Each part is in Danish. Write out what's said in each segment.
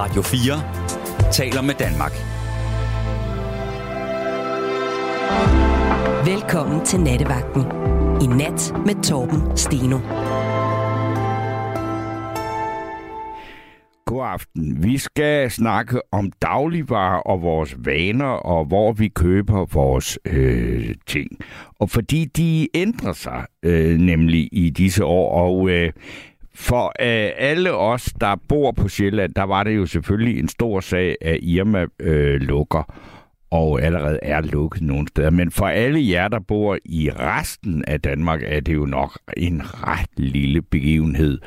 Radio 4 taler med Danmark. Velkommen til Nattevagten. I nat med Torben Steno. God aften. Vi skal snakke om dagligvarer og vores vaner, og hvor vi køber vores øh, ting. Og fordi de ændrer sig øh, nemlig i disse år, og øh, for øh, alle os, der bor på Sjælland, der var det jo selvfølgelig en stor sag, at Irma øh, lukker og allerede er lukket nogle steder. Men for alle jer, der bor i resten af Danmark, er det jo nok en ret lille begivenhed.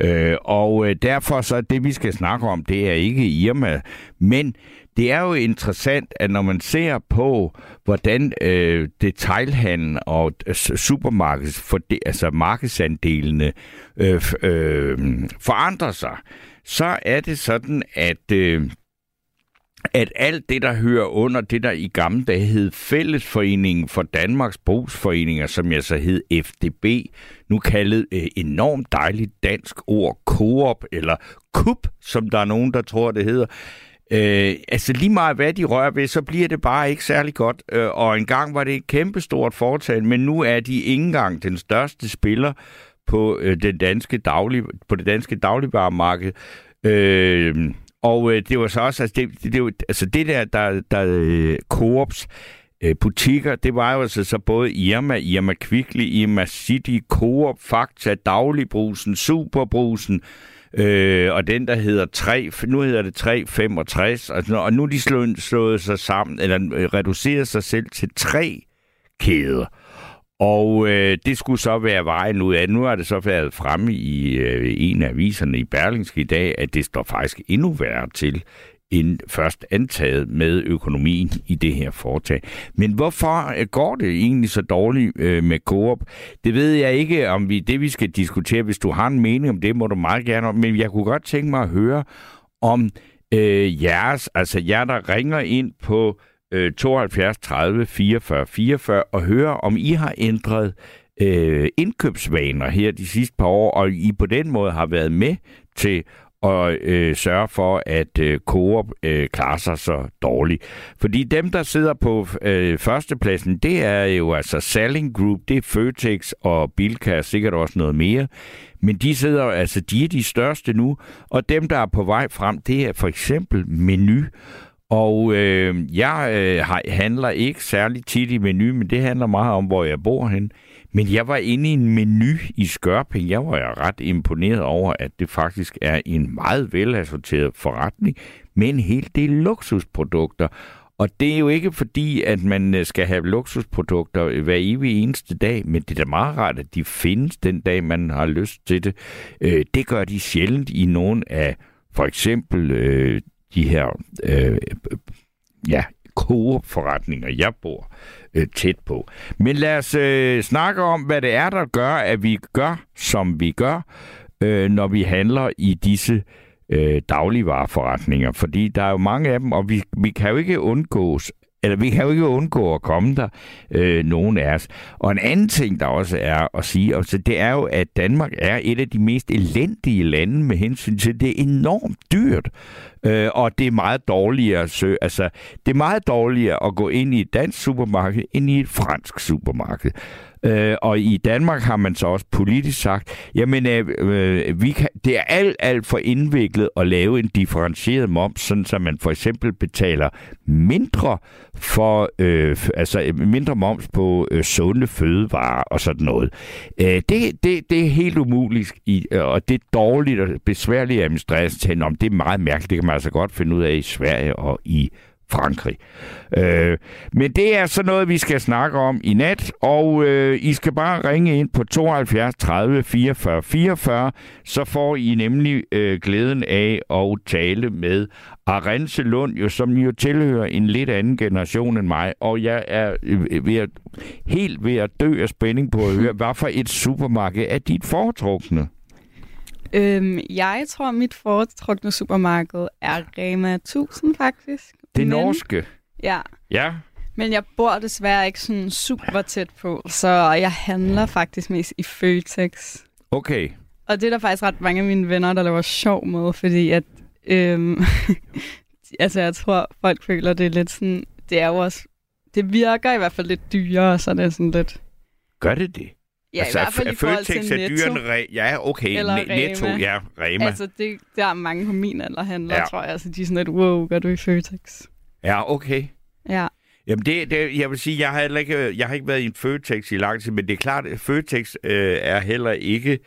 Øh, og øh, derfor så det, vi skal snakke om, det er ikke Irma, men det er jo interessant, at når man ser på, hvordan øh, detailhandlen og øh, supermarkeds, for det, altså markedsandelene øh, øh, forandrer sig, så er det sådan, at øh, at alt det, der hører under det, der i gamle dage hed Fællesforeningen for Danmarks Brugsforeninger, som jeg så hed FDB, nu kaldet øh, enormt dejligt dansk ord, Coop eller KUP, som der er nogen, der tror, det hedder. Øh, Øh, altså lige meget hvad de rører ved, så bliver det bare ikke særlig godt. Øh, og engang var det et kæmpestort foretagende, men nu er de ikke engang den største spiller på, øh, den danske daglig, på det danske dagligvaremarked. Øh, og øh, det var så også, altså det, det, det, altså det der, der, der øh, Coops øh, butikker, det var jo altså så både Irma, Irma Kvickly, Irma City, Coop, Fakta, Dagligbrusen, Superbrusen, øh, Øh, og den, der hedder 3, nu hedder det 365, altså, og nu er de slået, slået sig sammen, eller øh, reduceret sig selv til tre kæder. Og øh, det skulle så være vejen ud af. Nu har det så været fremme i øh, en af aviserne i Berlingske i dag, at det står faktisk endnu værre til end først antaget med økonomien i det her foretag. Men hvorfor øh, går det egentlig så dårligt øh, med Coop? Det ved jeg ikke, om vi det vi skal diskutere. Hvis du har en mening om det, må du meget gerne om. Men jeg kunne godt tænke mig at høre om øh, jeres, altså jer, der ringer ind på 72 30 44 44 og høre, om I har ændret øh, indkøbsvaner her de sidste par år, og I på den måde har været med til og øh, sørge for, at øh, Coop øh, klarer sig så dårligt. Fordi dem, der sidder på øh, førstepladsen, det er jo altså Selling Group, det er Føtex og Bilka, sikkert også noget mere. Men de sidder altså, de er de største nu, og dem, der er på vej frem, det er for eksempel Menu. Og øh, jeg øh, handler ikke særlig tit i menu, men det handler meget om, hvor jeg bor hen. Men jeg var inde i en menu i Skørping. Jeg var ret imponeret over, at det faktisk er en meget velassorteret forretning med en hel del luksusprodukter. Og det er jo ikke fordi, at man øh, skal have luksusprodukter øh, hver evig eneste dag, men det er da meget rart, at de findes den dag, man har lyst til det. Øh, det gør de sjældent i nogle af for eksempel øh, de her øh, ja, Coop-forretninger, jeg bor øh, tæt på. Men lad os øh, snakke om, hvad det er, der gør, at vi gør, som vi gør, øh, når vi handler i disse øh, dagligvareforretninger. Fordi der er jo mange af dem, og vi, vi kan jo ikke undgås eller vi kan jo ikke undgå at komme der, øh, nogen af os. Og en anden ting, der også er at sige, altså, det er jo, at Danmark er et af de mest elendige lande med hensyn til, det er enormt dyrt. Øh, og det er meget dårligere at søge, altså, det er meget dårligere at gå ind i et dansk supermarked, end i et fransk supermarked. Øh, og i Danmark har man så også politisk sagt, jamen øh, øh, vi kan, det er alt, alt for indviklet at lave en differentieret moms, sådan så man for eksempel betaler mindre for øh, altså mindre moms på øh, sunde fødevarer og sådan noget. Øh, det, det, det er helt umuligt, i, øh, og det er dårligt og besværligt at administrere til, om det er meget mærkeligt, det kan man altså godt finde ud af i Sverige og i Frankrig. Øh, men det er så noget, vi skal snakke om i nat, og øh, I skal bare ringe ind på 72 30 44 44, så får I nemlig øh, glæden af at tale med Arense Lund, jo, som jo tilhører en lidt anden generation end mig, og jeg er øh, ved at, helt ved at dø af spænding på at høre, hvad for et supermarked er dit foretrukne? Øhm, jeg tror, mit foretrukne supermarked er Rema 1000, faktisk. Det Men, norske? Ja. Ja. Men jeg bor desværre ikke sådan super tæt på, så jeg handler faktisk mest i Føtex. Okay. Og det er der faktisk ret mange af mine venner, der laver sjov med, fordi at Øhm, altså, jeg tror, folk føler, det er lidt sådan... Det er jo også... Det virker i hvert fald lidt dyrere, så det er sådan lidt... Gør det det? Ja, altså, i hvert fald i forhold Føtex til er Netto. dyrere end Re- Ja, okay. Eller Ne- Netto, Rema. ja, Rema. Altså, det, der er mange på min alder handler, Ja. tror jeg. Altså, de er sådan lidt, wow, gør du i Føtex? Ja, okay. Ja. Jamen, det, det, jeg vil sige, jeg har, heller ikke, jeg har ikke været i en Føtex i lang tid, men det er klart, at Føtex øh, er heller ikke...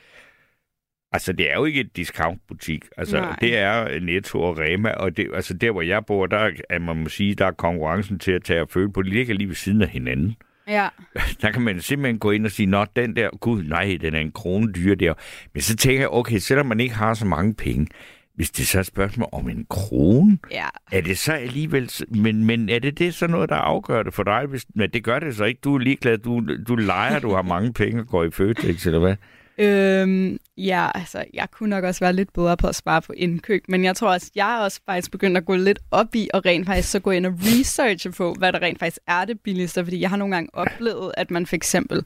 Altså, det er jo ikke et discountbutik. Altså, Nej. det er Netto og Rema, og det, altså, der, hvor jeg bor, der er, man må sige, der er konkurrencen til at tage og føle på. De ligger lige ved siden af hinanden. Ja. Der kan man simpelthen gå ind og sige, nå, den der, gud, nej, den er en krone dyre der. Men så tænker jeg, okay, selvom man ikke har så mange penge, hvis det så er et spørgsmål om en krone, Ja. er det så alligevel... Men, men er det det så noget, der afgør det for dig? Hvis, men det gør det så ikke. Du er ligeglad. Du, du leger, du har mange penge og går i Føtex, eller hvad? Øhm, ja, altså, jeg kunne nok også være lidt bedre på at spare på indkøb, men jeg tror også, jeg er også faktisk begyndt at gå lidt op i, og rent faktisk så gå ind og researche på, hvad der rent faktisk er det billigste, fordi jeg har nogle gange oplevet, at man for eksempel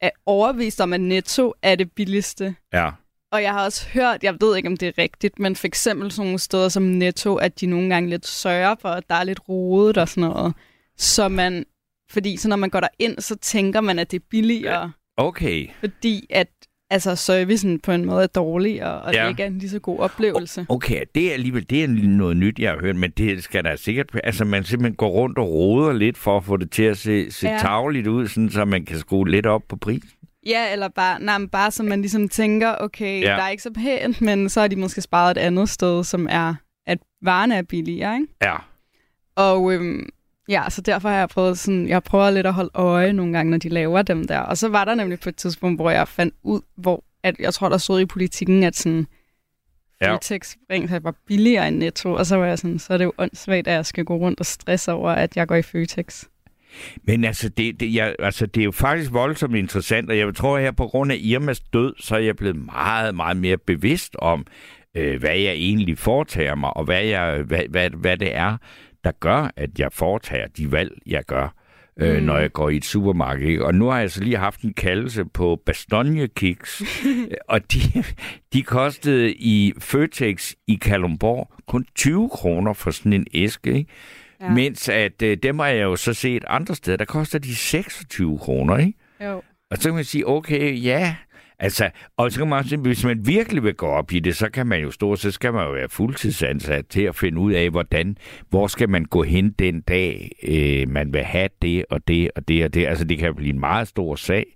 er overvist om, at Netto er det billigste. Ja. Og jeg har også hørt, jeg ved ikke, om det er rigtigt, men for eksempel sådan nogle steder som Netto, at de nogle gange lidt sørger for, at der er lidt rodet og sådan noget. Så man, fordi så når man går ind, så tænker man, at det er billigere Okay. fordi at altså, servicen på en måde er dårlig, og, og Ja. det ikke er en lige så god oplevelse. Okay, det er alligevel det er noget nyt, jeg har hørt, men det skal der sikkert... Altså, man simpelthen går rundt og roder lidt for at få det til at se, se ja. Tavligt ud, sådan, så man kan skrue lidt op på prisen. Ja, eller bare, nej, men bare så man ligesom tænker, okay, ja. der er ikke så pænt, men så har de måske sparet et andet sted, som er, at varerne er billigere, ikke? Ja. Og øhm, ja, så derfor har jeg prøvet sådan, jeg prøver lidt at holde øje nogle gange, når de laver dem der. Og så var der nemlig på et tidspunkt, hvor jeg fandt ud, hvor at jeg tror, der stod i politikken, at sådan, Ja. Føtex rent var billigere end Netto, og så var jeg sådan, så er det jo åndssvagt, at jeg skal gå rundt og stresse over, at jeg går i Føtex. Men altså det, det, jeg, altså, det er jo faktisk voldsomt interessant, og jeg tror, at her på grund af Irmas død, så er jeg blevet meget, meget mere bevidst om, øh, hvad jeg egentlig foretager mig, og hvad, jeg, hvad, hvad, hvad det er, der gør, at jeg foretager de valg, jeg gør, øh, Mm. når jeg går i et supermarked. Og nu har jeg så lige haft en kaldelse på Bastogne Kiks, og de, de kostede i Føtex i Kalumborg kun 20 kroner for sådan en æske, ikke? Ja. Mens at øh, dem har jeg jo så set andre steder, der koster de 26 kroner, ikke? Jo. Og så kan man sige, okay, ja, altså, og så kan man også, hvis man virkelig vil gå op i det, så kan man jo stå, så skal man jo være fuldtidsansat til at finde ud af, hvordan, hvor skal man gå hen den dag, øh, man vil have det og det og det og det. Altså, det kan blive en meget stor sag.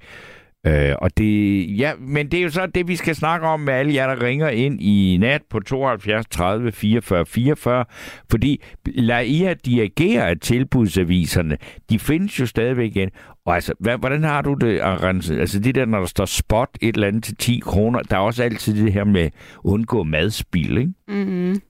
Øh, og det, ja, men det er jo så det, vi skal snakke om med alle jer, der ringer ind i nat på 72 30 44 44, fordi LAIA dirigerer af tilbudsaviserne. De findes jo stadigvæk igen. Og altså, hvad, hvordan har du det, Arance? Altså det der, når der står spot et eller andet til 10 kroner, der er også altid det her med undgå madspil, ikke? Mm-hmm.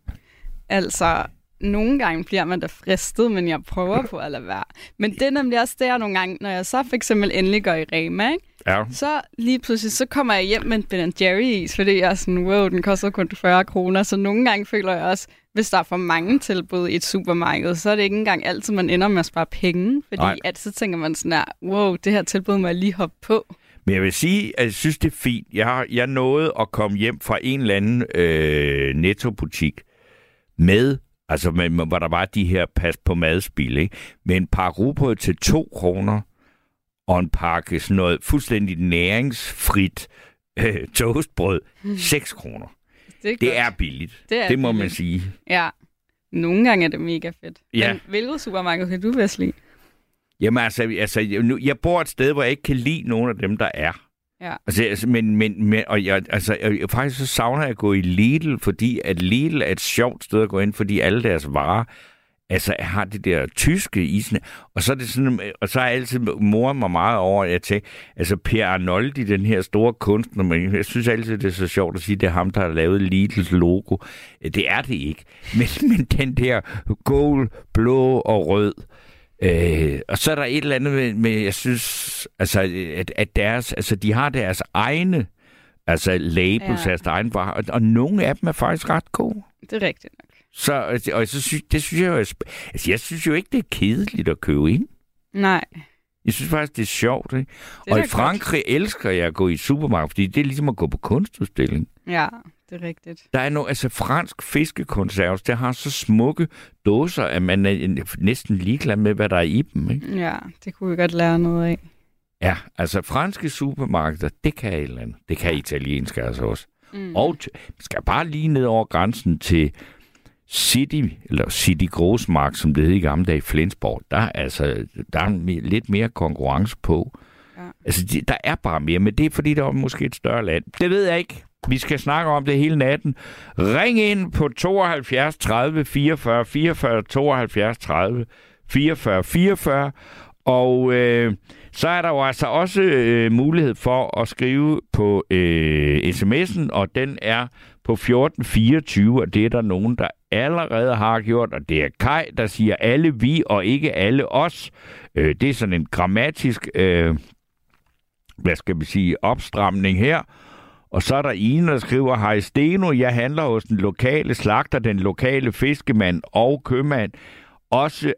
Altså, nogle gange bliver man da fristet, men jeg prøver på at lade være. Men det er nemlig også der nogle gange, når jeg så for eksempel endelig går i Rema, ikke? Ja. så lige pludselig, så kommer jeg hjem med en Ben Jerry is, fordi jeg er sådan, wow, den koster kun 40 kroner. Så nogle gange føler jeg også, hvis der er for mange tilbud i et supermarked, så er det ikke engang altid, man ender med at spare penge. Fordi Nej. at så tænker man sådan her, wow, det her tilbud må jeg lige hoppe på. Men jeg vil sige, at jeg synes, det er fint. Jeg, har, jeg nåede at komme hjem fra en eller anden øh, nettobutik med, altså med- hvor der var de her pas på madspil, ikke? med en par rugbrød til 2 kroner, og en pakke sådan noget fuldstændig næringsfrit øh, toastbrød, 6 kroner. Det er, Det godt. er billigt. Det er det må man billigt. sige. Ja, nogle gange er det mega fedt. Ja. Men hvilket supermarked kan du bedst lide? Jamen altså, altså jeg, nu, jeg bor et sted, hvor jeg ikke kan lide nogen af dem, der er. Ja. Altså, altså men, men, men og jeg, altså, jeg, faktisk så savner jeg at gå i Lidl, fordi at Lidl er et sjovt sted at gå ind, fordi alle deres varer altså, har det der tyske isne. Og så er det sådan, og så har jeg altid mor mig meget over, at jeg tænker, altså Per Arnoldi, den her store kunstner, men jeg synes altid, det er så sjovt at sige, at det er ham, der har lavet Lidls logo. Det er det ikke. Men, men den der gul, blå og rød, Øh, og så er der et eller andet med, med jeg synes, altså, at, at deres, altså, de har deres egne altså labels, ja. Deres egne varer, og, og nogle af dem er faktisk ret gode. Det er rigtigt nok. Så, og så synes, det synes jeg jo, altså, jeg synes jo ikke, det er kedeligt at købe ind. Nej. Jeg synes faktisk, det er sjovt, ikke? Det Og i Frankrig godt. elsker jeg at gå i supermarked, fordi det er ligesom at gå på kunstudstilling. Ja, det er rigtigt. Der er noget, altså fransk fiskekonserves, det har så smukke dåser, at man er næsten ligeglad med, hvad der er i dem. Ikke? Ja, det kunne vi godt lære noget af. Ja, altså franske supermarkeder, det kan et eller andet. Det kan italienske altså også. Mm. Og t- skal bare lige ned over grænsen til City, eller City Grossmark, som det hed i gamle dage i Flensborg. Der er, altså, der er lidt mere konkurrence på. Ja. Altså, de, der er bare mere, men det er fordi, der er måske et større land. Det ved jeg ikke. Vi skal snakke om det hele natten. Ring ind på 72 30 44 44 72 30 44 44. Og øh, så er der jo altså også øh, mulighed for at skrive på øh, sms'en, og den er på 1424, og det er der nogen, der allerede har gjort, og det er Kai, der siger alle vi og ikke alle os. Øh, det er sådan en grammatisk, øh, hvad skal vi sige, opstramning her. Og så er der en, der skriver, Hej Steno, jeg handler hos den lokale slagter, den lokale fiskemand og købmand. Også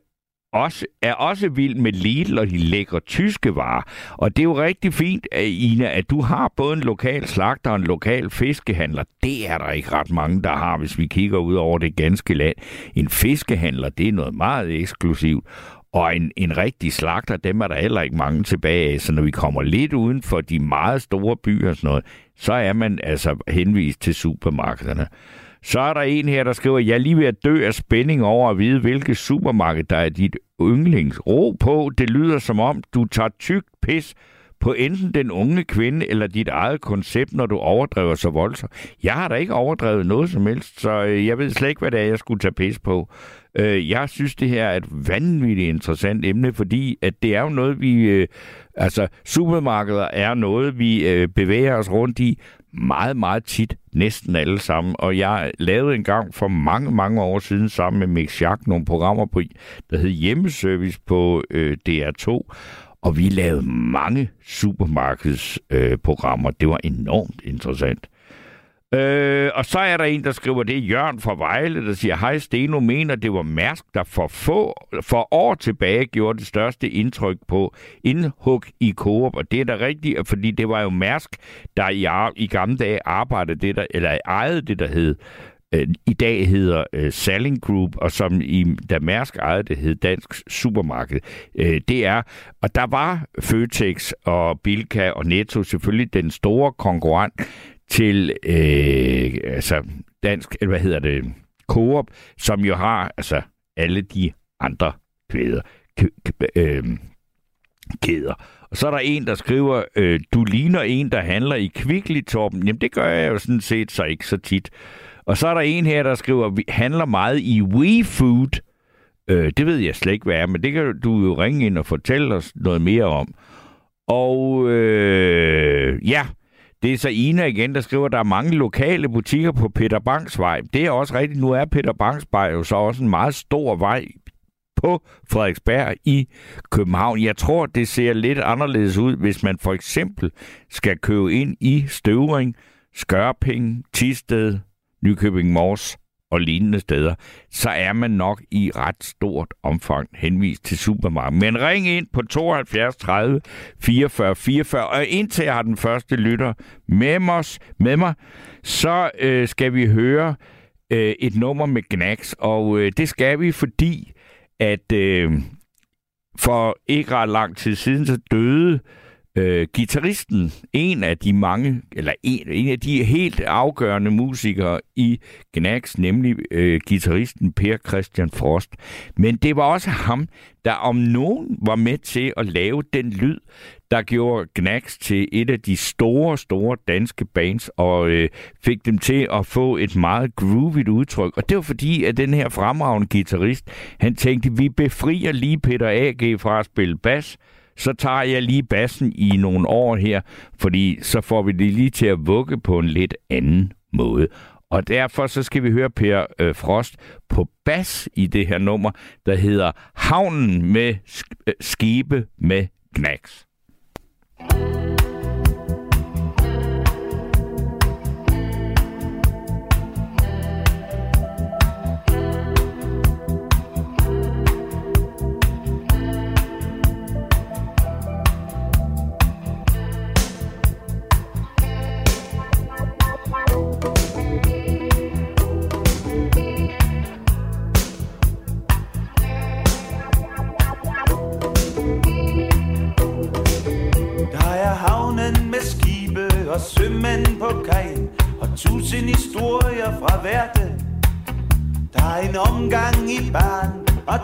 også, er også vild med Lidl og de lækre tyske varer. Og det er jo rigtig fint, Ina, at du har både en lokal slagter og en lokal fiskehandler. Det er der ikke ret mange, der har, hvis vi kigger ud over det ganske land. En fiskehandler, det er noget meget eksklusivt. Og en, en rigtig slagter, dem er der heller ikke mange tilbage af. Så når vi kommer lidt uden for de meget store byer og sådan noget, så er man altså henvist til supermarkederne. Så er der en her, der skriver, jeg er lige ved at dø af spænding over at vide, hvilket supermarked, der er dit yndlings. Ro på, det lyder som om, du tager tykt pis på enten den unge kvinde eller dit eget koncept, når du overdriver så voldsomt. Jeg har da ikke overdrevet noget som helst, så øh, jeg ved slet ikke, hvad det er, jeg skulle tage pis på. Øh, jeg synes, det her er et vanvittigt interessant emne, fordi at det er jo noget, vi... Øh, altså, supermarkeder er noget, vi øh, bevæger os rundt i meget, meget tit, næsten alle sammen. Og jeg lavede en gang for mange, mange år siden sammen med Mick Schack nogle programmer, på, der hed Hjemmeservice på øh, DR2. Og vi lavede mange supermarkedsprogrammer. Øh, det var enormt interessant. Øh, og så er der en, der skriver, det er Jørgen fra Vejle, der siger, hej Steno mener, det var Mærsk, der for få for år tilbage gjorde det største indtryk på indhug i Coop. Og det er da rigtigt, fordi det var jo Mærsk, der i, i gamle dage arbejdede det der, eller ejede det, der hed øh, i dag hedder uh, Salling Group, og som i, da Mærsk ejede det, hed Dansk Supermarked. Uh, det er, og der var Føtex og Bilka og Netto selvfølgelig den store konkurrent til øh, altså dansk, eller hvad hedder det, Coop, som jo har altså alle de andre kæder. Øh, kæder. Og så er der en, der skriver, øh, du ligner en, der handler i Kvickly, Torben. Jamen, det gør jeg jo sådan set så ikke så tit. Og så er der en her, der skriver, vi handler meget i WeFood. Øh, det ved jeg slet ikke, hvad er, men det kan du jo ringe ind og fortælle os noget mere om. Og øh, ja, det er så Ina igen, der skriver, at der er mange lokale butikker på Peter Banks vej. Det er også rigtigt. Nu er Peter Banks vej jo så også en meget stor vej på Frederiksberg i København. Jeg tror, det ser lidt anderledes ud, hvis man for eksempel skal købe ind i Støvring, Skørping, Tisted, Nykøbing Mors og lignende steder, så er man nok i ret stort omfang henvist til supermarkedet. Men ring ind på 72 30 44 44, og indtil jeg har den første lytter med, os, med mig, så øh, skal vi høre øh, et nummer med Gnax, og øh, det skal vi, fordi at øh, for ikke ret lang tid siden, så døde øh, Øh, gitarristen, en af de mange, eller en, en af de helt afgørende musikere i Gnax, nemlig øh, gitarristen Per Christian Frost. Men det var også ham, der om nogen var med til at lave den lyd, der gjorde Gnax til et af de store, store danske bands, og øh, fik dem til at få et meget groovigt udtryk. Og det var fordi, at den her fremragende guitarist, han tænkte, vi befrier lige Peter A.G. fra at spille bas, så tager jeg lige bassen i nogle år her, fordi så får vi det lige til at vugge på en lidt anden måde. Og derfor så skal vi høre Per øh, Frost på bas i det her nummer, der hedder Havnen med øh, skibe med knacks. thank you omgang i barn Og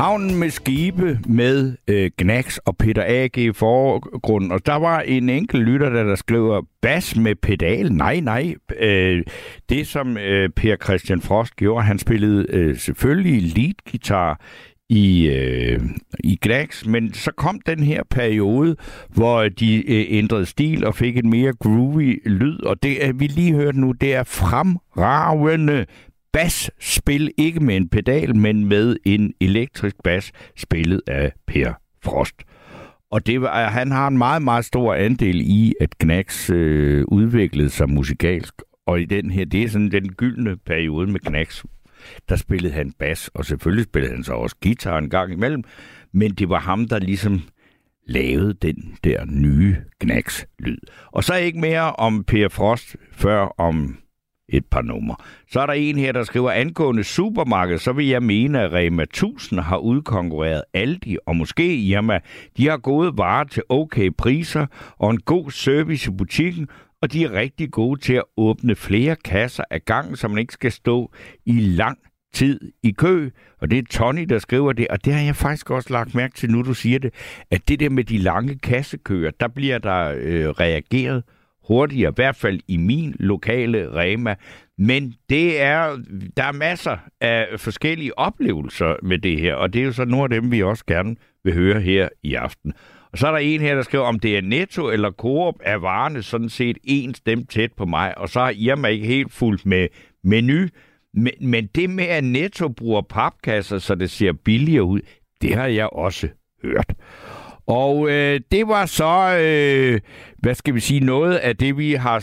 Havnen med skibe med øh, Gnax og Peter A.G. i forgrunden. Og der var en enkelt lytter, der, der skrev bas med pedal. Nej, nej. Øh, det, som øh, Per Christian Frost gjorde, han spillede øh, selvfølgelig leadgitar i, øh, i Gnags. men så kom den her periode, hvor de øh, ændrede stil og fik en mere groovy lyd, og det øh, vi lige hørte nu, det er fremragende basspil, ikke med en pedal, men med en elektrisk bas, spillet af Per Frost. Og det var, han har en meget, meget stor andel i, at Knacks øh, udviklede sig musikalsk. Og i den her, det er sådan den gyldne periode med Knacks, der spillede han bas, og selvfølgelig spillede han så også guitar en gang imellem, men det var ham, der ligesom lavede den der nye Knacks-lyd. Og så ikke mere om Per Frost, før om et par numre. Så er der en her, der skriver, angående supermarked, så vil jeg mene, at Rema 1000 har udkonkurreret Aldi og måske Irma. De har gode varer til okay priser og en god service i butikken, og de er rigtig gode til at åbne flere kasser ad gangen, så man ikke skal stå i lang tid i kø. Og det er Tony, der skriver det, og det har jeg faktisk også lagt mærke til, nu du siger det, at det der med de lange kassekøer, der bliver der øh, reageret hurtigere, i hvert fald i min lokale Rema. Men det er, der er masser af forskellige oplevelser med det her, og det er jo så nogle af dem, vi også gerne vil høre her i aften. Og så er der en her, der skriver, om det er Netto eller Coop, er varerne sådan set en dem tæt på mig, og så har Irma ikke helt fuldt med menu. Men, men det med, at Netto bruger papkasser, så det ser billigere ud, det har jeg også hørt. Og øh, det var så, øh, hvad skal vi sige, noget af det, vi har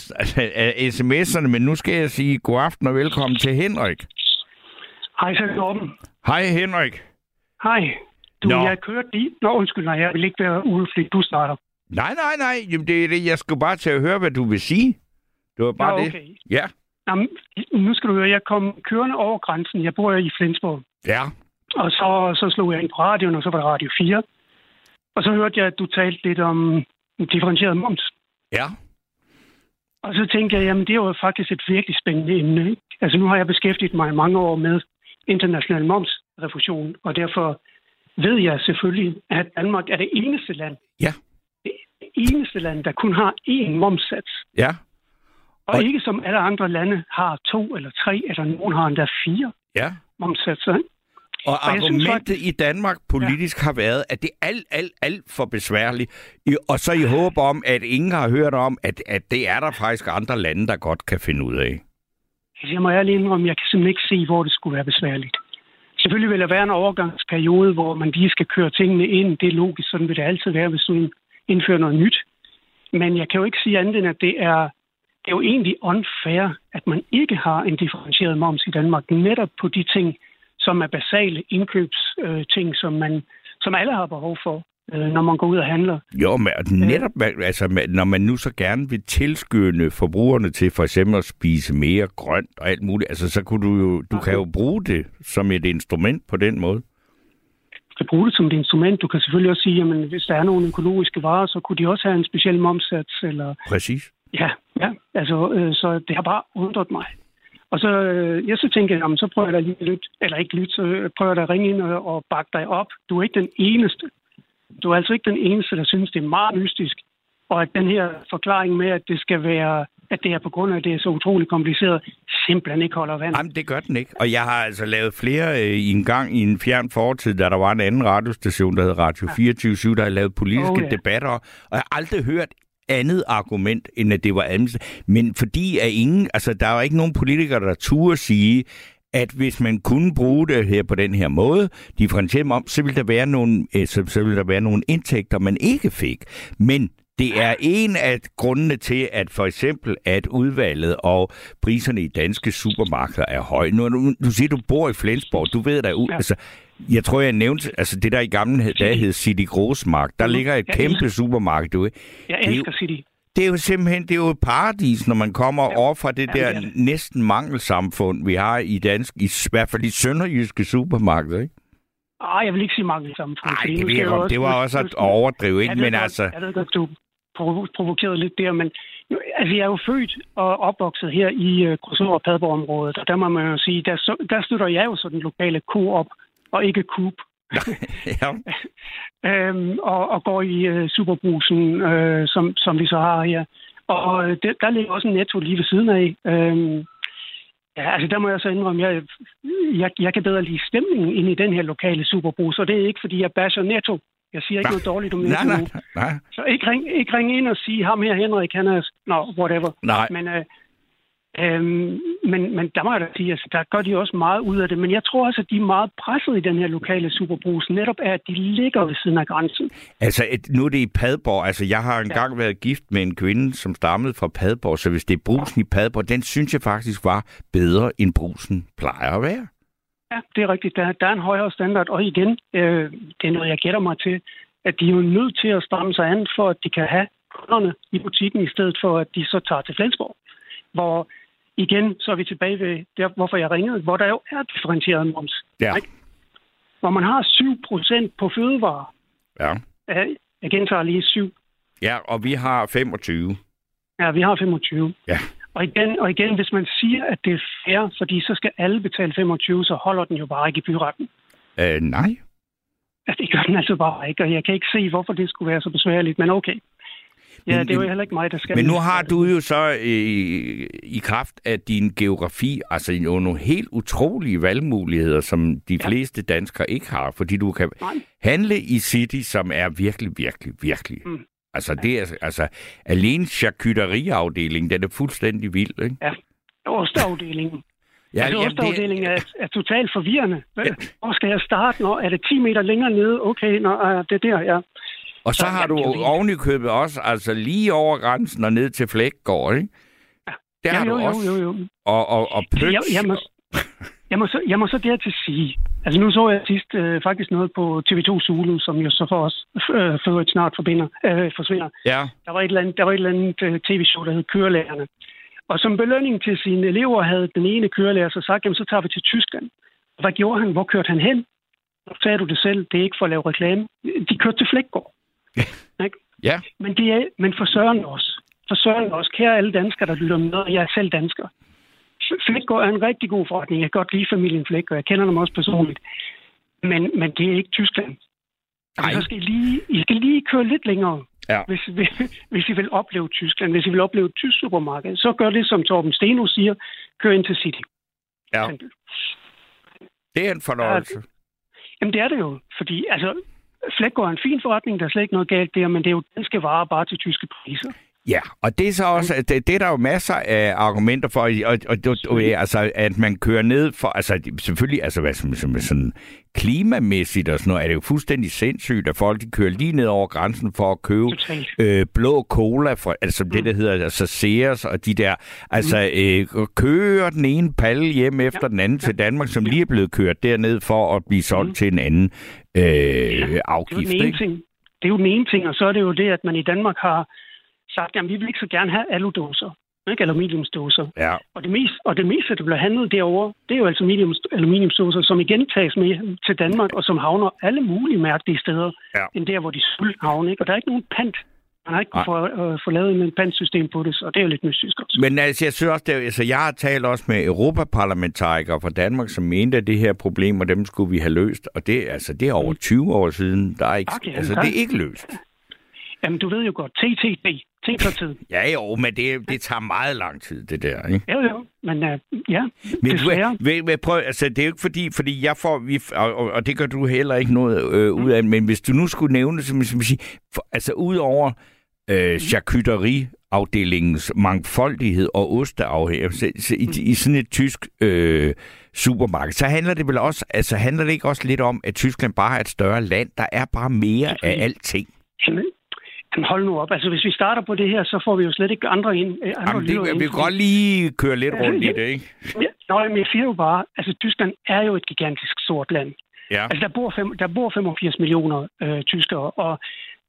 af sms'erne, men nu skal jeg sige god aften og velkommen til Henrik. Hej, så Torben. Hej Henrik. Hej. Du, Nå. Jeg kørte lige... Nå, undskyld, nej, jeg vil ikke være uleflik. Du starter. Nej, nej, nej. Jamen, det er det. Jeg skulle bare til at høre, hvad du vil sige. Det var bare Nå, det. okay. Ja. Jamen, nu skal du høre, jeg kom kørende over grænsen. Jeg bor i Flensborg. Ja. Og så, så slog jeg ind på radioen, og så var det Radio 4. Og så hørte jeg, at du talte lidt om differentieret moms. Ja. Og så tænkte jeg, jamen det er jo faktisk et virkelig spændende emne. Ikke? Altså nu har jeg beskæftiget mig i mange år med international momsrefusion, og derfor ved jeg selvfølgelig, at Danmark er det eneste land, Ja. det eneste land, der kun har én momssats. Ja. Og, Og- ikke som alle andre lande har to eller tre, eller nogen har endda fire Ja. momssatser. ikke? Og Og jeg synes argumentet i Danmark politisk ja. har været, at det er alt, alt, alt for besværligt. Og så i håb om, at ingen har hørt om, at, at det er der faktisk andre lande, der godt kan finde ud af. Jeg må ærligt indrømme, jeg kan simpelthen ikke se, hvor det skulle være besværligt. Selvfølgelig vil der være en overgangsperiode, hvor man lige skal køre tingene ind. Det er logisk, sådan vil det altid være, hvis du indfører noget nyt. Men jeg kan jo ikke sige andet end, at det er, det er jo egentlig unfair, at man ikke har en differentieret moms i Danmark, netop på de ting, som er basale indkøbsting, øh, ting, som, man, som alle har behov for, øh, når man går ud og handler. Jo, men netop, altså, når man nu så gerne vil tilskynde forbrugerne til for eksempel at spise mere grønt og alt muligt, altså, så kunne du jo, du kan jo bruge det som et instrument på den måde. Du kan bruge det som et instrument. Du kan selvfølgelig også sige, at hvis der er nogle økologiske varer, så kunne de også have en speciel momsats, eller Præcis. Ja, ja. Altså, øh, så det har bare undret mig. Og så, øh, jeg så tænker jeg, jamen, så prøver jeg da lige at lytte, eller ikke lytte, så øh, prøver jeg da at ringe ind og, og bakke dig op. Du er ikke den eneste. Du er altså ikke den eneste, der synes, det er meget mystisk. Og at den her forklaring med, at det skal være, at det er på grund af, at det er så utroligt kompliceret, simpelthen ikke holder vand. Jamen, det gør den ikke. Og jeg har altså lavet flere øh, i en gang i en fjern fortid, da der var en anden radiostation, der hed Radio 24 der har lavet politiske Oh, ja. ja. debatter. Og jeg har aldrig hørt andet argument, end at det var administrativt. Men fordi at ingen, altså der var ikke nogen politikere, der turde sige, at hvis man kunne bruge det her på den her måde, differentieret om, så ville der være nogle, øh, så, så ville der være nogle indtægter, man ikke fik. Men det er en af grundene til, at for eksempel, at udvalget og priserne i danske supermarkeder er høje. Nu, nu, du siger, du bor i Flensborg. Du ved da, ja. Ja. altså, jeg tror, jeg nævnte, altså det der i gamle dage hed City Grossmark. Der Mhm. ligger et Jeg kæmpe elsker- supermarked, du ved. jeg det er jo- elsker City. Det er jo simpelthen det er jo et paradis, når man kommer ja. over fra det Ja, der det det. næsten mangelsamfund, vi har i dansk, i, s- hvert fald i sønderjyske supermarkeder, ikke? Ah, jeg vil ikke sige mange samfund. Nej, det, godt. det var også at overdrive, ikke? Ved Men godt- altså, Jeg ved godt, du provokerede lidt der, men altså, jeg er jo født og opvokset her i uh, Grosor og Padborg-området, og der må man jo sige, der, der støtter jeg jo så den lokale Coop og ikke Coop. ja, øhm, og, og går i øh, Superbrusen, øh, som, som vi så har her. Og øh, det, der ligger også en netto lige ved siden af. Øhm, ja, altså der må jeg så indrømme, jeg, jeg, jeg kan bedre lide stemningen ind i den her lokale Superbrus, og det er ikke, fordi jeg basher netto. Jeg siger ikke Nej. noget dårligt om nej, nej, nu. nej, Så ikke ring, ikke ring ind og sige, ham her Henrik, han er... Nå, whatever. nej. Men, øh, øhm, men, men der må jeg da sige, altså, der gør de også meget ud af det. Men jeg tror også, at de er meget presset i den her lokale superbrus, netop af, at de ligger ved siden af grænsen. Altså, et, nu er det i Padborg. Altså, jeg har engang ja. været gift med en kvinde, som stammede fra Padborg, så hvis det er brusen i Padborg, den synes jeg faktisk var bedre, end brusen plejer at være. Ja, det er rigtigt. Der, der er en højere standard. Og igen, øh, det er noget, jeg gætter mig til, at de er jo nødt til at stramme sig an, for at de kan have kunderne i butikken, i stedet for, at de så tager til Flensborg. Hvor igen, så er vi tilbage ved, der, hvorfor jeg ringede, hvor der jo er differentieret moms. Ja. Ikke? Hvor man har 7% på fødevarer. Ja. Jeg gentager lige 7. Ja, og vi har 25. Ja, vi har 25. Ja. Og igen, og igen, hvis man siger, at det er fair, fordi så skal alle betale 25, så holder den jo bare ikke i byretten. Øh, nej. Altså, det gør den altså bare ikke, og jeg kan ikke se, hvorfor det skulle være så besværligt, men okay. Ja, Men- det er jo heller ikke mig, der skal... Men nu har du jo så øh, i kraft af din geografi, altså jo nogle helt utrolige valgmuligheder, som de Ja. fleste danskere ikke har, fordi du kan Nej. handle i City, som er virkelig, virkelig, virkelig. Mm. Altså, det er, altså, alene charcuterieafdelingen, den er fuldstændig vild, ikke? Osteafdelingen. Ja, Ja, altså, jamen, osteafdelingen er, er totalt forvirrende. Hvor skal jeg starte? Når er det 10 meter længere nede? Okay, nå, er det der, ja. Og så Så, har ja, du det er jo oven i købet også, altså lige over grænsen og ned til Flækgård, ikke? Der ja har jo, du jo, også. jo, jo. Og, og, og pøts. Jeg, jeg, må, Jeg må så, jeg må så dertil sige, altså nu så jeg sidst øh, faktisk noget på TV2 Zulu, som jo så for os øh, for øvrigt snart forbinder, øh, forsvinder. Ja. Der var et eller andet, der var et eller andet øh, tv-show, der hed Kørelærerne. Og som belønning til sine elever havde den ene kørelærer så sagt, jamen så tager vi til Tyskland. Hvad gjorde han? Hvor kørte han hen? Nu sagde du det selv, det er ikke for at lave reklame. De kørte til Flækgaard. Ikke? Ja. Men, det er, men for søren også. For søren også. Kære alle danskere, der lytter med, og jeg er selv dansker. Flækgaard er en rigtig god forretning. Jeg kan godt lide familien Flækgaard. Jeg kender dem også personligt. Men, men det er ikke Tyskland. Nej. Så skal I, lige, I skal lige køre lidt længere, Ja. hvis, hvis I vil opleve Tyskland. Hvis I vil opleve et tysk supermarked, så gør det, som Torben Steno siger. Kør ind til City. Ja. Det er en fornøjelse. Jamen det er det jo, fordi altså, Flækgaard er en fin forretning, der er slet ikke noget galt der, men det er jo danske varer bare til tyske priser. Ja, og det er så også, det, det er der jo masser af argumenter for, og, og, og, altså, at man kører ned for, altså selvfølgelig, altså hvad som, som sådan klimamæssigt og sådan noget, er det jo fuldstændig sindssygt, at folk de kører lige ned over grænsen for at købe øh, blå cola, for, altså det der hedder altså Sears og de der, altså øh, kører den ene palle hjem efter ja. den anden til Danmark, som lige er blevet kørt derned for at blive solgt mm. til en anden øh, Det er jo afgift. den ene Ikke? ting. Det er jo den ene ting, og så er det jo det, at man i Danmark har sagt, at vi vil ikke så gerne have aludåser, ikke aluminiumsdåser. Ja. Og det, mest, og det meste, der bliver handlet derovre, det er jo altså aluminium, aluminiumsdåser, som igen tages med til Danmark, og som havner alle mulige mærkelige steder, Ja. end der, hvor de skulle havne. Ikke? Og der er ikke nogen pant. Man har ikke kunnet få, øh, få lavet en pantsystem på det, så det er jo lidt mystisk også. Men altså, jeg synes også, det, altså, jeg har talt også med europaparlamentarikere fra Danmark, som mente, at det her problem, og dem skulle vi have løst. Og det, altså, det er over 20 år siden. Der er ikke, Okay, altså, ja. det er ikke løst. Jamen, du ved jo godt, TTT, ting for tid. Ja, jo, men det, det tager meget lang tid, det der, ikke? Jo, jo, men uh, ja, Men desværre. du, ved, prøv, altså, det er jo ikke fordi, fordi jeg får, vi, og, og, og det gør du heller ikke noget øh, ud af, men hvis du nu skulle nævne, som, som sige, for, altså ud over øh, charcuterieafdelingens mangfoldighed og osteafhængighed så, så i, i sådan et tysk øh, supermarked, så handler det vel også, altså handler det ikke også lidt om, at Tyskland bare er et større land, der er bare mere af alting. Jamen, hold nu op. Altså, hvis vi starter på det her, så får vi jo slet ikke andre ind. øh, Andre Jamen, det, vi kan godt lige køre lidt rundt i det, ikke? Ja, Nå, men jeg siger jo bare, altså Tyskland er jo et gigantisk stort land. Ja. Altså der bor, fem, der bor 85 millioner øh, tyskere, og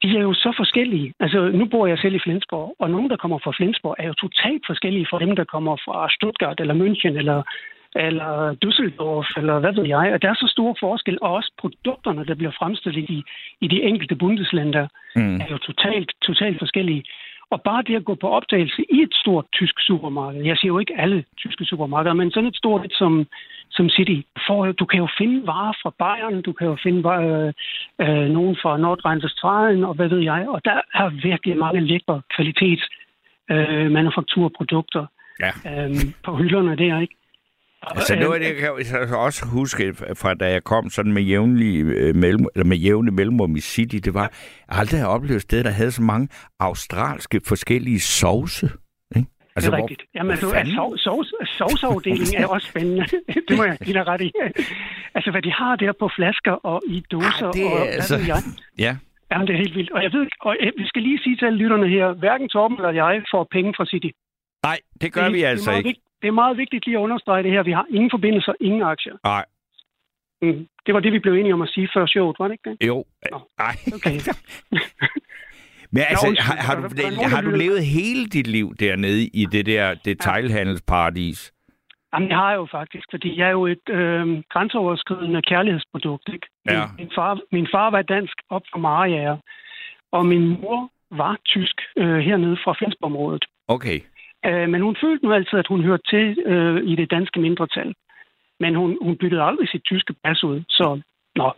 de er jo så forskellige. Altså nu bor jeg selv i Flensborg, og nogen, der kommer fra Flensborg, er jo totalt forskellige fra dem, der kommer fra Stuttgart eller München eller, eller Düsseldorf, eller hvad ved jeg. Og der er så store forskel, og også produkterne, der bliver fremstillet i, i de enkelte bundeslænder, Mm. er jo totalt, totalt forskellige. Og bare det at gå på opdagelse i et stort tysk supermarked, jeg siger jo ikke alle tyske supermarkeder, men sådan et stort et som, som City, for, du kan jo finde varer fra Bayern, du kan jo finde varer, øh, øh, nogen fra Nordrhein-Westfalen, og hvad ved jeg, og der er virkelig mange lækre kvalitets øh, manufakturprodukter Ja. øh, på hylderne der, ikke? Altså noget af det, jeg kan også huske fra da jeg kom sådan med jævnlig øh, mellem, eller med jævne mellemrum i City, det var, jeg aldrig har oplevet et sted, der havde så mange australske forskellige sovse. Ikke? Altså, det er rigtigt. Jamen, altså, fanden? sov, sov, sovsafdelingen er også spændende. det må jeg give dig ret i. altså, hvad de har der på flasker og i dåser Ah, det er og altså- jeg. Ja. Jamen, det er helt vildt. Og jeg ved, og jeg- vi skal lige sige til alle lytterne her, hverken Torben eller jeg får penge fra City. Nej, det gør det, vi det altså meget ikke. Det er meget vigtigt lige at understrege det her. Vi har ingen forbindelser, ingen aktier. Nej, Mm. Det var det, vi blev enige om at sige før showet, var det ikke det? jo. Nej. Okay. Men altså, har, har, du, har du levet hele dit liv dernede i det der detailhandelsparadis? Jamen, jeg har jo faktisk, fordi jeg er jo et øh, grænseoverskridende kærlighedsprodukt. Ikke? Ja. Min, min, far, min far var dansk op fra Mariager, og min mor var tysk øh, hernede fra Flensborg-området. Okay. Øh, men hun følte nu altid, at hun hørte til øh, i det danske mindretal. Men hun, hun byttede aldrig sit tyske pas ud, så nå,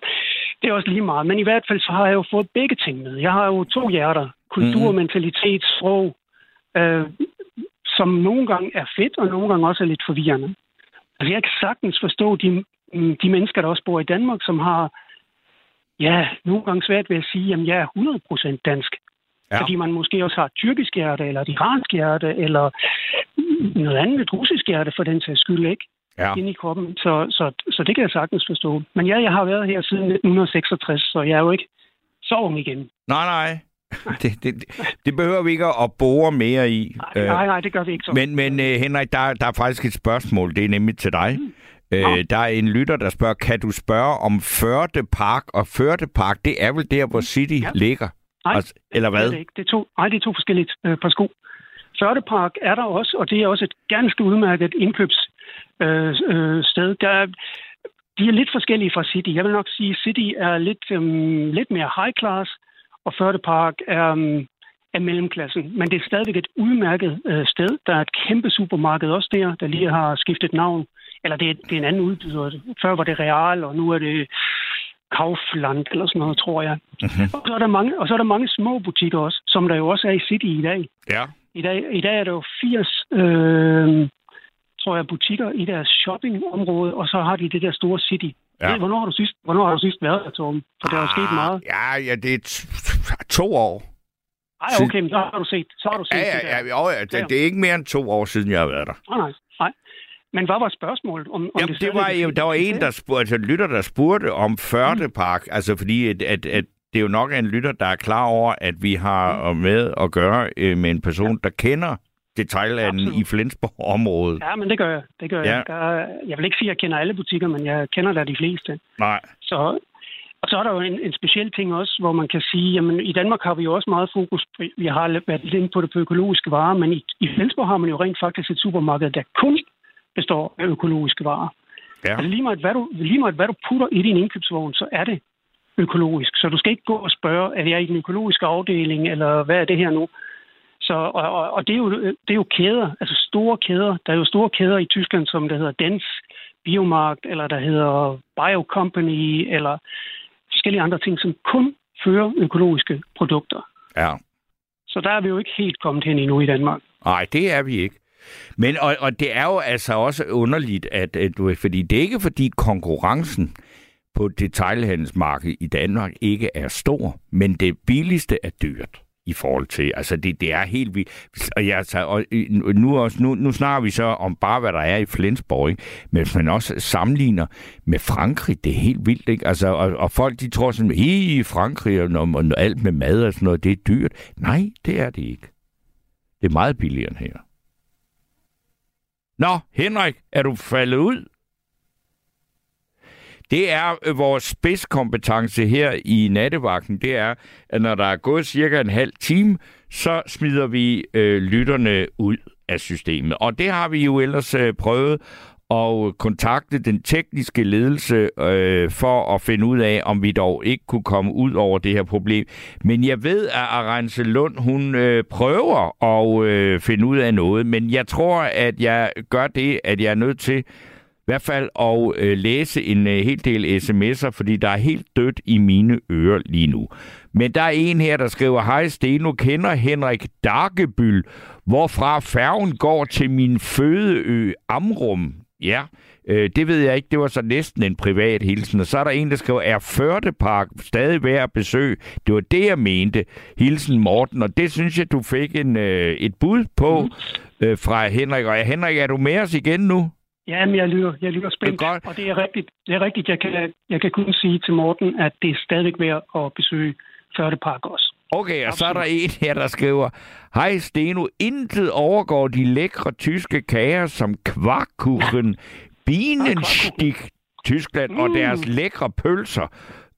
det er også lige meget. Men i hvert fald så har jeg jo fået begge ting med. Jeg har jo to hjerter. Kultur, Mhm. mentalitet, sprog, øh, som nogle gange er fedt, og nogle gange også er lidt forvirrende. Altså jeg kan sagtens forstå de, mm, de mennesker, der også bor i Danmark, som har ja, nogle gange svært ved at sige, at jeg er 100% dansk. Ja. Fordi man måske også har et tyrkisk hjerte, eller et iransk hjerte, eller noget andet, et russisk hjerte for den sags skyld, ikke? Ja. Inde i kroppen. Så, så, så det kan jeg sagtens forstå. Men ja, jeg har været her siden 1966, så jeg er jo ikke så ung igen. Nej, nej. Det, det, det behøver vi ikke at bore mere i. Nej, nej, nej, det gør vi ikke så. Men, men uh, Henrik, der, der er faktisk et spørgsmål. Det er nemlig til dig. Øh, Nå. der er en lytter, der spørger, kan du spørge om Førde Park? Og Førde Park, det er vel der, hvor City ja. Ja. ligger? Nej, Altså, eller Det er hvad? det ikke. Det er to, nej, det er to forskellige øh, par sko. Førdepark er der også, og det er også et ganske udmærket indkøbssted. Øh, øh, sted. der er, de er lidt forskellige fra City. Jeg vil nok sige, at City er lidt, øhm, lidt mere high class, og Førdepark er, øhm, er mellemklassen. Men det er stadigvæk et udmærket øh, sted. Der er et kæmpe supermarked også der, der lige har skiftet navn. Eller det er, det er en anden udbyder. Før var det Real, og nu er det Kaufland eller sådan noget, tror jeg. Mhm. Og så er der mange, og så er der mange små butikker også, som der jo også er i City i dag. Ja. I dag, i dag er der jo 80, øh, tror jeg, butikker i deres shoppingområde, og så har de det der store City. Ja. Hvornår har du sidst, hvornår har du sidst været der, Torben? For der er jo sket meget. Ja, ja, det er to år. Ej, okay, men så har du set, så har du set Ja, det ja, der. ja, jo, ja det, det er ikke mere end to år siden, jeg har været der. Nej, nej, nej. Men hvad var spørgsmålet? Om, om Jamen, det stadig var jo, der var en, der spurgte, altså lytter, der spurgte om Førde Park, altså fordi, at, at, at det er jo nok en lytter, der er klar over, at vi har med at gøre øh, med en person, der kender detaljhandlen Absolut. i Flensborg-området. Ja, men det gør jeg. Det gør Ja. jeg. Der, jeg vil ikke sige, at jeg kender alle butikker, men jeg kender da de fleste. Nej. Så, og så er der jo en, en speciel ting også, hvor man kan sige, jamen i Danmark har vi jo også meget fokus på, vi har været lidt inde på det på økologiske varer, men i, i Flensborg har man jo rent faktisk et supermarked, der kun består af økologiske varer. Ja. Altså lige meget, hvad du, lige meget, hvad du putter i din indkøbsvogn, så er det økologisk. Så du skal ikke gå og spørge, er jeg i den økologiske afdeling, eller hvad er det her nu? Så, og, og, og det, er jo, det er jo kæder, altså store kæder. Der er jo store kæder i Tyskland, som der hedder Dens Biomarkt, eller der hedder Bio Company, eller forskellige andre ting, som kun fører økologiske produkter. Ja. Så der er vi jo ikke helt kommet hen endnu i Danmark. Nej, det er vi ikke. Men, og, og det er jo altså også underligt, at, at du, fordi det er ikke fordi konkurrencen på detailhandelsmarkedet i Danmark ikke er stor, men det billigste er dyrt i forhold til, altså det, det er helt vildt. Og, ja, altså, og øh, nu, også, nu, nu snakker vi så om bare, hvad der er i Flensborg, ikke? men hvis man også sammenligner med Frankrig, det er helt vildt, ikke? Altså, og, og folk de tror sådan, i Frankrig, og, og, og alt med mad og sådan noget, det er dyrt. Nej, det er det ikke. Det er meget billigere end her. Nå, Henrik, er du faldet ud? Det er øh, vores spidskompetence her i nattevagten. Det er, at når der er gået cirka en halv time, så smider vi øh, lytterne ud af systemet. Og det har vi jo ellers øh, prøvet og kontakte den tekniske ledelse øh, for at finde ud af, om vi dog ikke kunne komme ud over det her problem. Men jeg ved, at Arance Lund, hun øh, prøver at øh, finde ud af noget, men jeg tror, at jeg gør det, at jeg er nødt til i hvert fald at øh, læse en øh, hel del sms'er, fordi der er helt dødt i mine ører lige nu. Men der er en her, der skriver, Hej Steno, kender Henrik Darkebyl, hvorfra færgen går til min fødeø Amrum. Ja, øh, det ved jeg ikke. Det var så næsten en privat hilsen. Og så er der en, der skriver, er Førdepark stadig værd at besøge? Det var det, jeg mente. Hilsen Morten. Og det synes jeg, du fik en, øh, et bud på øh, fra Henrik. Og Henrik, er du med os igen nu? Ja, men jeg lytter, jeg lytter spændt, Det er godt. og det er rigtigt. Det er rigtigt. Jeg kan, jeg kan kun sige til Morten, at det er stadigvæk værd at besøge Førde Park også. Okay, og så er der en her, der skriver, Hej Steno, intet overgår de lækre tyske kager som kvarkuchen, Bienenstik, Tyskland og Mm. deres lækre pølser.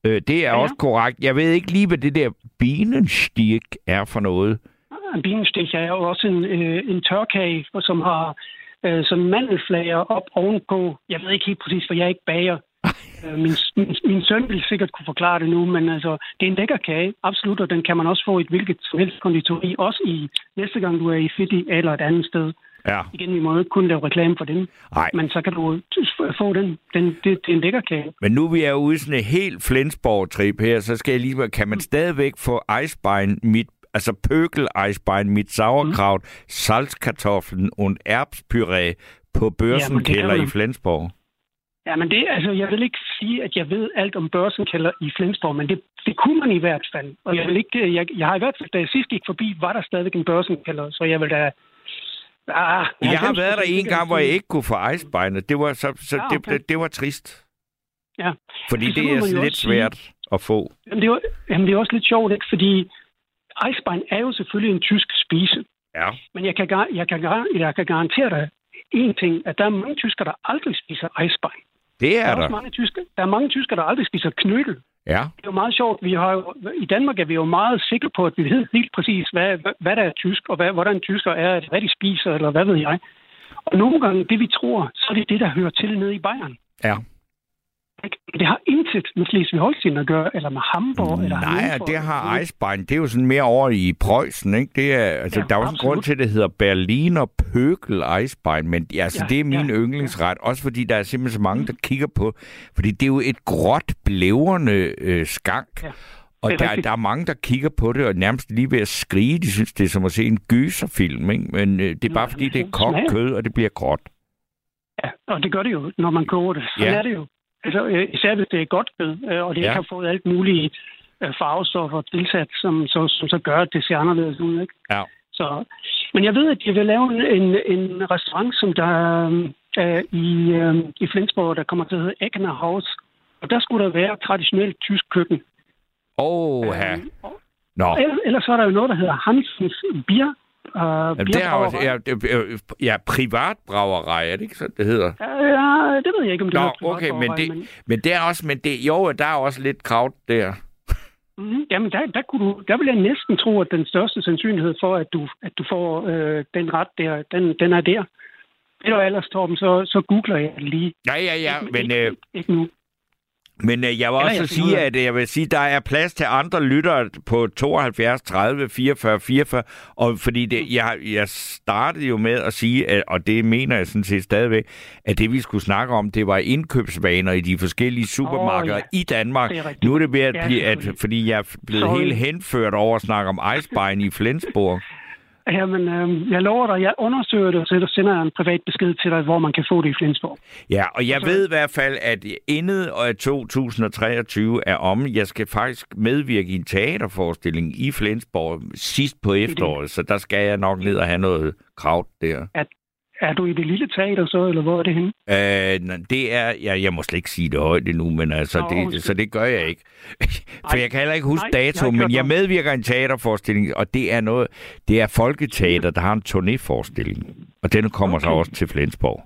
Øh, det er Ja. også korrekt. Jeg ved ikke lige, hvad det der Bienenstik er for noget. En binestik er jo også en, øh, en tørkage, som har øh, sådan mandelflager op ovenpå. Jeg ved ikke helt præcis, for jeg er ikke bager. Øh, min, min, min søn vil sikkert kunne forklare det nu, men altså, det er en lækker kage, absolut, og den kan man også få i et hvilket som helst konditori, også i næste gang du er i City eller et andet sted. Ja. Igen, vi må jo ikke kun lave reklame for dem, Nej, men så kan du få den. den det, det er en lækker kage. men nu vi er ude i sådan en helt Flensborg-trip her, så skal jeg lige kan man stadigvæk få Eisbein mit altså pøkel Eisbein mit sauerkraut, mm. salzkartoffeln und Erbspüree på det kan i. Flensborg. Ja, men det, altså, jeg vil ikke sige, at jeg ved alt om børsenkælder i Flensborg, men det, det kunne man i hvert fald. Og jeg vil ikke, jeg, jeg har i hvert fald, da jeg sidst gik forbi, var der stadigvæk en børsenkælder, så jeg vil da... Ah, Jeg har 90% været der en gang, hvor jeg ikke kunne få Eisbein, og det var, så, så Ah, det, okay. det, det var trist. Ja. Fordi Altså, så det er lidt også svært at få. Jamen, det er, jo- jamen, det er også lidt sjovt, ikke? Fordi Eisbein er jo selvfølgelig en tysk spise. Ja. Men jeg kan, jeg kan, jeg kan garantere dig, én ting, at der er mange tyskere, der aldrig spiser Eisbein. Det Der er er, også der. mange tyskere, der er mange tyskere, der aldrig spiser knødel. Ja. Det er jo meget sjovt. Vi har jo, I Danmark er vi jo meget sikre på, at vi ved helt præcis, hvad, hvad, hvad der er tysk, og hvad, hvordan tysker er, hvad de spiser, eller hvad ved jeg. Og nogle gange, det vi tror, så er det det, der hører til nede i Bayern. Ja. Det har intet med Slesvig-Holstein at gøre, eller med Hamburg, eller Nej, og det har Eisbein. Det er jo sådan mere over i Preussen, ikke? Det er, altså, Ja, der er jo en grund til, at det hedder Berliner Pøkel Eisbein, men altså, Ja, det er min ja, yndlingsret. Også fordi der er simpelthen så mange, der kigger på, fordi det er jo et gråt, blæverne øh, skank. Ja, Og er der, rigtigt. der er mange, der kigger på det og nærmest lige ved at skrige. De synes, det er som at se en gyserfilm, ikke? Men øh, det er bare fordi, det er kogt kød, og det bliver gråt. Ja, og det gør det jo, når man koger det. Sådan Ja. er det jo. Altså, øh, især hvis det er godt kød, øh, og det Ja. ikke har fået alt muligt øh, farvestoffer tilsat, som så, som så gør, at det ser anderledes ud. Ikke? Ja. Så, men jeg ved, at de vil lave en, en restaurant, som der øh, i, øh, i Flensborg, der kommer til at hedde Egner House. Og der skulle der være traditionelt tysk køkken. Åh, ja. Øhm, og- Nå. Ellers, ellers så er der jo noget, der hedder Hansens Bier. Jamen, det er også, ja, det, øh, ja, privatbragerij, er det ikke sådan, det hedder? Ja, det ved jeg ikke, om det Nå, hedder okay, men det, men det er også, men det, jo, der er også lidt kraut der. Mm, jamen, der, der, kunne du, der vil jeg næsten tro, at den største sandsynlighed for, at du, at du får øh, den ret der, den, den er der. Ved du ellers, Torben, så, så googler jeg lige. Ja, ja, ja, Ikke- men, ikke, øh, ikke nu. Men øh, jeg vil Ja, også jeg sige, at øh, jeg vil sige, der er plads til andre lyttere på 72, 30, 44, 44, og fordi det, jeg, jeg startede jo med at sige, at, og det mener jeg sådan set stadigvæk, at det vi skulle snakke om, det var indkøbsvaner i de forskellige supermarkeder ja. i Danmark. Er. Nu er det ved at Ja, blive, at, fordi jeg er blevet Sorry. helt henført over at snakke om Eisbein i Flensborg. Jamen, øh, jeg lover dig, jeg undersøger det, og så sender jeg en privat besked til dig, hvor man kan få det i Flensborg. Ja, og jeg ved i hvert fald, at inden år 2023 er om, jeg skal faktisk medvirke i en teaterforestilling i Flensborg sidst på efteråret, så der skal jeg nok ned og have noget kraut der. Er du i det lille teater så, eller hvor er det henne? Øh, det er, ja, jeg må slet ikke sige det højt endnu, men altså, Nå, det, så det gør jeg ikke. For jeg kan heller ikke huske Nej, dato, men jeg medvirker i en teaterforestilling, og det er noget, det er Folketeater, der har en turnéforestilling, og den kommer så Okay. også til Flensborg.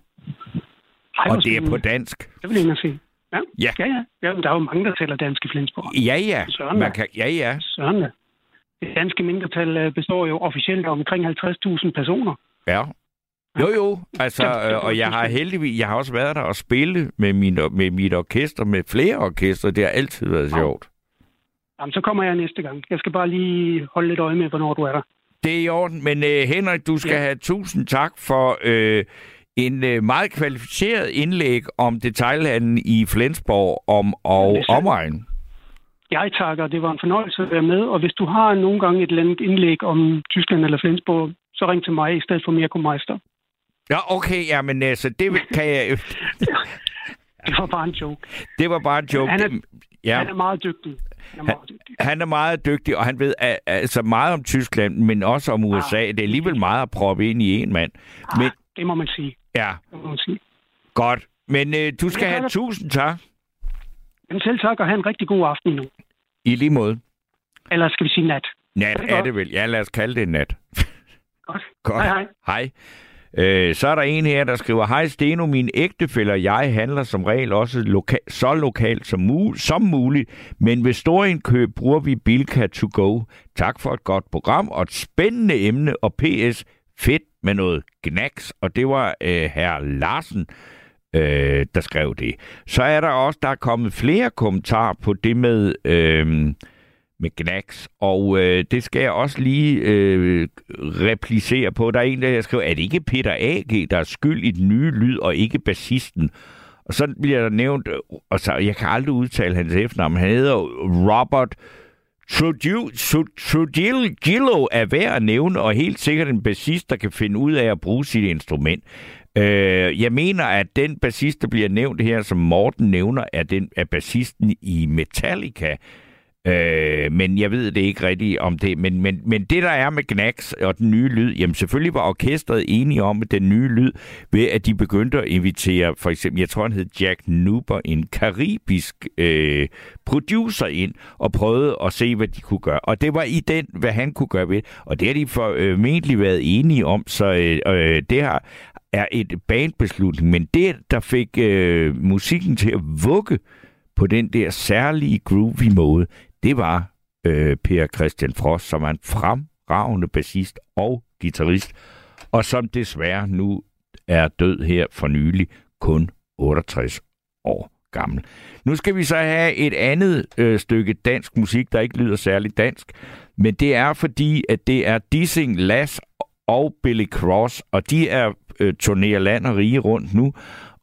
Ej, Og det er på dansk. Det vil jeg se. Ja, Ja. ja. ja. Jamen, der er jo mange, der taler dansk i Flensborg. Ja, ja. Søren Man kan, ja, ja. Da. Det danske mindretal øh, består jo officielt af omkring 50.000 personer. Ja. Jo, jo. Altså, Ja, øh, og jeg har heldigvis, jeg har også været der og spille med, min, med mit orkester, med flere orkester. Det har altid været sjovt. Jamen, så kommer jeg næste gang. Jeg skal bare lige holde lidt øje med, hvornår du er der. Det er i orden, men øh, Henrik, du skal ja. Ja. have tusind tak for øh, en øh, meget kvalificeret indlæg om detailhandlen i Flensborg om, og sandt. omegn. Jeg takker, det var en fornøjelse at være med, og hvis du har nogle gange et eller andet indlæg om Tyskland eller Flensborg, så ring til mig i stedet for Mirko Meister. Ja, okay, ja, men altså, det kan jeg... Det var bare en joke. Det var bare en joke. Han er- ja. Han er meget dygtig. Han er meget dygtig. Han er meget dygtig, og han ved altså meget om Tyskland, men også om USA. Det er alligevel meget at proppe ind i en mand. Men Ah, det må man sige. ja, Det må man sige. godt. Men øh, du skal have tusind tak. Men selv tak, og have en rigtig god aften nu. I lige måde. Eller skal vi sige nat? Nat Er det er det vel. Ja, lad os kalde det nat. Godt. Godt. Hej, hej. Hej. Øh, så er der en her, der skriver, Hej Steno, min ægtefælle og jeg handler som regel også loka- så lokalt som, mu- som muligt, men ved store indkøb bruger vi Bilka to go. Tak for et godt program og et spændende emne, og PS fedt med noget gnaks, og det var øh, herr Larsen, øh, der skrev det. Så er der også, der er kommet flere kommentarer på det med... Øh, med Gnax, og øh, det skal jeg også lige øh, replicere på. Der er en, der skriver, er det ikke Peter A.G., der er skyld i den nye lyd, og ikke bassisten? Og så bliver der nævnt, øh, og så, jeg kan aldrig udtale hans efternavn, han hedder Robert Trujillo, Trujillo er værd at nævne, og helt sikkert en bassist, der kan finde ud af at bruge sit instrument. Øh, jeg mener, at den bassist, der bliver nævnt her, som Morten nævner, er, den, er bassisten i Metallica. Øh, men jeg ved det ikke rigtigt om det. Men, men, men det, der er med Gnax og den nye lyd, jamen selvfølgelig var orkestret enige om at den nye lyd, ved at de begyndte at invitere, for eksempel, jeg tror han hed Jack Nuber, en karibisk øh, producer ind, og prøvede at se, hvad de kunne gøre. Og det var i den, hvad han kunne gøre ved. Og det har de øh, formentlig været enige om, så øh, øh, det har, er et bandbeslutning, men det, der fik øh, musikken til at vugge på den der særlige groovy måde, det var øh, Per Christian Frost, som er en fremragende bassist og guitarist, og som desværre nu er død her for nylig, kun 68 år gammel. Nu skal vi så have et andet øh, stykke dansk musik, der ikke lyder særlig dansk, men det er fordi, at det er Dissing, Lass og Billy Cross, og de er øh, turnerer land og rige rundt nu,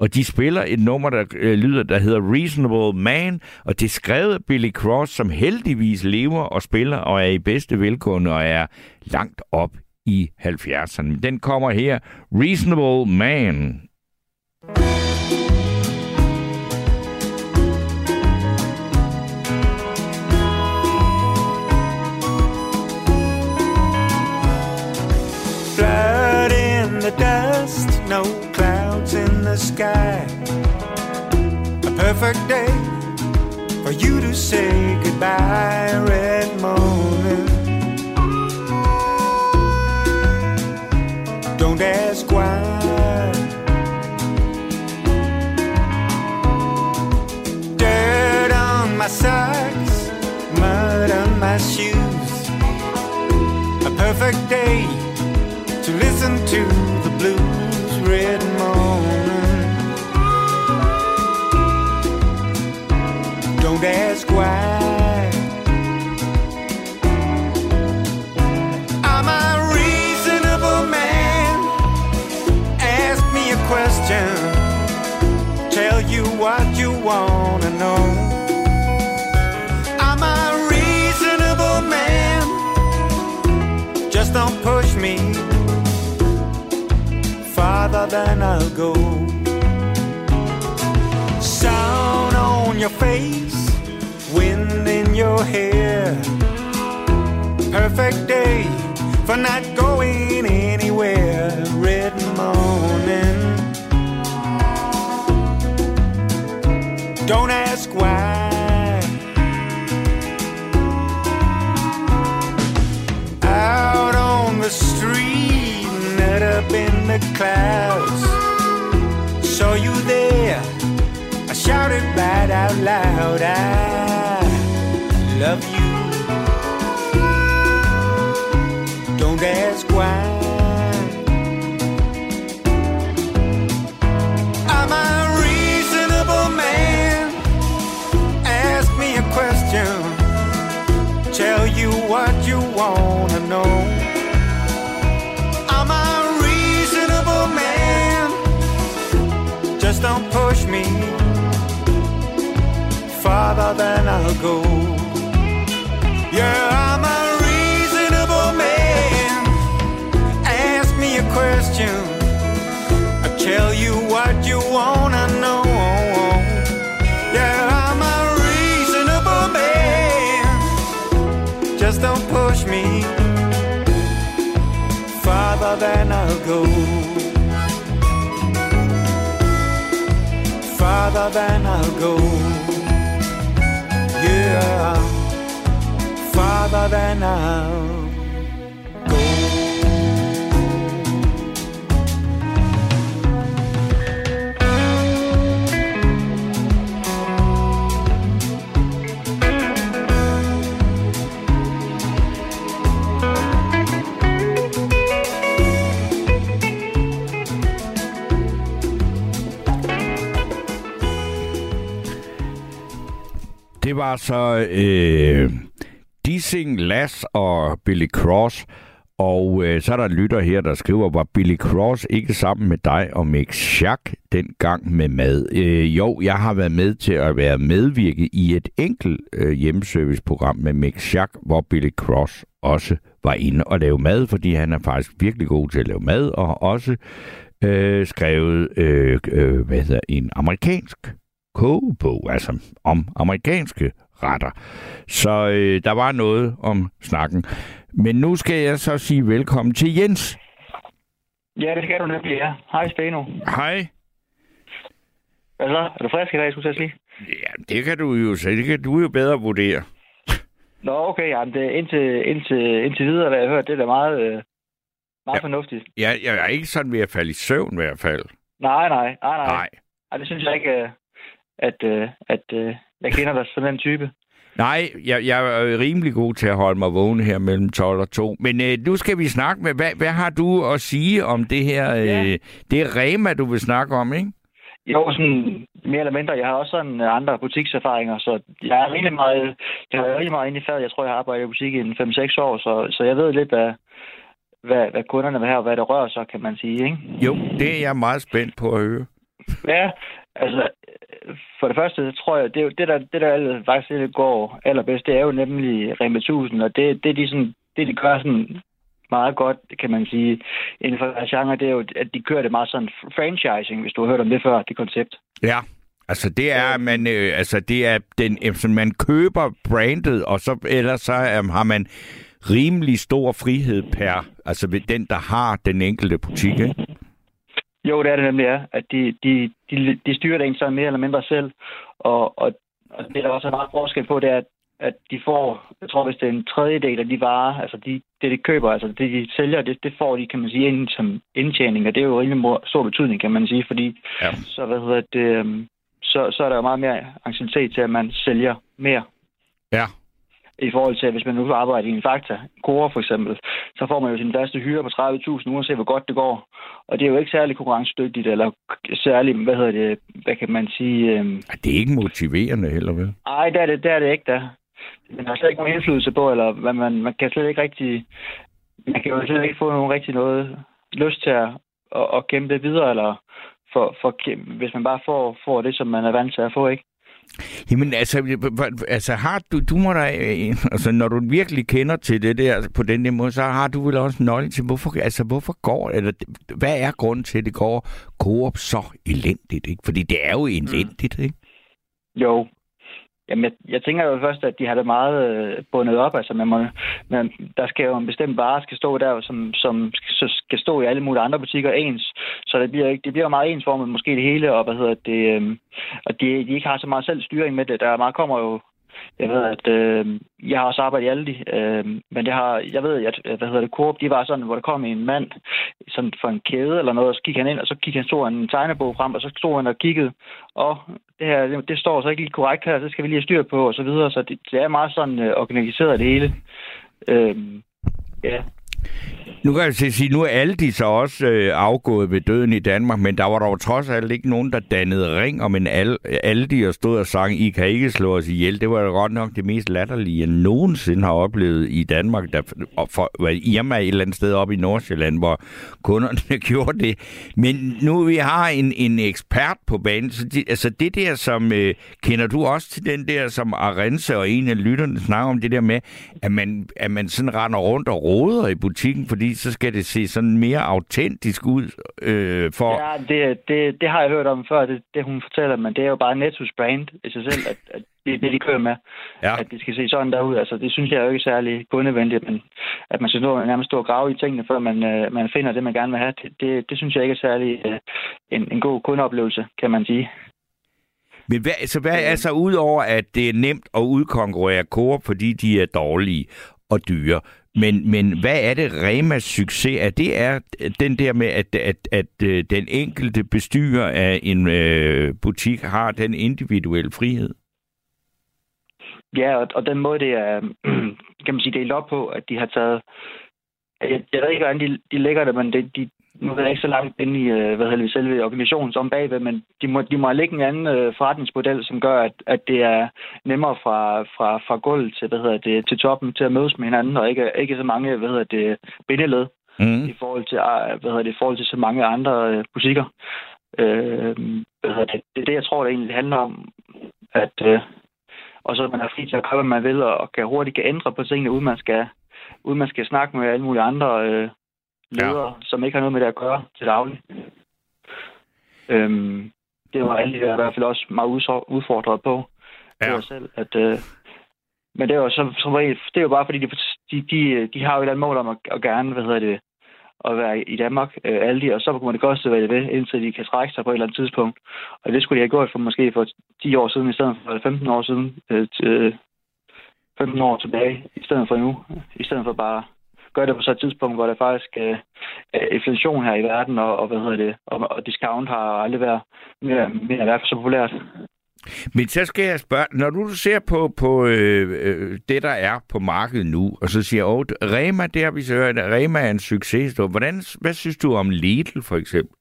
og de spiller et nummer, der øh, lyder, der hedder Reasonable Man, og det er skrevet af Billy Cross, som heldigvis lever og spiller og er i bedste velgående og er langt op i 70'erne. Den kommer her, Reasonable Man. Blood sky. A perfect day for you to say goodbye, red morning. Don't ask why. Dirt on my socks, mud on my shoes. A perfect day to listen to know. I'm a reasonable man. Just don't push me farther than I'll go. Sun on your face, wind in your hair. Perfect day for not going anywhere. Red morning. Don't ask in the clouds. Saw you there. I shouted right out loud. I love you. Don't ask why. Farther than I'll go. Yeah, I'm a reasonable man. Ask me a question. I tell you what you wanna know. Yeah, I'm a reasonable man. Just don't push me farther than I'll go. Farther than I'll go. Yeah, farther than I'll Det var så øh, Dissing, Lass og Billy Cross. Og øh, så er der en lytter her, der skriver, var Billy Cross ikke sammen med dig og Mick Schack dengang med mad? Øh, jo, jeg har været med til at være medvirke i et enkelt øh, hjemmeserviceprogram med Mick Schack, hvor Billy Cross også var inde og lave mad, fordi han er faktisk virkelig god til at lave mad, og også øh, skrevet øh, øh, hvad hedder, en amerikansk kogebog, altså om amerikanske retter. Så øh, der var noget om snakken. Men nu skal jeg så sige velkommen til Jens. Ja, det skal du nemlig, ja. Hej, Steno. Hej. Hvad så? Er du frisk i dag, skulle jeg sige? Ja, det kan du jo sige. Det kan du jo bedre vurdere. Nå, okay, ja, det indtil, indtil, indtil videre, hvad jeg har hørt, det er da meget, øh, Meget Ja. ja. fornuftigt. Jeg, jeg er ikke sådan ved at falde i søvn i hvert fald. Nej, nej, nej, nej. Nej. Ej, det synes jeg ikke, øh, at, øh, at øh, jeg kender dig som den type. Nej, jeg, jeg er rimelig god til at holde mig vågen her mellem 12 og 2. Men øh, nu skal vi snakke med, hvad, hvad har du at sige om det her? Øh, Ja. Det Rema, du vil snakke om, ikke? Jo, sådan mere eller mindre. Jeg har også sådan øh, andre butikserfaringer, så jeg er rigtig meget, jeg er rigtig meget inde i faget. Jeg tror, jeg har arbejdet i butik i en 5-6 år, så, så jeg ved lidt, hvad, hvad, hvad kunderne vil have, og hvad det rører sig, kan man sige, ikke? Jo, det er jeg meget spændt på at høre. Ja, altså, øh, for det første så tror jeg, det, er det der, det der faktisk går allerbedst, det er jo nemlig Rema 1000, og det, det, de sådan, det de gør sådan meget godt, kan man sige, inden for deres genre, det er jo, at de kører det meget sådan franchising, hvis du har hørt om det før, det koncept. Ja, altså det er, man, øh, altså det er den, altså man køber brandet, og så ellers så um, har man rimelig stor frihed per, altså ved den, der har den enkelte butik, ikke? Jo, det er det nemlig, ja. At de, de, de, de styrer det sådan mere eller mindre selv. Og, og, og det, der også er meget forskel på, det er, at, at de får, jeg tror, hvis det er en tredjedel af de varer, altså de, det, de køber, altså det, de sælger, det, det får de, kan man sige, ind som indtjening. Og det er jo rimelig stor betydning, kan man sige, fordi Ja. så, hvad hedder det, øhm, så, så er der jo meget mere anciennitet til, at man sælger mere. Ja. I forhold til, hvis man nu arbejder i en fakta, Core for eksempel, så får man jo sin faste hyre på 30.000, uanset hvor godt det går. Og det er jo ikke særlig konkurrencedygtigt, eller særlig, hvad hedder det, hvad kan man sige... Øhm, Det er ikke motiverende heller, vel? ej, det er det, det er det ikke, da. Man har slet ikke nogen indflydelse på, eller hvad man, man kan slet ikke rigtig... Man kan jo slet ikke få nogen rigtig noget lyst til at, at, at kæmpe videre, eller for, for, hvis man bare får, får det, som man er vant til at få, ikke? Jamen altså, altså har du, du må da, øh, altså når du virkelig kender til det der altså, på den der måde, så har du vel også nøgle til, hvorfor, altså hvorfor går, eller hvad er grunden til, at det går Coop så elendigt, ikke? Fordi det er jo elendigt, ikke? Jo. Jamen, jeg, jeg tænker jo først, at de har det meget øh, bundet op. Altså, man må, man, der skal jo en bestemt vare skal stå der, som, som skal, skal stå i alle mulige andre butikker ens. Så det bliver, ikke, det bliver meget ensformet, måske det hele, og hvad hedder det, øh, og de, de ikke har så meget selv styring med det. Der meget kommer jo jeg ved, at øh, jeg har også arbejdet i Aldi, øh, men det har, jeg ved, at hvad hedder det, Coop, de var sådan, hvor der kom en mand sådan for en kæde eller noget, og så gik han ind, og så gik han stod en tegnebog frem, og så stod han og kiggede, og det her, det, det står så ikke lige korrekt her, så skal vi lige have styr på, og så videre, så det, det er meget sådan øh, organiseret det hele. Øh, ja, nu kan jeg så sige, nu er Aldi så også øh, afgået ved døden i Danmark, men der var dog trods alt ikke nogen, der dannede ring om en Al- Aldi og stod og sang, I kan ikke slå os ihjel. Det var jo godt nok det mest latterlige, jeg nogensinde har oplevet i Danmark. Der, for, var Irma et eller andet sted op i Nordsjælland, hvor kunderne gjorde det. Men nu vi har en, en ekspert på banen, så det, altså det der som, øh, kender du også til den der, som Arense og en af lytterne snakker om det der med, at man, at man sådan render rundt og roder i butikken, fordi så skal det se sådan mere autentisk ud øh, for... ja det, det, det har jeg hørt om før, det, det hun fortæller, men det er jo bare Nettos brand i sig selv, at, at det er det, de kører med. Ja. at det skal se sådan der ud. Altså, det synes jeg jo ikke er særlig kundevenligt, men at man skal stå, nærmest stå og grave i tingene, før man, øh, man finder det, man gerne vil have. Det, det, det synes jeg ikke er særlig øh, en, en god kundeoplevelse, kan man sige. Men hvad, altså, hvad er så udover, at det er nemt at udkonkurrere Coop, fordi de er dårlige og dyre, men, men hvad er det Remas succes? Er det er den der med, at, at, at øh, den enkelte bestyrer af en øh, butik har den individuelle frihed? Ja, og, og den måde, det er, kan man sige, delt op på, at de har taget... Jeg, jeg ved ikke, hvordan de, de lægger det, men det, de, nu er jeg ikke så langt inde i øh, hvad hedder det, selve organisationen som bagved, men de må, de må lægge en anden øh, forretningsmodel, som gør, at, at det er nemmere fra, fra, fra gulv til, hvad hedder det, til toppen til at mødes med hinanden, og ikke, ikke så mange hvad hedder det, bindeled Mm. i forhold til, øh, hvad hedder det, i forhold til så mange andre øh, butikker. Øh, hvad hedder det, det er det, jeg tror, det egentlig handler om. At, øh, og så man er fri til at gøre, hvad man vil, og, og kan hurtigt kan ændre på tingene, uden man skal, uden man skal snakke med alle mulige andre øh, ledere, ja. som ikke har noget med det at gøre til daglig. Øhm, det var alle i hvert fald også meget udfordret på. Ja. Det var selv, at, øh, men det er jo så, som regel, det er jo bare fordi, de, de, de, de har jo et eller andet mål om at, at gerne, hvad hedder det, at være i Danmark, øh, alle de, og så kommer det koste, hvad det vil, indtil de kan trække sig på et eller andet tidspunkt. Og det skulle de have gjort for måske for 10 år siden, i stedet for 15 år siden, øh, til, 15 år tilbage, i stedet for nu, i stedet for bare gør det på så et tidspunkt, hvor der faktisk øh, er inflation her i verden, og, og hvad hedder det, og, og discount har aldrig været mere, mere været så populært. Men så skal jeg spørge, når du ser på, på øh, øh, det, der er på markedet nu, og så siger, åh, Rema, det har vi så hørt, Rema er en succes. Hvordan, hvad synes du om Lidl, for eksempel?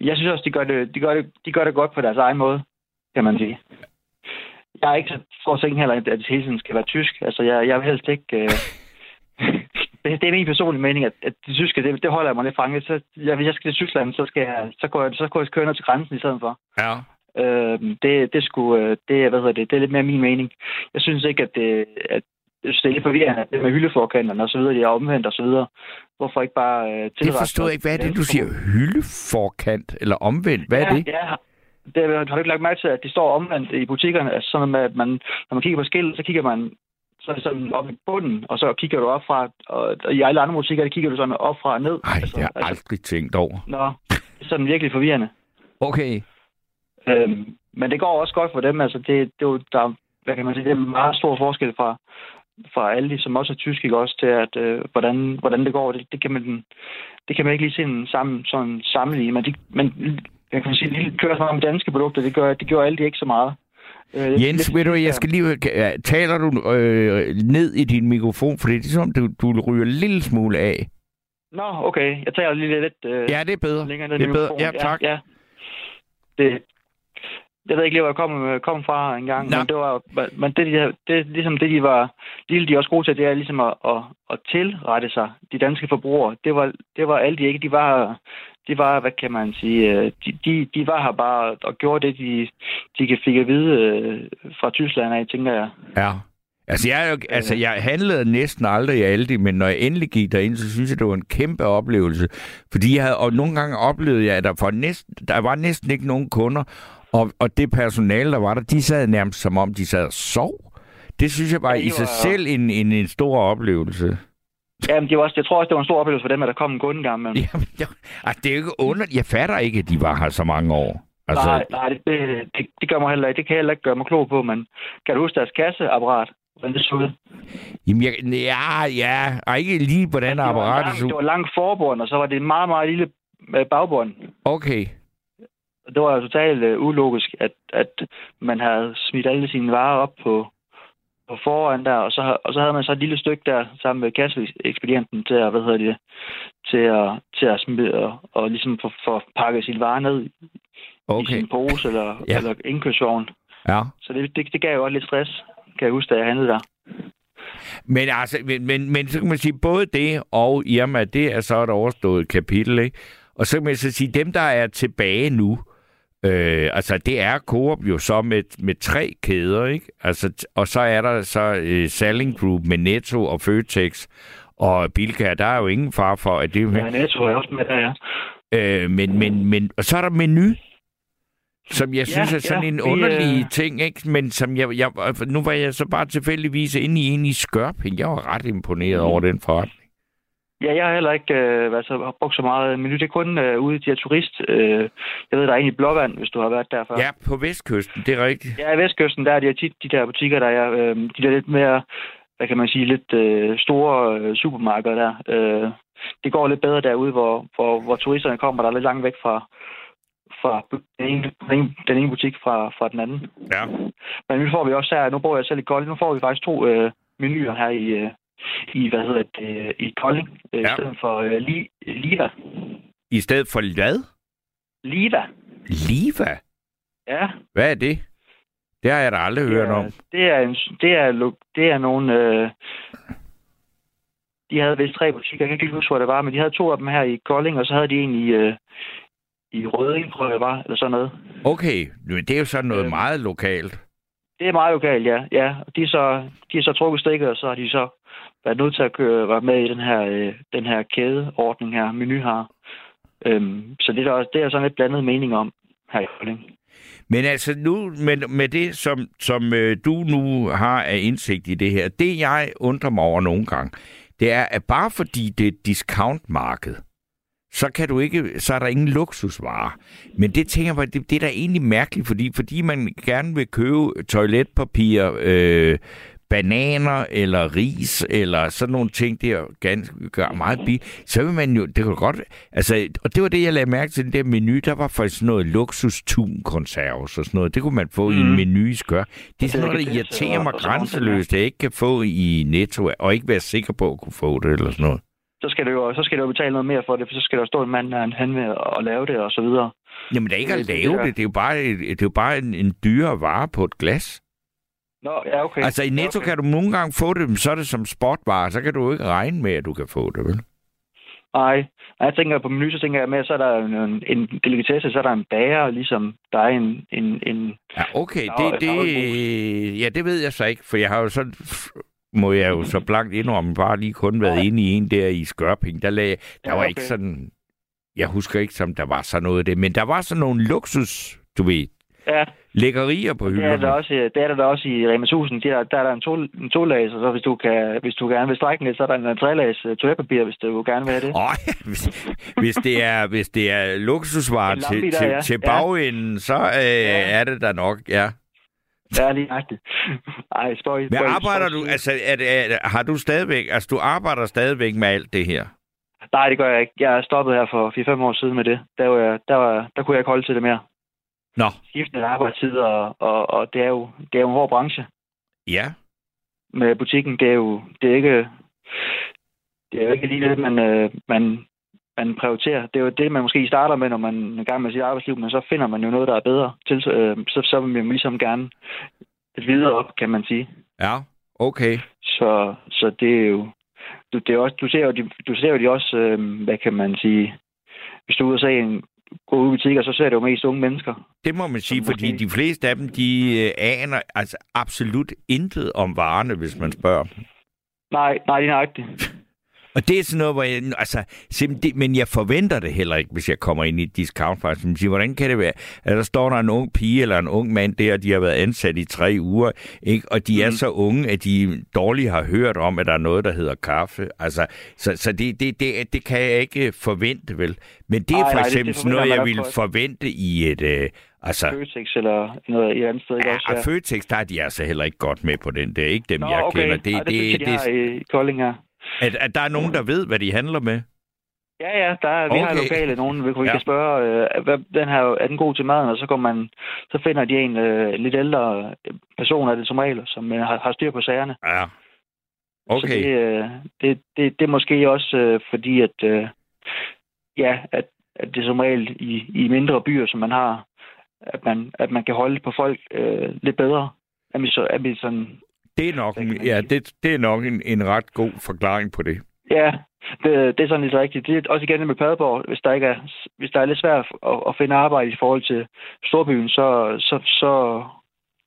Jeg synes også, de gør det, de gør det, de gør det godt på deres egen måde, kan man sige. Jeg er ikke så stor ting heller, at det hele tiden skal være tysk. Altså, jeg, jeg vil helst ikke... Øh, det, det er min personlige mening, at, at det tyske, det, det holder jeg mig lidt fanget. Så jeg, hvis jeg skal til Tyskland, så, skal jeg, så, går jeg, så går jeg køre ned til grænsen i stedet for. Ja. Øh, det, det, skulle, øh, det, hvad hedder det, det er lidt mere min mening. Jeg synes ikke, at det, at jeg synes, det er lidt forvirrende, at det med hyldeforkanterne og så videre, de er omvendt og så videre. Hvorfor ikke bare øh, Det forstår jeg ikke. Hvad er det, du siger? Hyldeforkant eller omvendt? Hvad ja, er det? Ja, det har du ikke lagt mærke til, at de står omvendt i butikkerne. Altså sådan at man, når man kigger på skilt, så kigger man så er det sådan op i bunden, og så kigger du op fra, og, i alle andre butikker, der kigger du sådan op fra og ned. Nej, altså, det har jeg aldrig tænkt over. Nå, det er sådan virkelig forvirrende. Okay. Øhm, men det går også godt for dem. Altså, det, det er jo, der, hvad kan man sige, det er en meget stor forskel fra, fra alle de, som også er tyske, også til, at, øh, hvordan, hvordan det går. Det, det, kan man, det kan man ikke lige se en sammen, sådan sammenligne. Men, de, men jeg kan sige, de kører sådan med danske produkter, det gør, det gør alle de ikke så meget. Øh, Jens, ved du, jeg skal lige... Taler du øh, ned i din mikrofon, for det er ligesom, du, du ryger en lille smule af. Nå, okay. Jeg tager lige lidt... Øh, ja, det er bedre. Længere ned det er bedre. Ja, tak. Ja, ja. Det, jeg ved ikke lige, hvor jeg kom, kom fra engang, Nå. men det var, men det, de, det, ligesom det, de var, det, de også gode til, det er ligesom at, at, at tilrette sig, de danske forbrugere. Det var, det var alle de ikke. De var, de var, hvad kan man sige, øh, de, de, de var her bare og gjorde det, de, de fik at vide øh, fra Tyskland af, tænker jeg. Ja. Altså jeg, altså, jeg handlede næsten aldrig i Aldi, men når jeg endelig gik derind, så synes jeg, det var en kæmpe oplevelse. Fordi jeg havde, og nogle gange oplevede jeg, at der, for næsten, der var næsten ikke nogen kunder, og, og det personale, der var der, de sad nærmest som om, de sad og sov. Det synes jeg var ja, i sig var... selv en, en, en stor oplevelse. Jamen, det var også, jeg tror også, det var en stor oplevelse for dem, at der kom en kunde gang. Men... Jamen, det, altså, det er jo ikke under... Jeg fatter ikke, at de var her så mange år. Altså... Nej, nej det, det, det, gør mig heller ikke. Det kan jeg heller ikke gøre mig klog på, men kan du huske deres kasseapparat? Hvordan det så ud? Jamen, jeg, ja, ja. Og ikke lige, hvordan ja, apparatet så Det var langt forbund, og så var det en meget, meget lille øh, bagbånd. Okay. Det var totalt uh, ulogisk, at, at man havde smidt alle sine varer op på, på foran der, og så, og så havde man så et lille stykke der sammen med kasseekspedienten til at, hvad hedder det, til at, til at smide og, og ligesom få, få pakket sine varer ned okay. i sin pose eller, ja. eller indkøbsvogn. Ja. Så det, det, det gav jo også lidt stress, kan jeg huske, da jeg handlede der. Men altså, men, men, men så kan man sige, både det og Irma, det er så et overstået kapitel, ikke? Og så kan man så sige, dem, der er tilbage nu, Øh, altså, det er Coop jo så med, med tre kæder, ikke? Altså, og så er der så øh, Selling Group med Netto og Føtex og Bilka. Der er jo ingen far for, at det... Ja, Netto er også med der, ja. Øh, men, men, men, og så er der menu, som jeg synes ja, er sådan ja, en underlig øh... ting, ikke? Men som jeg, jeg, nu var jeg så bare tilfældigvis inde i en i Skørping. Jeg var ret imponeret mm. over den forretning. Ja, jeg har heller ikke øh, altså, har brugt så meget menu. Det er kun øh, ude til turist. Øh, jeg ved, der er en i Blåvand, hvis du har været der før. Ja, på Vestkysten, det er rigtigt. Ja, i Vestkysten, der er de tit de der butikker, der er øh, de der lidt mere, hvad kan man sige, lidt øh, store øh, supermarkeder der. Øh, det går lidt bedre derude, hvor, hvor, hvor turisterne kommer, der er lidt langt væk fra, fra den ene, den ene, den ene butik fra, fra den anden. Ja. Men nu får vi også her, nu bor jeg selv i Kolding, nu får vi faktisk to øh, menuer her i, øh, i, hvad hedder det, i Kolding, øh, ja. i stedet for uh, li, Liva. I stedet for hvad? Liva. Liva? Ja. Hvad er det? Det har jeg da aldrig hørt om. Det er, en, det er, det er nogle... Øh, de havde vist tre butikker, jeg kan ikke huske, hvor det var, men de havde to af dem her i Kolding, og så havde de en i, øh, i Røding, tror jeg det var, eller sådan noget. Okay, det er jo sådan noget øh, meget lokalt. Det er meget lokalt, ja. ja. De, er så, de er så trukket stikket, og så har de så været nødt til at køre, være med i den her, øh, den her kædeordning her, menu har. Øhm, så det er, der, det er sådan lidt blandet mening om her i Kolding. Men altså nu, med, med det, som, som øh, du nu har af indsigt i det her, det jeg undrer mig over nogle gange, det er, at bare fordi det er discountmarked, så kan du ikke, så er der ingen luksusvarer. Men det tænker jeg, det, det er da egentlig mærkeligt, fordi, fordi man gerne vil købe toiletpapir, øh, bananer eller ris eller sådan nogle ting, der ganske, gør meget billigt, så vil man jo, det kan godt, altså, og det var det, jeg lagde mærke til, den der menu, der var faktisk noget luksus konserves og sådan noget. Det kunne man få mm. i en menu i skør. Det er sådan noget, der irriterer mig grænseløst, at jeg ikke kan få i Netto, og ikke være sikker på at kunne få det eller sådan noget så skal, det jo, så skal du jo betale noget mere for det, for så skal der stå en mand, der han med og lave det, og så videre. Jamen, det er ikke at lave det. Det er jo bare, det er jo bare en, en dyre vare på et glas. Nå, ja, okay. Altså, i Netto okay. kan du nogle gange få det, så er det som spotvarer, så kan du jo ikke regne med, at du kan få det, vel? Nej, jeg tænker på menu, så tænker jeg med, så er der en, en delikatesse, så er der en bager, ligesom der er en... en, en ja, okay, det, det, ja, det ved jeg så ikke, for jeg har jo så må jeg jo så blankt indrømme, bare lige kun været inde i en der i Skørping. Der, lag, der ja, var okay. ikke sådan... Jeg husker ikke, som der var sådan noget af det, men der var sådan nogle luksus, du ved, ja. lækkerier på hylderne. Det er der også, det er der også i Rema 1000. Der, der er der en, to, en to-lags, og så hvis du, kan, hvis du gerne vil strække lidt, så er der en tre-lags uh, toiletpapir, hvis du gerne vil have det. Oh, ja, hvis, hvis, det er, hvis det er luksusvarer til, der, til, ja. til bagenden, ja. så øh, ja. er det der nok, ja. Ja, lige nøjagtigt. Ej, spøj, Men arbejder spøj, du, altså, er, er, har du stadigvæk, altså du arbejder stadigvæk med alt det her? Nej, det gør jeg ikke. Jeg er stoppet her for 4-5 år siden med det. Der, var jeg, der, var, der kunne jeg ikke holde til det mere. Nå. Skiftende arbejdstid, og, og, og det, er jo, det er jo en hård branche. Ja. Med butikken, det er jo det er ikke, det er jo ikke lige det, man, øh, man, man prioriterer. Det er jo det, man måske starter med, når man er gang med sit arbejdsliv, men så finder man jo noget, der er bedre. Til, øh, så, så vil man ligesom gerne et videre op, kan man sige. Ja, okay. Så, så det er jo... Du, det er også, du, ser jo de, du ser jo de også, øh, hvad kan man sige... Hvis du er ude og se en gå ud i butikker, så ser det jo mest unge mennesker. Det må man sige, fordi de fleste af dem, de øh, aner altså absolut intet om varerne, hvis man spørger Nej, nej, det er nøjagtigt. Og det er sådan noget, hvor jeg, altså, men jeg forventer det heller ikke, hvis jeg kommer ind i et discount faktisk. Siger, hvordan kan det være, at der står der en ung pige eller en ung mand der, og de har været ansat i tre uger, ikke? og de mm. er så unge, at de dårligt har hørt om, at der er noget, der hedder kaffe. Altså, så så det, det, det, det kan jeg ikke forvente, vel? Men det er Ej, for eksempel nej, det, det noget, jeg ville forvente i et... Øh, Altså, Føtex eller noget i andet sted. Ja, også, ja. Føtex, der er de altså heller ikke godt med på den. Det er ikke dem, Nå, jeg okay. kender. Det, Ej, det, det, det, det, i Kolding her. At, at der er nogen, der ved, hvad de handler med? Ja, ja, der er, okay. vi har lokale nogen, vi, vi ja. kan spørge, øh, hvad, den her, er den god til maden, og så, går man, så finder de en øh, lidt ældre person af det som regel, som øh, har, har styr på sagerne. Ja. Okay. Så det, øh, det, det, det er måske også øh, fordi, at, øh, ja, at, at det som regel i, i mindre byer, som man har, at man, at man kan holde på folk øh, lidt bedre. At det er nok, en, ja, det, det er nok en, en ret god forklaring på det. Ja, det, det er sådan lidt rigtigt. Det er også igen med Padborg, hvis der, ikke er, hvis der er lidt svært at, at finde arbejde i forhold til storbyen, så, så, så,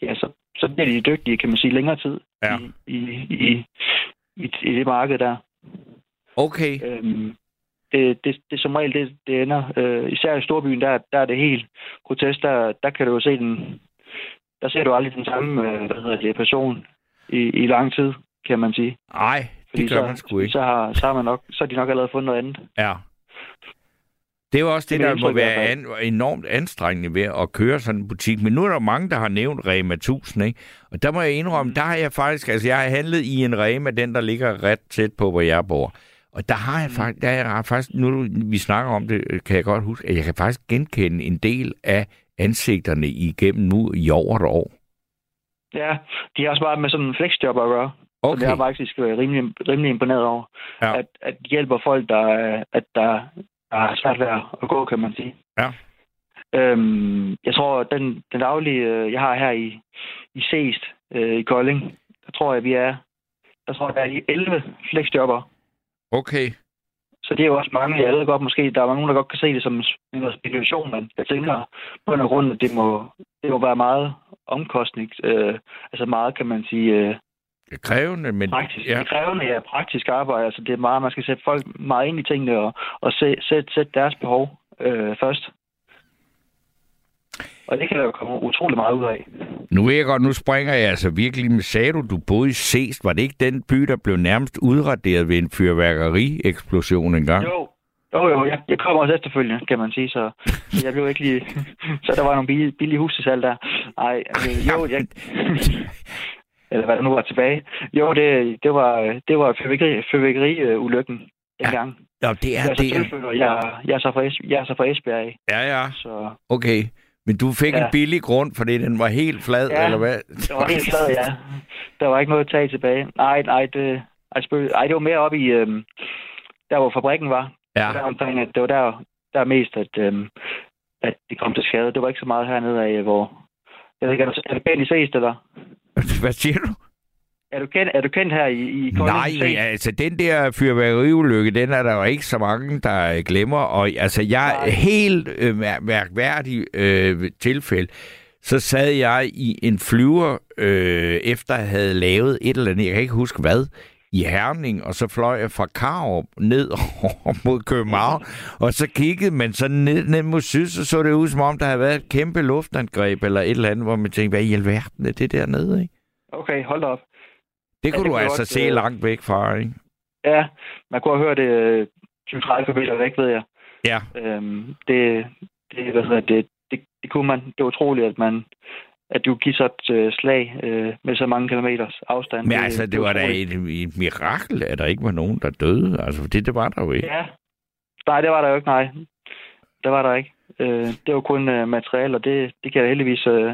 ja, så, så bliver de dygtige, kan man sige, længere tid ja. i, i, i, i, i det marked der. Okay. Øhm, det, det, det som regel, det, det ender. Øh, især i storbyen, der, der er det helt grotesk. Der, der kan du jo se den... Der ser du aldrig den samme øh, hvad hedder det, person i, i lang tid, kan man sige. Nej, det gør så, man sgu ikke. Så har, så har man nok, så har de nok allerede fundet noget andet. Ja. Det er jo også det, det der må være an, enormt anstrengende ved at køre sådan en butik. Men nu er der mange, der har nævnt Rema 1000, ikke? Og der må jeg indrømme, mm. der har jeg faktisk... Altså, jeg har handlet i en Rema, den der ligger ret tæt på, hvor jeg bor. Og der har jeg mm. faktisk... Der er faktisk nu vi snakker om det, kan jeg godt huske, at jeg kan faktisk genkende en del af ansigterne igennem nu i over et år. Ja, de har også bare med sådan en flexjob at gøre. Okay. Så det er faktisk rimelig, rimelig imponeret over. Ja. At, at hjælper folk, der, at der, der har svært ved at gå, kan man sige. Ja. Øhm, jeg tror, den, den daglige, øh, jeg har her i, i Seest øh, i Kolding, der tror jeg, vi er, der tror jeg, der er 11 flexjobber. Okay. Så det er jo også mange, jeg ved godt måske, der er nogen, der godt kan se det som en spekulation, men jeg tænker på en grund, at det må, det må være meget omkostning, øh, altså meget, kan man sige... Øh, krævende, men... Praktisk, ja. Krævende, ja, praktisk arbejde. Altså det er meget, man skal sætte folk meget ind i tingene og, og sætte, sæt, sæt deres behov øh, først. Og det kan der jo komme utrolig meget ud af. Nu ved jeg godt, nu springer jeg altså virkelig. Men sagde du, du boede i Seest. Var det ikke den by, der blev nærmest udraderet ved en fyrværkeri-eksplosion engang? Jo, jo, jo. Jeg, jeg kommer også efterfølgende, kan man sige. Så jeg blev ikke lige... så der var nogle billige, billige hus til salg der. Nej, altså, jo, jeg... eller hvad der nu var tilbage. Jo, det, det var, det var fyrværkeri, fyrværkeri-ulykken dengang. Nå, det Jeg er er så det. tilflytter. Jeg, jeg, er så fra jeg er så fra Esbjerg Ja, ja. så Okay. Men du fik ja. En billig grund, fordi den var helt flad, Ja, eller hvad? det var helt flad, ja. Der var ikke noget at tage tilbage. Nej, nej, det, ej, det var mere oppe i, øhm, der hvor fabrikken var. Ja. Der omkring, at det var der, der mest, at, øhm, at det kom til skade. Det var ikke så meget hernede af, hvor... Jeg ved ikke, er kendt i Seest, eller? Hvad siger du? Er du kendt, er du kendt her i, i Kolding? Nej, altså den der fyrværkeriulykke, den er der jo ikke så mange, der glemmer. Og altså, jeg er helt øh, mær- mærkværdig øh, tilfælde. Så sad jeg i en flyver, øh, efter jeg havde lavet et eller andet, jeg kan ikke huske hvad, i Herning, og så fløj jeg fra Karup ned over mod København, og så kiggede man så ned, ned mod syd, så så det ud som om, der havde været et kæmpe luftangreb, eller et eller andet, hvor man tænkte, hvad i alverden er det dernede, ikke? Okay, hold op. Det kunne det du altså godt, se øh, langt væk fra, ikke? Ja, man kunne have hørt det øh, 20-30 meter væk, ved jeg. Ja. Øhm, det, det, hvad hedder det, det, det kunne man. Det er utroligt, at man at du giver så et øh, slag øh, med så mange kilometers afstand. Men altså, det var da utroligt. et, et mirakel, at der ikke var nogen, der døde. Altså, det, det var der jo ikke. Ja. Nej, det var der jo ikke, nej. Det var der ikke. Øh, det var kun øh, materiale, og det, det kan jeg heldigvis... Øh,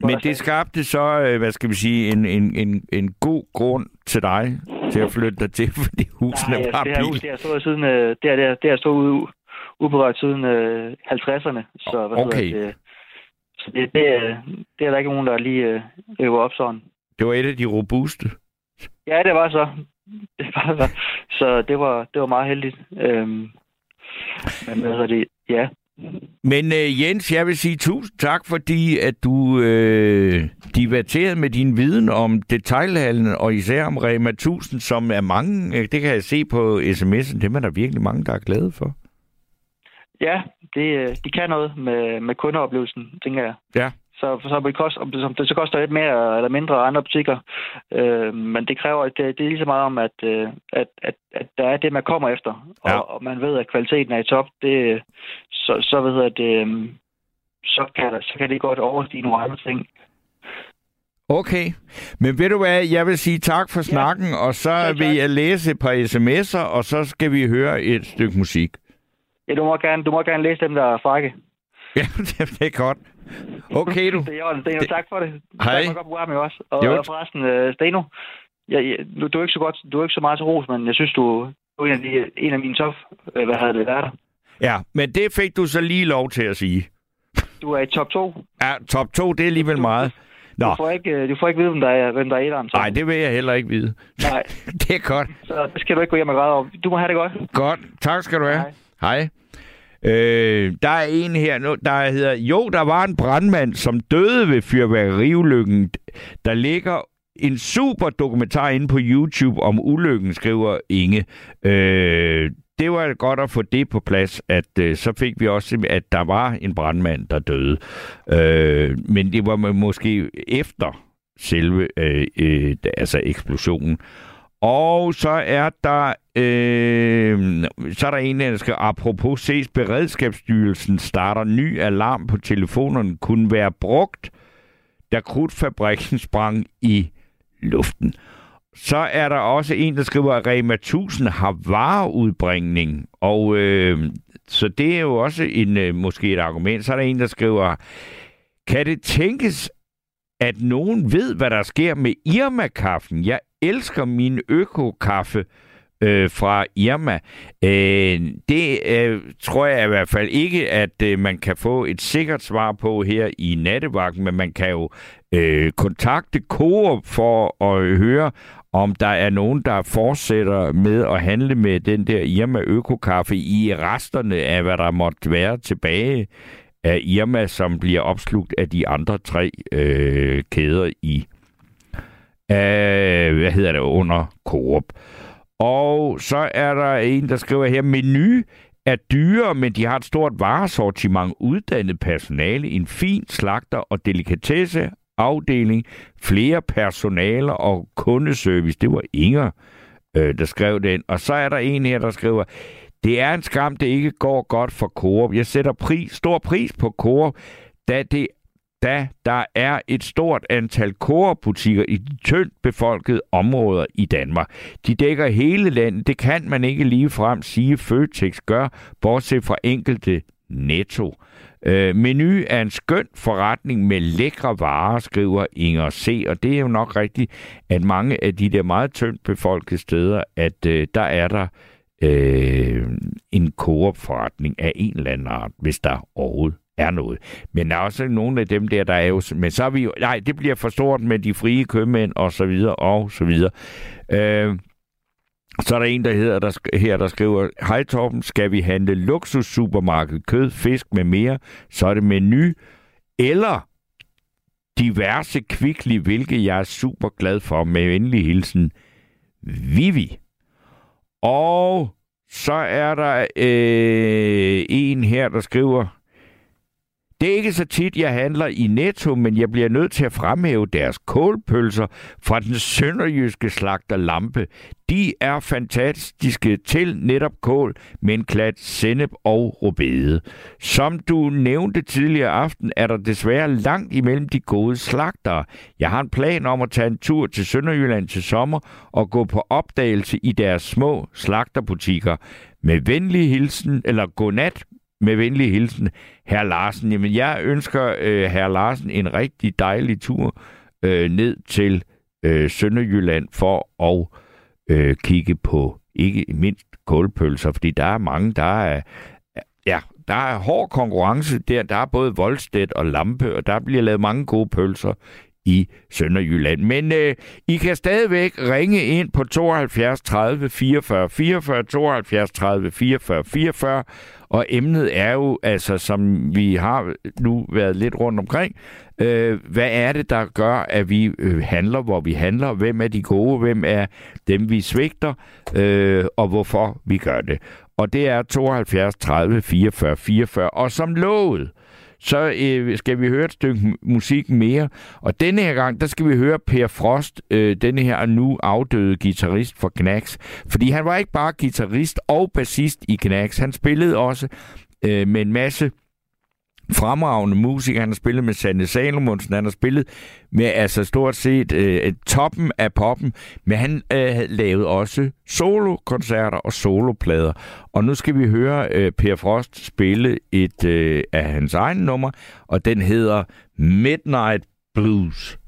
Men det skabte så, øh, hvad skal vi sige, en, en, en, en god grund til dig til at flytte dig til, fordi husene Nej, var altså, det her hus, billige. det har stået siden, øh, det, har, det, har, det har stået ude, uberørt siden øh, 50'erne. Så, hvad Okay. hedder det, så det, det, er- det er der ikke nogen, der lige øh, river op sådan. Det var et af de robuste. Ja, det var så. Det var så. Så det var, det var meget heldigt. Øhm, men hvad hedder det? Ja. Men øh, Jens, jeg vil sige tusind tak, fordi at du øh, diverterede med din viden om detailhandlen, og især om Rema 1000, som er mange, øh, det kan jeg se på sms'en, dem er der virkelig mange, der er glade for. Ja, det, øh, de kan noget med, med kundeoplevelsen, tænker jeg. Ja. Så, så det koster, det, så koster lidt mere eller mindre andre butikker. Øh, men det kræver, at det, det er lige så meget om, at, øh, at, at, at der er det, man kommer efter. Ja. Og, og man ved, at kvaliteten er i top. Det, så, så ved jeg, det, øh, så kan, så kan det godt overstige nogle andre ting. Okay, men ved du hvad, jeg vil sige tak for snakken, og så tak. vil jeg læse et par sms'er, og så skal vi høre et stykke musik. Ja, du må gerne, du må gerne læse dem, der er frække. Ja, det er godt. Okay, du. Det er i orden. Steno, tak for det. Hej. Tak for program jo også. Og, og forresten, øh, Steno, ja, ja, du, du, er ikke så godt, du er ikke så meget til ros, men jeg synes, du, du er en af, de, en af mine top, øh, hvad hedder det, værter. Ja, men det fik du så lige lov til at sige. Du er i top 2. Ja, top 2, det er alligevel meget. Nå, Du får ikke, øh, du får ikke vide, hvem der er, hvem der er etteren. nej, det vil jeg heller ikke vide. Nej, Det er godt. så det skal du ikke gå hjem og græde over. Du må have det godt. Godt. Tak skal du have. Hej. Hej. Øh, der er en her, der hedder, jo, der var en brandmand, som døde ved fyrværkeriulykken. Der ligger en super dokumentar inde på YouTube om ulykken, skriver Inge. Øh, det var godt at få det på plads, at øh, så fik vi også, at der var en brandmand, der døde. Øh, men det var måske efter selve øh, øh, altså eksplosionen. Og så er der øh, så er der en, der skal apropos ses Beredskabsstyrelsen starter ny alarm på telefonerne kunne være brugt, da krudtfabrikken sprang i luften. Så er der også en, der skriver, at Rema 1000 har vareudbringning, og øh, så det er jo også en, øh, måske et argument. Så er der en, der skriver, kan det tænkes, at nogen ved, hvad der sker med Irma-kaffen? Jeg elsker min økokaffe øh, fra Irma. Øh, det øh, tror jeg i hvert fald ikke, at øh, man kan få et sikkert svar på her i nattevagten, men man kan jo øh, kontakte Coop for at øh, høre, om der er nogen, der fortsætter med at handle med den der Irma økokaffe i resterne af, hvad der måtte være tilbage af Irma, som bliver opslugt af de andre tre øh, kæder i, øh, hvad hedder det, under Coop. Og så er der en, der skriver her, menu er dyre, men de har et stort varesortiment, uddannet personale, en fin slagter og delikatesse afdeling, flere personaler og kundeservice. Det var Inger, øh, der skrev den. Og så er der en her, der skriver, det er en skam, det ikke går godt for Coop. Jeg sætter pris, stor pris på Coop, da det da der er et stort antal Coop-butikker i de tyndt befolkede områder i Danmark. De dækker hele landet. Det kan man ikke lige frem sige, Føtex gør, bortset fra enkelte netto. Øh, menu er en skøn forretning med lækre varer, skriver Inger C. Og det er jo nok rigtigt, at mange af de der meget tyndt befolkede steder, at øh, der er der øh, en koopforretning af en eller anden art, hvis der overhovedet er noget. Men der er også nogle af dem der, der er jo... Men så er vi jo... Nej, det bliver for stort med de frie købmænd og så videre og så videre. Øh, så er der en, der hedder der, her, der skriver, Hej Torben, skal vi handle luksus supermarked, kød, fisk med mere, så er det menu, eller diverse kvikli, hvilket jeg er super glad for. Med venlig hilsen, Vivi. Og så er der øh, en her, der skriver, det er ikke så tit, jeg handler i Netto, men jeg bliver nødt til at fremhæve deres kålpølser fra den sønderjyske slagter Lampe. De er fantastiske til netop kål med en klat sennep og rubede. Som du nævnte tidligere aften, er der desværre langt imellem de gode slagtere. Jeg har en plan om at tage en tur til Sønderjylland til sommer og gå på opdagelse i deres små slagterbutikker. Med venlig hilsen, eller godnat med venlig hilsen, herr Larsen. Jamen, jeg ønsker øh, herr Larsen en rigtig dejlig tur øh, ned til øh, Sønderjylland for at øh, kigge på ikke mindst kålpølser, fordi der er mange, der er, ja, der er hård konkurrence der. Der er både Voldstedt og Lampe, og der bliver lavet mange gode pølser i Sønderjylland. Men øh, I kan stadigvæk ringe ind på 72 30 44 44, 72 30 44 44, og emnet er jo, altså som vi har nu været lidt rundt omkring, øh, hvad er det, der gør, at vi øh, handler, hvor vi handler? Hvem er de gode? Hvem er dem, vi svigter? Øh, og hvorfor vi gør det? Og det er 72 30 44 44. Og som lovet, så øh, skal vi høre et stykke musik mere. Og denne her gang, der skal vi høre Per Frost, øh, denne her nu afdøde guitarist for Knacks. Fordi han var ikke bare guitarist og bassist i Knacks. Han spillede også øh, med en masse fremragende musiker. Han har spillet med Sanne Salomonsen, han har spillet med altså stort set øh, toppen af poppen, men han øh, lavede også solokoncerter og soloplader. Og nu skal vi høre øh, Per Frost spille et øh, af hans egne nummer, og den hedder Midnight Blues.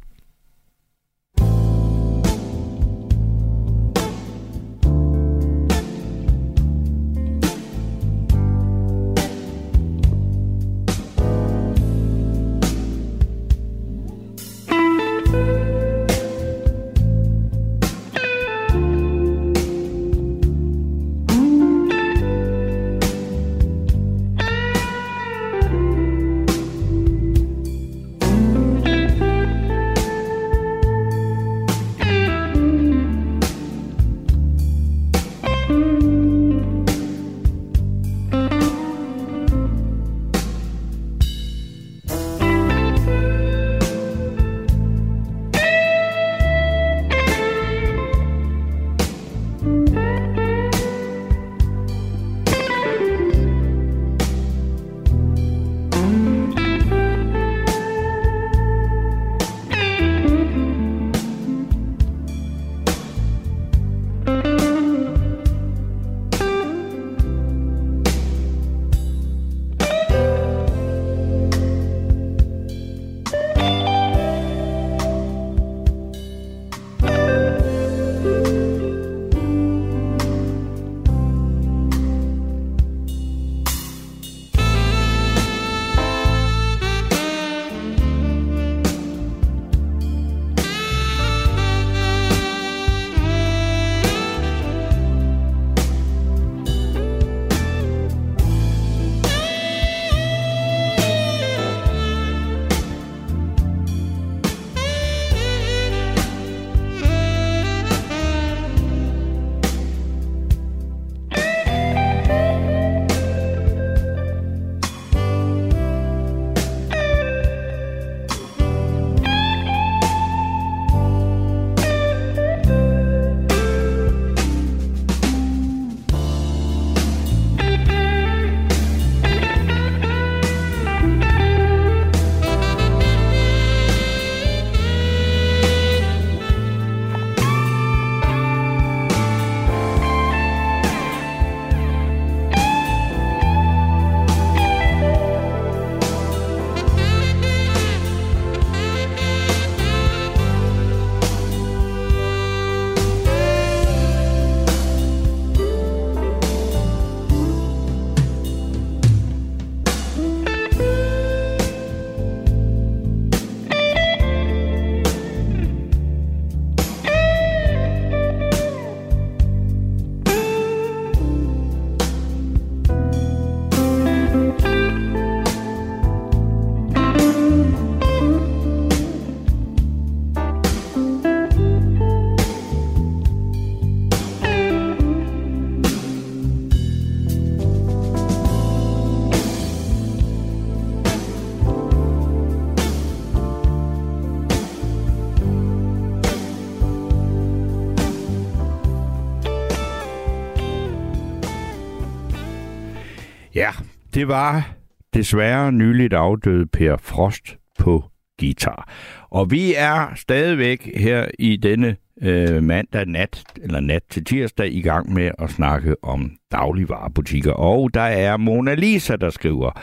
Det var desværre nyligt afdøde Per Frost på guitar. Og vi er stadigvæk her i denne øh, mandag nat, eller nat til tirsdag, i gang med at snakke om dagligvarerbutikker. Og der er Mona Lisa, der skriver,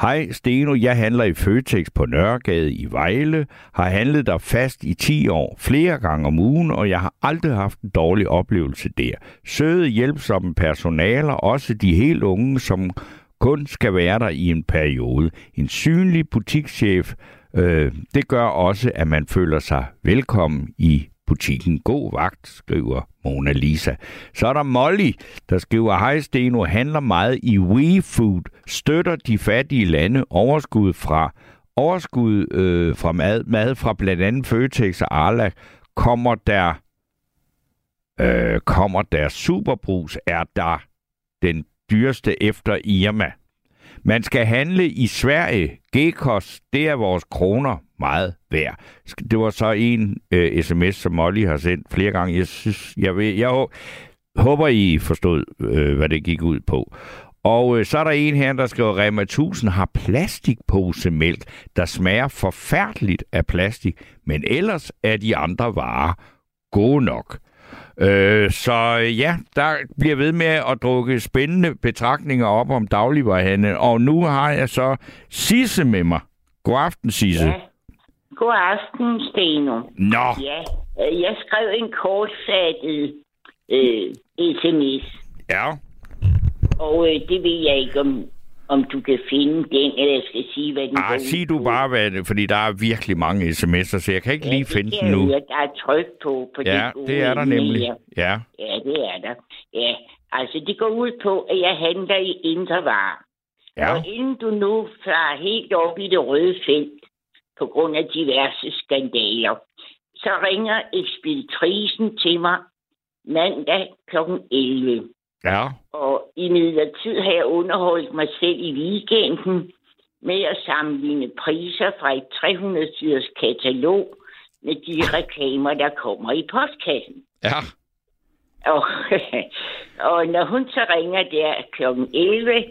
Hej Steno, jeg handler i Føtex på Nørregade i Vejle, har handlet der fast i 10 år, flere gange om ugen, og jeg har aldrig haft en dårlig oplevelse der. Søde, hjælpsomme personaler, også de helt unge, som kun skal være der i en periode. En synlig butikschef, øh, det gør også, at man føler sig velkommen i butikken. God vagt, skriver Mona Lisa. Så er der Molly, der skriver, Hej Steno, handler meget i WeFood, støtter de fattige lande overskud fra overskud øh, fra mad, mad fra blandt andet Føtex og Arla, kommer der øh, kommer der superbrus, er der den dyreste efter Irma. Man skal handle i Sverige. Gekos, det er vores kroner meget værd. Det var så en øh, sms, som Molly har sendt flere gange. Jeg, synes, jeg, ved, jeg håber, I forstod, øh, hvad det gik ud på. Og øh, så er der en her, der skriver, Rema 1000 har plastikposemælk, der smager forfærdeligt af plastik, men ellers er de andre varer gode nok. Øh, så ja, der bliver ved med at drukke spændende betragtninger op om dagligvarerhandel. Og nu har jeg så Sisse med mig. God aften, Sisse. Ja. God aften, Steno. Nå, Ja, øh, jeg skrev en kortfattet øh, sms, ja. og øh, det ved jeg ikke, om, om du kan finde den, eller jeg skal sige, hvad den ud sig du på. bare, hvad det, fordi der er virkelig mange sms'er, så jeg kan ikke Ja, lige det finde den nu. høre, Der er tryk på, på Ja, gode det er der nemlig. Ja, Ja, det er der. Ja, altså det går ud på, at jeg handler i indre varer. ja. Og inden du nu farer helt op i det røde felt på grund af diverse skandaler, så ringer ekspeditrisen til mig mandag kl. 11. Ja, Og i midlertid har jeg underholdt mig selv i weekenden med at sammenligne priser fra et 300-siders katalog med de reklamer, der kommer i postkassen. ja. Og, og når hun så ringer der kl. 11,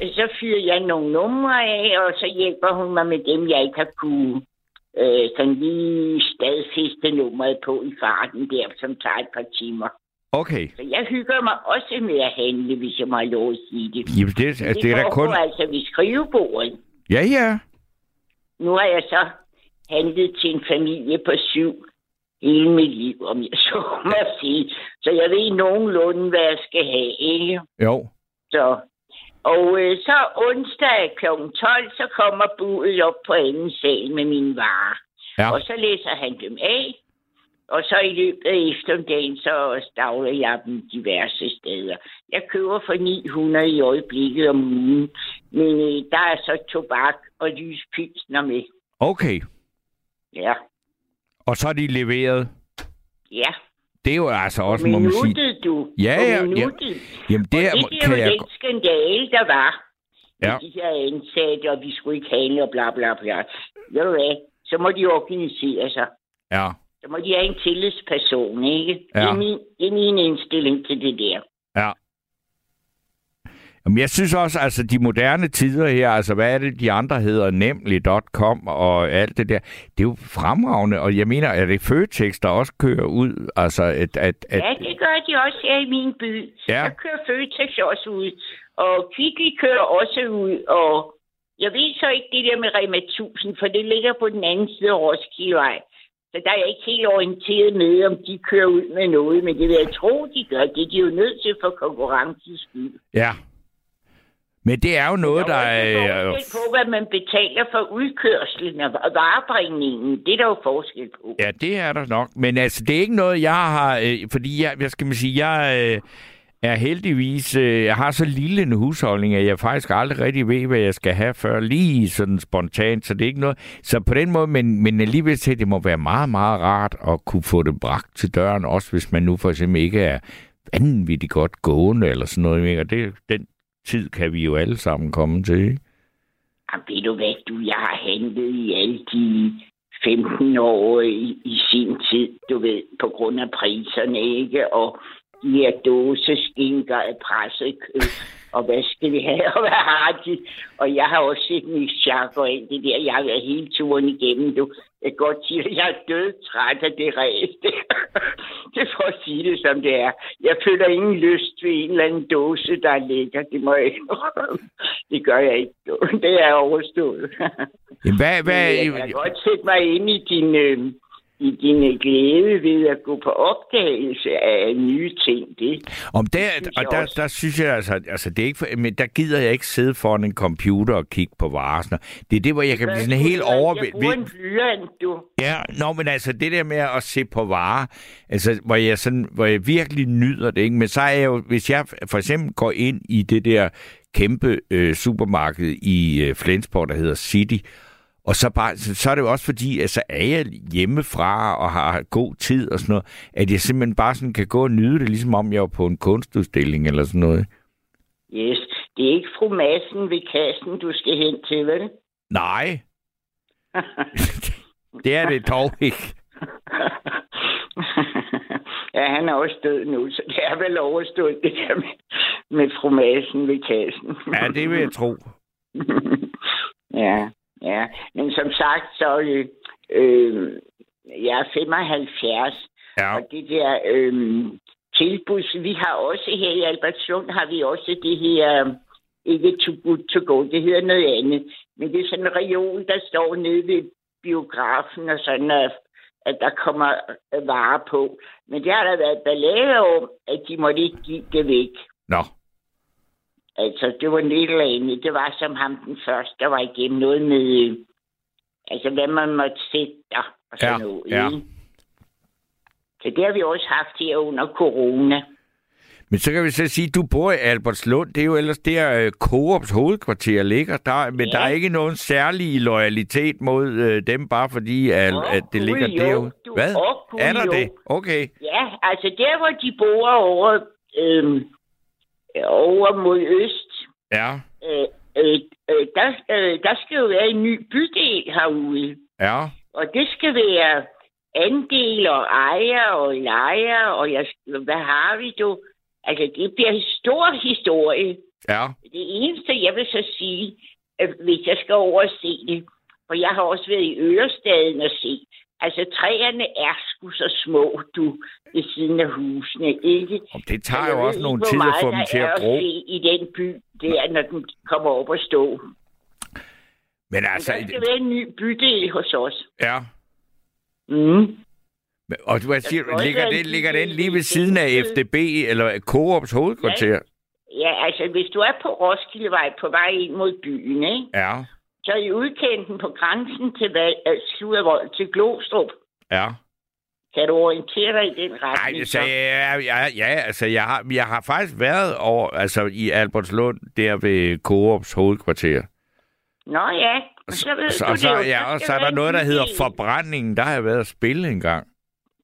så fyrer jeg nogle numre af, og så hjælper hun mig med dem, jeg ikke har kunne øh, sådan lige stadfæste nummeret på i farten der, som tager et par timer. Okay. Så jeg hygger mig også med at handle, hvis jeg må have lov at sige det. Jamen, det, altså, det er da kun... altså ved skrivebordet. Ja, ja. Nu har jeg så handlet til en familie på syv hele mit liv, om jeg så må sige. Så jeg ved nogenlunde, hvad jeg skal have, ikke? Jo. Så, og øh, så onsdag kl. 12, så kommer budet op på anden sal med mine varer. Ja. Og så læser han dem af, og så i løbet af eftermiddagen, så stavler jeg dem diverse steder. Jeg køber for 900 i øjeblikket om ugen, men øh, der er så tobak og lyspilsner med. Okay. Ja, Og så er de leveret. ja. Det er jo altså også, må man sige... Minuttet, du. Ja, ja, ja. minuttet. Jamen, det, Og er, det er jo jeg... den skandale, der var. Ja. de her ansatte, og vi skulle ikke handle, og bla bla bla. Ved du hvad? Så må de organisere sig. Ja. Så må de have en tillidsperson, ikke? Det, Ja. er min, det er min indstilling til det der. Ja. Jamen, jeg synes også, altså de moderne tider her, altså hvad er det, de andre hedder, nemlig.com og alt det der, det er jo fremragende, og jeg mener, er det Føtex, der også kører ud, altså at... at, at Ja, det gør de også her i min by. Ja. Der kører Føtex også ud, og Kvickly kører også ud, og jeg ved så ikke det der med Rema 1000, for det ligger på den anden side af Roskildevej. Så der er jeg ikke helt orienteret med, om de kører ud med noget, men det vil jeg tro, de gør. Det er de jo nødt til for konkurrencens skyld. ja. Men det er jo noget, der er er... også forskel på, hvad man betaler for udkørslen og varebringningen. Det er der jo forskel på. Ja, det er der nok. Men altså, det er ikke noget, jeg har... Øh, fordi jeg, jeg skal man sige, jeg øh, er heldigvis... Øh, jeg har så lille en husholdning, at jeg faktisk aldrig rigtig ved, hvad jeg skal have før lige sådan spontant. Så det er ikke noget... Så på den måde, men, men alligevel til, det må være meget, meget rart at kunne få det bragt til døren, også hvis man nu for eksempel ikke er vanvittigt godt gående eller sådan noget. ikke? Og det, den tid kan vi jo alle sammen komme til, ikke? Jamen, ved du hvad, du, jeg har handlet i alle de 15 år i, i sin tid, du ved, på grund af priserne, ikke? Og de her dåseskinker af presset kød. Og hvad skal vi have, og hvad har de? Og jeg har også set Mick Jagger og alt det der. Jeg har været hele turen igennem. Du, jeg kan godt sige, at jeg er død træt af det ræs. Det, det får at sige det, som det er. Jeg føler ingen lyst ved en eller anden dåse, der er lækker. Det må jeg indrømme. Det gør jeg ikke. Det er overstået. Hvad, hvad, jeg kan godt sætte mig ind i din, øh, i din glæde ved at gå på opdagelse af nye ting. Det, Om der, synes og der, også. der synes jeg altså, altså det er ikke, for- men der gider jeg ikke sidde foran en computer og kigge på varsler. Det er det, hvor jeg kan blive sådan helt Jeg bruger en overvældet. blyant, du. Ja, nå, men altså det der med at se på varer, altså hvor jeg, sådan, hvor jeg virkelig nyder det, ikke? men så er jeg jo, hvis jeg for eksempel går ind i det der kæmpe øh, supermarked i øh, Flensborg, der hedder City, og så, bare, så, er det jo også fordi, at så er jeg hjemmefra og har god tid og sådan noget, at jeg simpelthen bare sådan kan gå og nyde det, ligesom om jeg var på en kunstudstilling eller sådan noget. Yes, det er ikke fru Madsen ved kassen, du skal hen til, vel? Nej, det er det dog ikke. ja, han er også død nu, så det er vel overstået, det der med, med fru Madsen ved kassen. Ja, det vil jeg tro. ja, ja. Men som sagt, så øh, øh, jeg er 75, Ja, og det der øh, tilbud, vi har også her i Albertslund, har vi også det her, ikke too good to go, det hedder noget andet. Men det er sådan en reol, der står nede ved biografen og sådan, at, at der kommer varer på. Men det har der været ballade om, at de måtte ikke give det væk. nå. Altså, det var andet. Det var som ham den første, der var igennem noget med, altså, hvad man måtte sætte der og sådan Ja, noget. ja. ikke? Så det har vi også haft her under corona. Men så kan vi så sige, at du bor i Albertslund. Det er jo ellers der øh, Coops hovedkvarter ligger. Der, men Ja. der er ikke nogen særlig loyalitet mod øh, dem, bare fordi at, Åh, at det ligger jo. derude. Du- Hvad? gud, er der jo. det? Okay. Ja, altså der, hvor de bor over, øhm, over mod øst, Ja, øh, øh, øh, der, øh, der skal jo være en ny bydel herude. ja. Og det skal være andel og ejer og lejer, og jeg, hvad har vi du? Altså, det bliver en stor historie. Ja. Det eneste, jeg vil så sige, at hvis jeg skal over og se det, for jeg har også været i Ørestaden og se, altså træerne er sgu så små, du, ved siden af husene, ikke? Og det tager Jeg jo også nogle tid at få dem til at gro. i den by, der, når den kommer op og stå. Men Altså, altså, der skal være en ny bydel hos os. ja. Mm. Men- Og du, hvad siger, ligger, være en det, ligger den lige ved siden af. FDB eller Coops hovedkvarter? Ja, altså, hvis du er på Roskildevej på vej ind mod byen, ikke? Ja. Så i udkanten på grænsen til, øh, Sludervold til Glostrup. Ja. Kan du orientere dig i den retning? Nej, så? jeg, ja, ja, altså, jeg har, jeg har faktisk været over, altså, i Albertslund, der ved Coops hovedkvarter. Nå ja, Og så, ved så, du så, det jo. ja, og så er der noget, der hedder forbrændingen. Der har jeg været at spille en gang.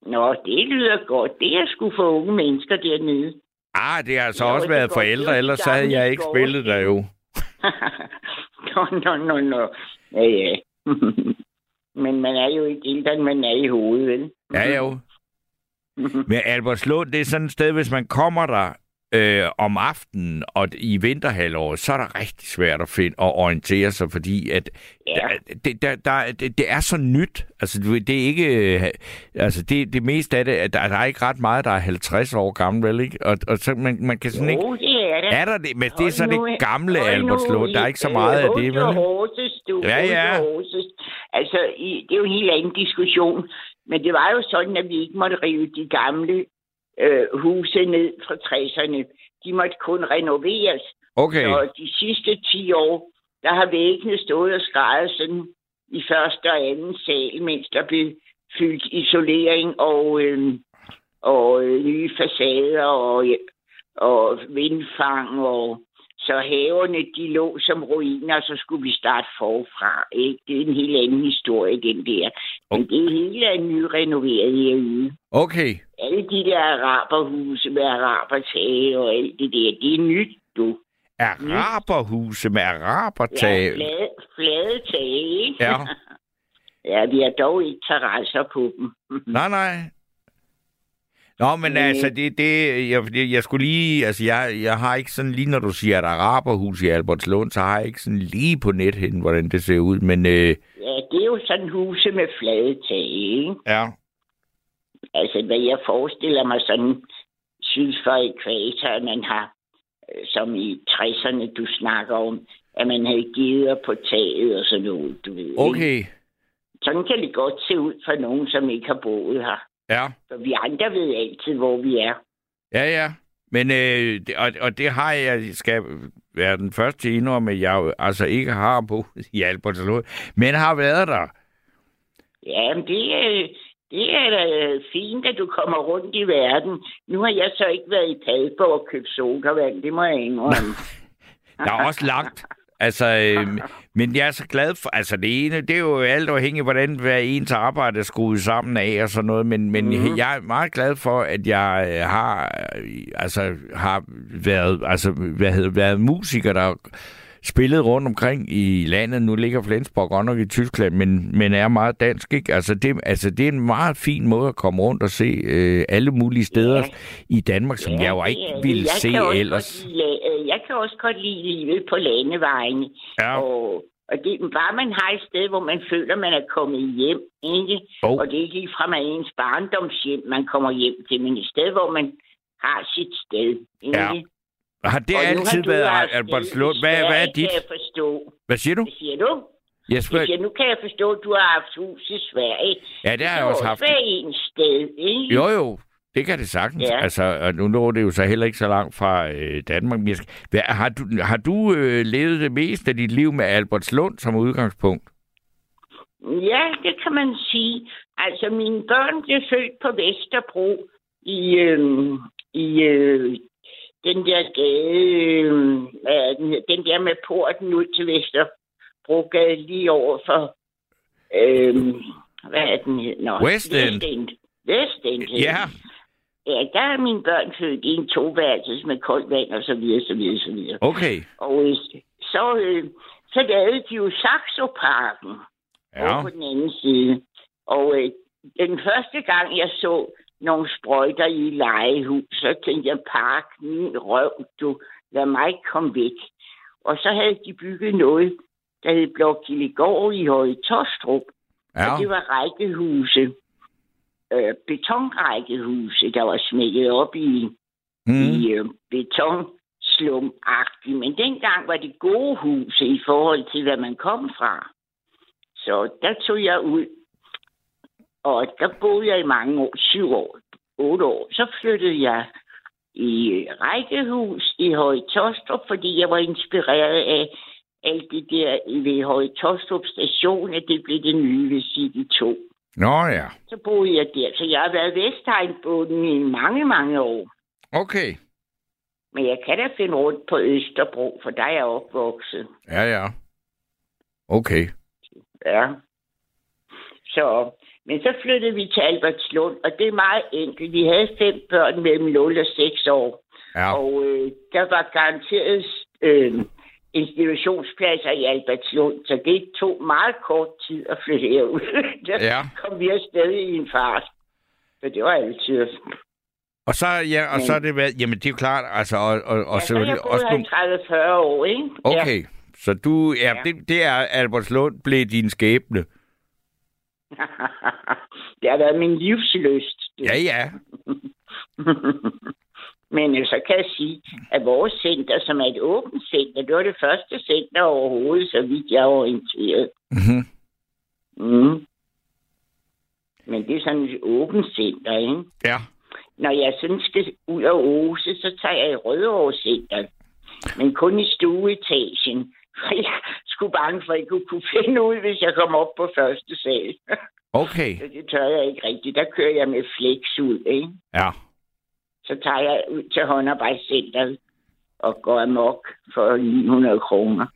Nå, det lyder godt. Det er sgu for unge mennesker dernede. Ah, det har altså Jo, også været forældre, ellers de så havde jeg ikke spillet der jo. nå, nå, nå, nå. Ja, ja. Men man er jo ikke ældre, man er i hovedet, vel? Ja, jo. Men Albertslund, det er sådan et sted, hvis man kommer der øh, om aftenen og i vinterhalvåret, så er det rigtig svært at finde og orientere sig, fordi at Ja. der, det, der, der, det, det er så nyt. Altså, det er ikke... øh, Altså, det, det meste af det, at der, der er ikke ret meget, der er 50 år gammel, vel ikke? Og, og så man, man kan sådan ikke... Jo, det er det. Er der det? Men det er så nu- det gamle Albertslund. Der er ikke så meget af det, vel? your horses, du. Ja, ja. horses. Altså, i, det er jo en helt anden diskussion. Men det var jo sådan, at vi ikke måtte rive de gamle øh, huse ned fra 60'erne. De måtte kun renoveres. Okay. Og de sidste 10 år, der har væggene stået og skrejet sådan i første og anden sal, mens der blev fyldt isolering og, øh, og øh, nye facader og, og vindfang. Og, så haverne, de lå som ruiner, og så skulle vi starte forfra. Ikke? Det er en helt anden historie, den der. Men det hele er nyrenoveret herude. Okay. Alle de der araberhuse med arabertage og alt det der, det er nyt, du. Araberhuse med arabertag. Ja, flade, flade tage, ikke? Ja. ja, vi har dog ikke terrasser på dem. Nej, nej. Nå, men Mm. altså, det, det, jeg, jeg, skulle lige, altså, jeg, jeg har ikke sådan, lige når du siger et araberhus i Albertslund, så har jeg ikke sådan lige på net hen, hvordan det ser ud, men øh, Ja, det er jo sådan huse med flade tage, ikke? ja, Altså, hvad jeg forestiller mig sådan syd for ekvator, at man har, øh, som i 60'erne, du snakker om, at man havde givet på taget og sådan noget, du ved. ikke? okay, Sådan kan det godt se ud for nogen, som ikke har boet her. Ja, For vi andre ved altid, hvor vi er. ja, ja. Men, øh, og, og det har jeg, skal være den første til at indrømme, at jeg altså ikke har boet i Albertslund, men har været der. Ja, men det er, det er da fint, at du kommer rundt i verden. Nu har jeg så ikke været i Padborg og købt sodavand, det må jeg indrømme. Der er også langt. Altså, øh, men jeg er så glad for, altså det ene, det er jo alt afhængigt, hvordan hver ens arbejde er skruet sammen af og sådan noget, men, men mm. jeg er meget glad for, at jeg øh, har, øh, altså, har været, altså, hvad hedder, været musiker, der spillet rundt omkring i landet. Nu ligger Flensborg godt nok i Tyskland, men, men er meget dansk, ikke? Altså det, altså, det er en meget fin måde at komme rundt og se øh, alle mulige steder Ja. i Danmark, som Ja, jeg jo ikke det. ville Jeg se ellers. Lide, øh, jeg kan også godt lide livet på landevejen. Ja. Og, og det, bare man har et sted, hvor man føler, man er kommet hjem, ikke? Jo. Og det er ikke ligefrem af ens barndomshjem, man kommer hjem til, men et sted, hvor man har sit sted, ikke? Ja. Har det Og altid har været haft Albertslund? det Hvad, hvad er dit? Kan jeg forstå. Hvad siger du? Hvad siger du? Jeg spørger... siger, nu kan jeg forstå, at du har haft hus i Sverige. Ja, det har jeg også haft. være ens sted, ikke? Jo, jo. Det kan det sagtens. Ja. Altså, nu når det jo så heller ikke så langt fra øh, Danmark. Men jeg skal... Hvad, har du, har du øh, levet det meste af dit liv med Albertslund som udgangspunkt? Ja, det kan man sige. Altså, mine børn blev født på Vesterbro i, øh, i øh, den der gade, øh, den, der med porten ud til Vesterbrogade lige over for, øh, hvad er den hed? Nå, West End. Vestend. hed Ja. Ja, der er mine børn født i en toværelses med koldt vand og så videre, så videre, så videre. Okay. Og øh, så, øh, så lavede de jo Saxoparken Ja. over på den anden side. Og øh, den første gang, jeg så nogle sprøjter i legehus, så tænkte jeg, park, min røv, du, lad mig komme væk. Og så havde de bygget noget, der hed Blok Gillegård i Høje Tostrup. Ja. Og det var rækkehuse, øh, betonrækkehuse, der var smækket op i, mm. I øh, betonslum Men dengang var det gode huse i forhold til, hvad man kom fra. Så der tog jeg ud, og der boede jeg i mange år, syv år, otte år. Så flyttede jeg i rækkehus i Høje Tostrup, fordi jeg var inspireret af alt det der ved Høje Tostrup station, at det blev det nye ved City 2. Nå ja. Så boede jeg der, så jeg har været Vesthegnbunden i mange, mange år. Okay. Men jeg kan da finde rundt på Østerbro, for der er jeg opvokset. Ja, ja. Okay. Ja. Så, men så flyttede vi til Albertslund, og det er meget enkelt. Vi havde fem børn mellem 0 og 6 år, Ja. og øh, der var garanteret øh, institutionspladser i Albertslund, så det tog meget kort tid at flytte herud. der Ja. kom vi afsted i en fart. Så det var altid. Og så, ja, og så er det været, jamen det er jo klart, altså, og, og, og Ja, så jeg også nogle, her i 30-40 år, ikke? Ja. Okay, så du, ja, Ja. det, det er Albertslund blev din skæbne. det har været min livsløst. Ja, ja. Men øh, så kan jeg sige, at vores center, som er et åbent center, det var det første center overhovedet, så vidt jeg er orienteret. Mhm. Mm. Men det er sådan et åbent center, ikke? Ja. Når jeg sådan skal ud og ose, så tager jeg i Rødovre Center. Men kun i stueetagen. Jeg skulle bange for, at jeg kunne finde ud, hvis jeg kom op på første sal. Okay. Så det tør jeg ikke rigtigt. Der kører jeg med flex ud, ikke? Ja. Så tager jeg ud til håndarbejdscenteret og går amok for 900 kroner.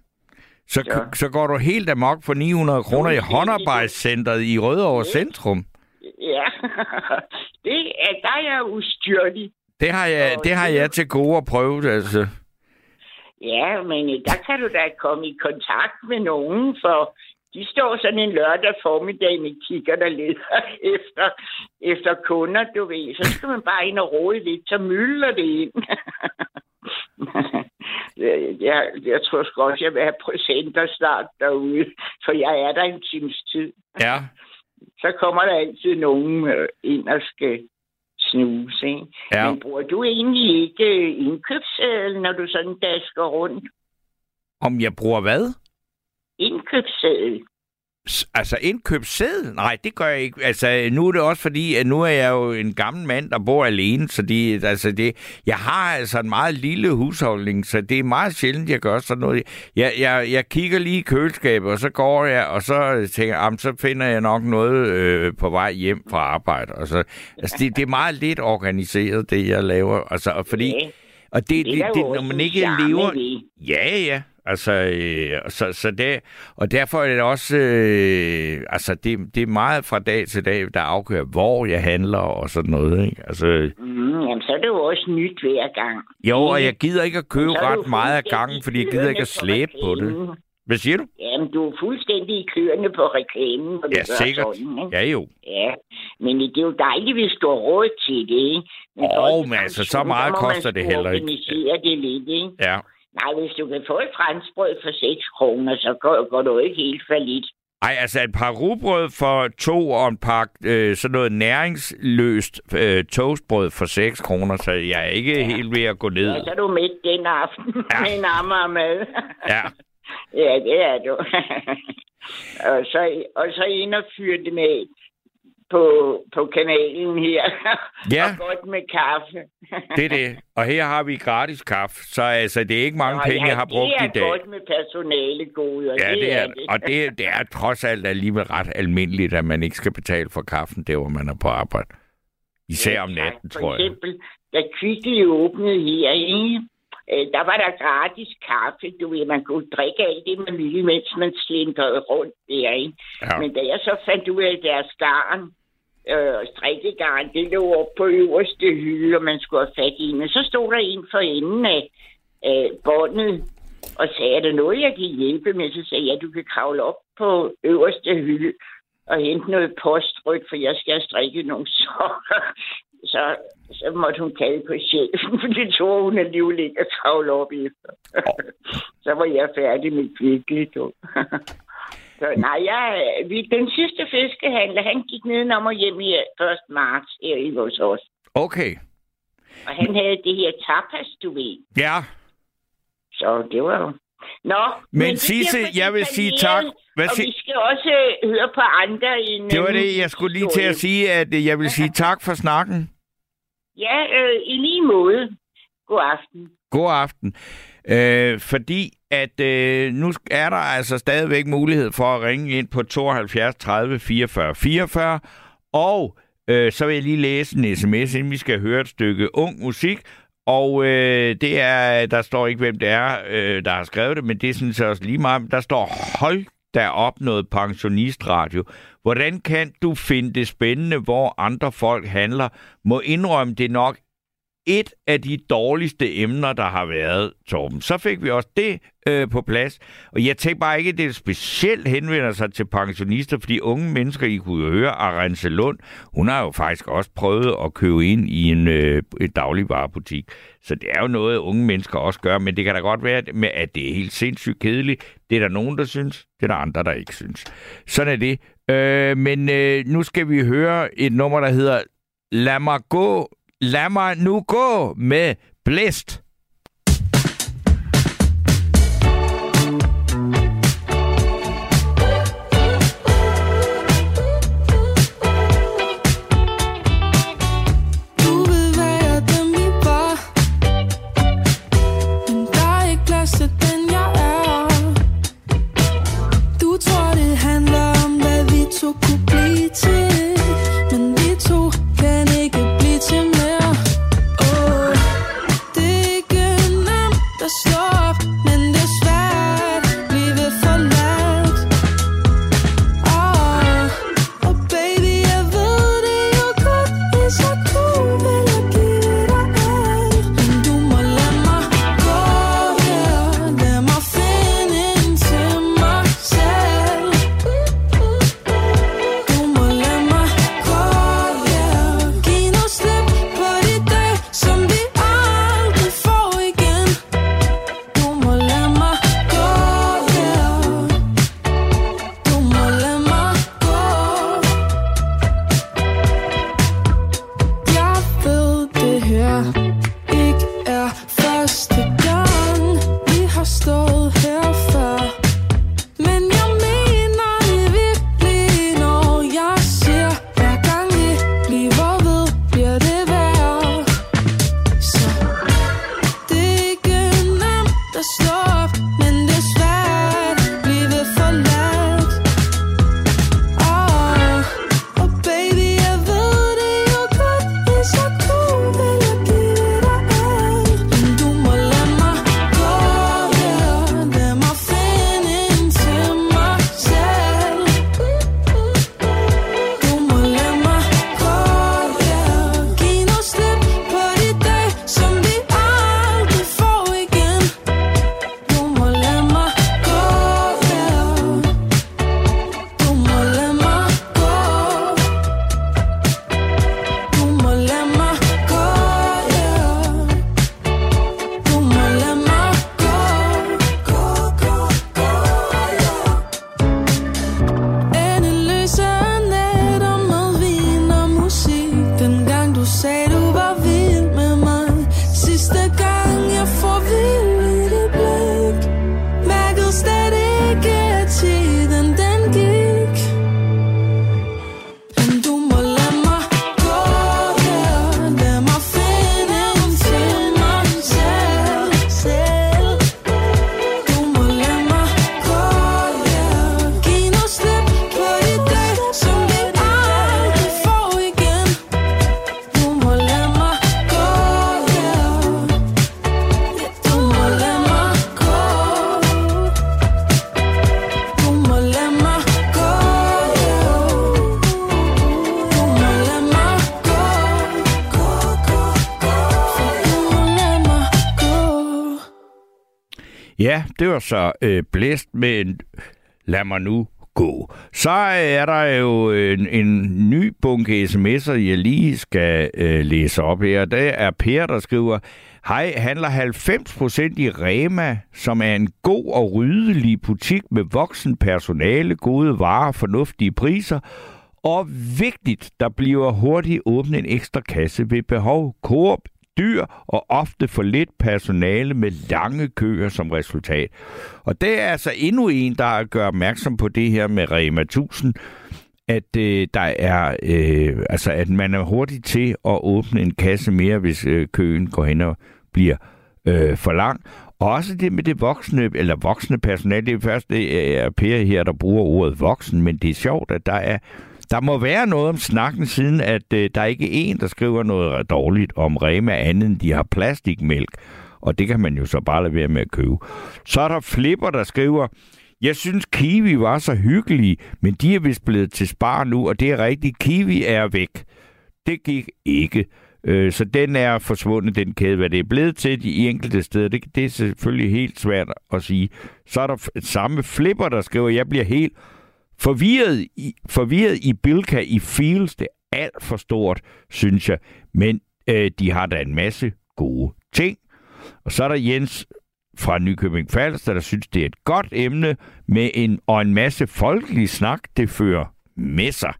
Så, Ja. så går du helt amok for 900 kroner i Fuldstændig. håndarbejdscentret i Rødovre Centrum. Ja, det er, der er jeg ustyrlig. Det har jeg, det har jeg til gode at prøve, altså. Ja, men der kan du da komme i kontakt med nogen for De står sådan en lørdag formiddag med kigger, der leder efter, efter kunder, du ved. Så skal man bare ind og rode lidt, så mylder det ind. jeg, jeg, jeg tror sgu også, jeg vil have procenter snart derude, for jeg er der en times tid. Ja. Så kommer der altid nogen øh, ind og skal snuse, ikke? Ja. Men bruger du egentlig ikke øh, indkøbssedel, når du sådan dasker rundt? Om jeg bruger hvad? Indkøbssedel? Altså indkøbsseddel? Nej, det gør jeg ikke. Altså, nu er det også fordi, at nu er jeg jo en gammel mand, der bor alene, så de, altså det, jeg har altså en meget lille husholdning, så det er meget sjældent, jeg gør sådan noget. Jeg, jeg, jeg kigger lige i køleskabet, og så går jeg, og så tænker jeg, "Jamen, så finder jeg nok noget øh, på vej hjem fra arbejde. Og så, altså, det, det er meget lidt organiseret, det jeg laver. Altså, og fordi, og det, det, det det, det, når man ikke lever... Ja, ja. Altså, øh, så, så det, og derfor er det også, øh, altså det, det er meget fra dag til dag, der afgør, hvor jeg handler og sådan noget, ikke? Altså, Mm, jamen, så er det jo også nyt hver gang. jo, og jeg gider ikke at købe du ret meget af gangen, fordi jeg gider ikke at slæbe på det. Hvad siger du? Jamen, du er fuldstændig kørende på reklamen, når du Ja, gør sikkert. sådan, ikke? Ja, jo. Ja, men det er jo dejligt, hvis du har råd til det, ikke? Men for men en altså, så meget koster det heller ikke. det lidt, ikke? Ja. Nej, hvis du kan få et franskbrød for 6 kroner, så går, går du ikke helt for lidt. Ej, altså et par rugbrød for to og en pakke øh, sådan noget næringsløst øh, toastbrød for 6 kroner, så jeg er ikke ja. helt ved at gå ned. Ja, så er du midt den aften Ja. med en ammermad. Ja. ja, det er du. og, så, og så ind og fyre det med på, på kanalen her. Ja. og godt med kaffe. Det er det. Og her har vi gratis kaffe, så altså, det er ikke mange Nå, penge, ja, jeg har brugt det er i dag. godt med personalegoder. Ja, det er, det. og det, det er trods alt alligevel ret almindeligt, at man ikke skal betale for kaffen, der hvor man er på arbejde. Især om Ja, natten, for tror jeg. eksempel, da Kvickly åbnede her, ikke? Øh, der var der gratis kaffe. Du ved, man kunne drikke alt det, man ville, mens man slindrede rundt der, ikke? Ja. Men da jeg så fandt ud af, deres garn, øh, strikkegarn, det lå op på øverste hylde, og man skulle have fat i. Men så stod der en for enden af øh, båndet, og sagde, er der noget, jeg kan hjælpe med? Så sagde jeg, ja, du kan kravle op på øverste hylde og hente noget postryk, for jeg skal have strikket nogle sokker. Så, så måtte hun kalde på chefen, for det tog hun alligevel ikke at kravle op efter. så var jeg færdig med kvickly, du. Så nej, jeg, vi, den sidste fiskehandler, han gik nedenom og hjem i 1. marts her i vores hos. Okay. Og han havde det her tapas, du ved. Ja, Så det var jo... Nå, Men det Sisse, jeg vil sige tak. Hvad og sig- vi skal også øh, høre på andre end... det var øh, det, jeg skulle lige til at sige, at øh, jeg vil sige tak for snakken. Ja, øh, i lige måde. God aften. God aften. Øh, fordi at øh, nu er der altså stadigvæk mulighed for at ringe ind på 72 30 44 44, og øh, så vil jeg lige læse en sms, inden vi skal høre et stykke ung musik. Og øh, det er, der står ikke, hvem det er, øh, der har skrevet det, men det synes jeg også lige meget. Der står, hold der op noget pensionistradio. Hvordan kan du finde det spændende, hvor andre folk handler? Må indrømme, det er nok et af de dårligste emner, der har været, Torben. Så fik vi også det øh, på plads. Og jeg tænker bare ikke, at det specielt henvender sig til pensionister, fordi unge mennesker, I kunne jo høre, Arense Lund, hun har jo faktisk også prøvet at købe ind i en øh, et dagligvarebutik. Så det er jo noget, unge mennesker også gør, men det kan da godt være, med, at det er helt sindssygt kedeligt. Det er der nogen, der synes, det er der andre, der ikke synes. Sådan er det. Øh, men øh, nu skal vi høre et nummer, der hedder Lad mig gå Lad mig nu gå med blæst. Det var så øh, blæst, men lad mig nu gå. Så er der jo øh, en, en ny bunke sms'er, jeg lige skal øh, læse op her. Det er Per, der skriver, Hej, handler 90% i Rema, som er en god og ryddelig butik med voksen personale, gode varer, fornuftige priser, og vigtigt, der bliver hurtigt åbnet en ekstra kasse ved behov. Coop dyr og ofte for lidt personale med lange køer som resultat. Og det er altså endnu en, der gør opmærksom på det her med Rema 1000, at øh, der er øh, altså at man er hurtig til at åbne en kasse mere, hvis øh, køen går hen og bliver øh, for lang. Og også det med det voksne, eller voksne personale, det er først det er Per her, der bruger ordet voksen, men det er sjovt, at der er der må være noget om snakken, siden at øh, der er ikke en, der skriver noget dårligt om Rema andet end de har plastikmælk. Og det kan man jo så bare lade være med at købe. Så er der Flipper, der skriver, jeg synes Kiwi var så hyggelig, men de er vist blevet til spar nu, og det er rigtigt. Kiwi er væk. Det gik ikke. Øh, så den er forsvundet, den kæde. Hvad det er blevet til de enkelte steder, det, det er selvfølgelig helt svært at sige. Så er der samme Flipper, der skriver, jeg bliver helt Forvirret i, forvirret i Bilka i Fields, det er alt for stort, synes jeg. Men øh, de har da en masse gode ting. Og så er der Jens fra Nykøbing Falster, der synes, det er et godt emne med en, og en masse folkelig snak, det fører med sig.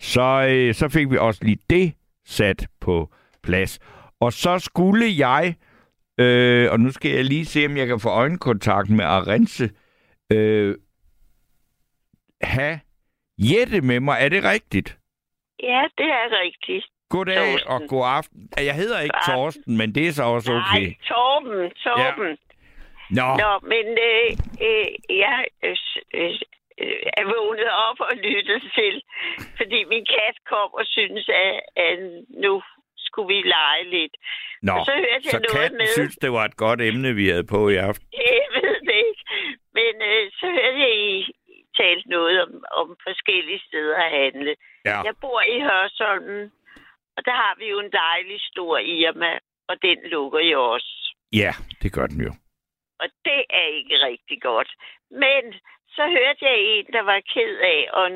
Så, øh, så fik vi også lige det sat på plads. Og så skulle jeg, øh, og nu skal jeg lige se, om jeg kan få øjenkontakt med Arense, øh, have Jette med mig. Er det rigtigt? Ja, det er rigtigt. Goddag Torsten. og god aften. Jeg hedder ikke Ja. Torsten, men det er så også okay. Nej, Torben, Torben. Ja. Nå, Nå, men øh, øh, jeg øh, øh, øh, er vågnet op og lyttet til, fordi min kat kom og synes, at, at nu skulle vi lege lidt. Nå. Og så hørte jeg så noget katten med... synes, det var et godt emne, vi havde på i aften. Jeg ved det ikke. Men øh, så hørte jeg, I talt noget om, om forskellige steder at handle. Ja. Jeg bor i Hørsholmen, og der har vi jo en dejlig stor Irma, og den lukker jo også. Ja, det gør den jo. Og det er ikke rigtig godt. Men så hørte jeg en, der var ked af og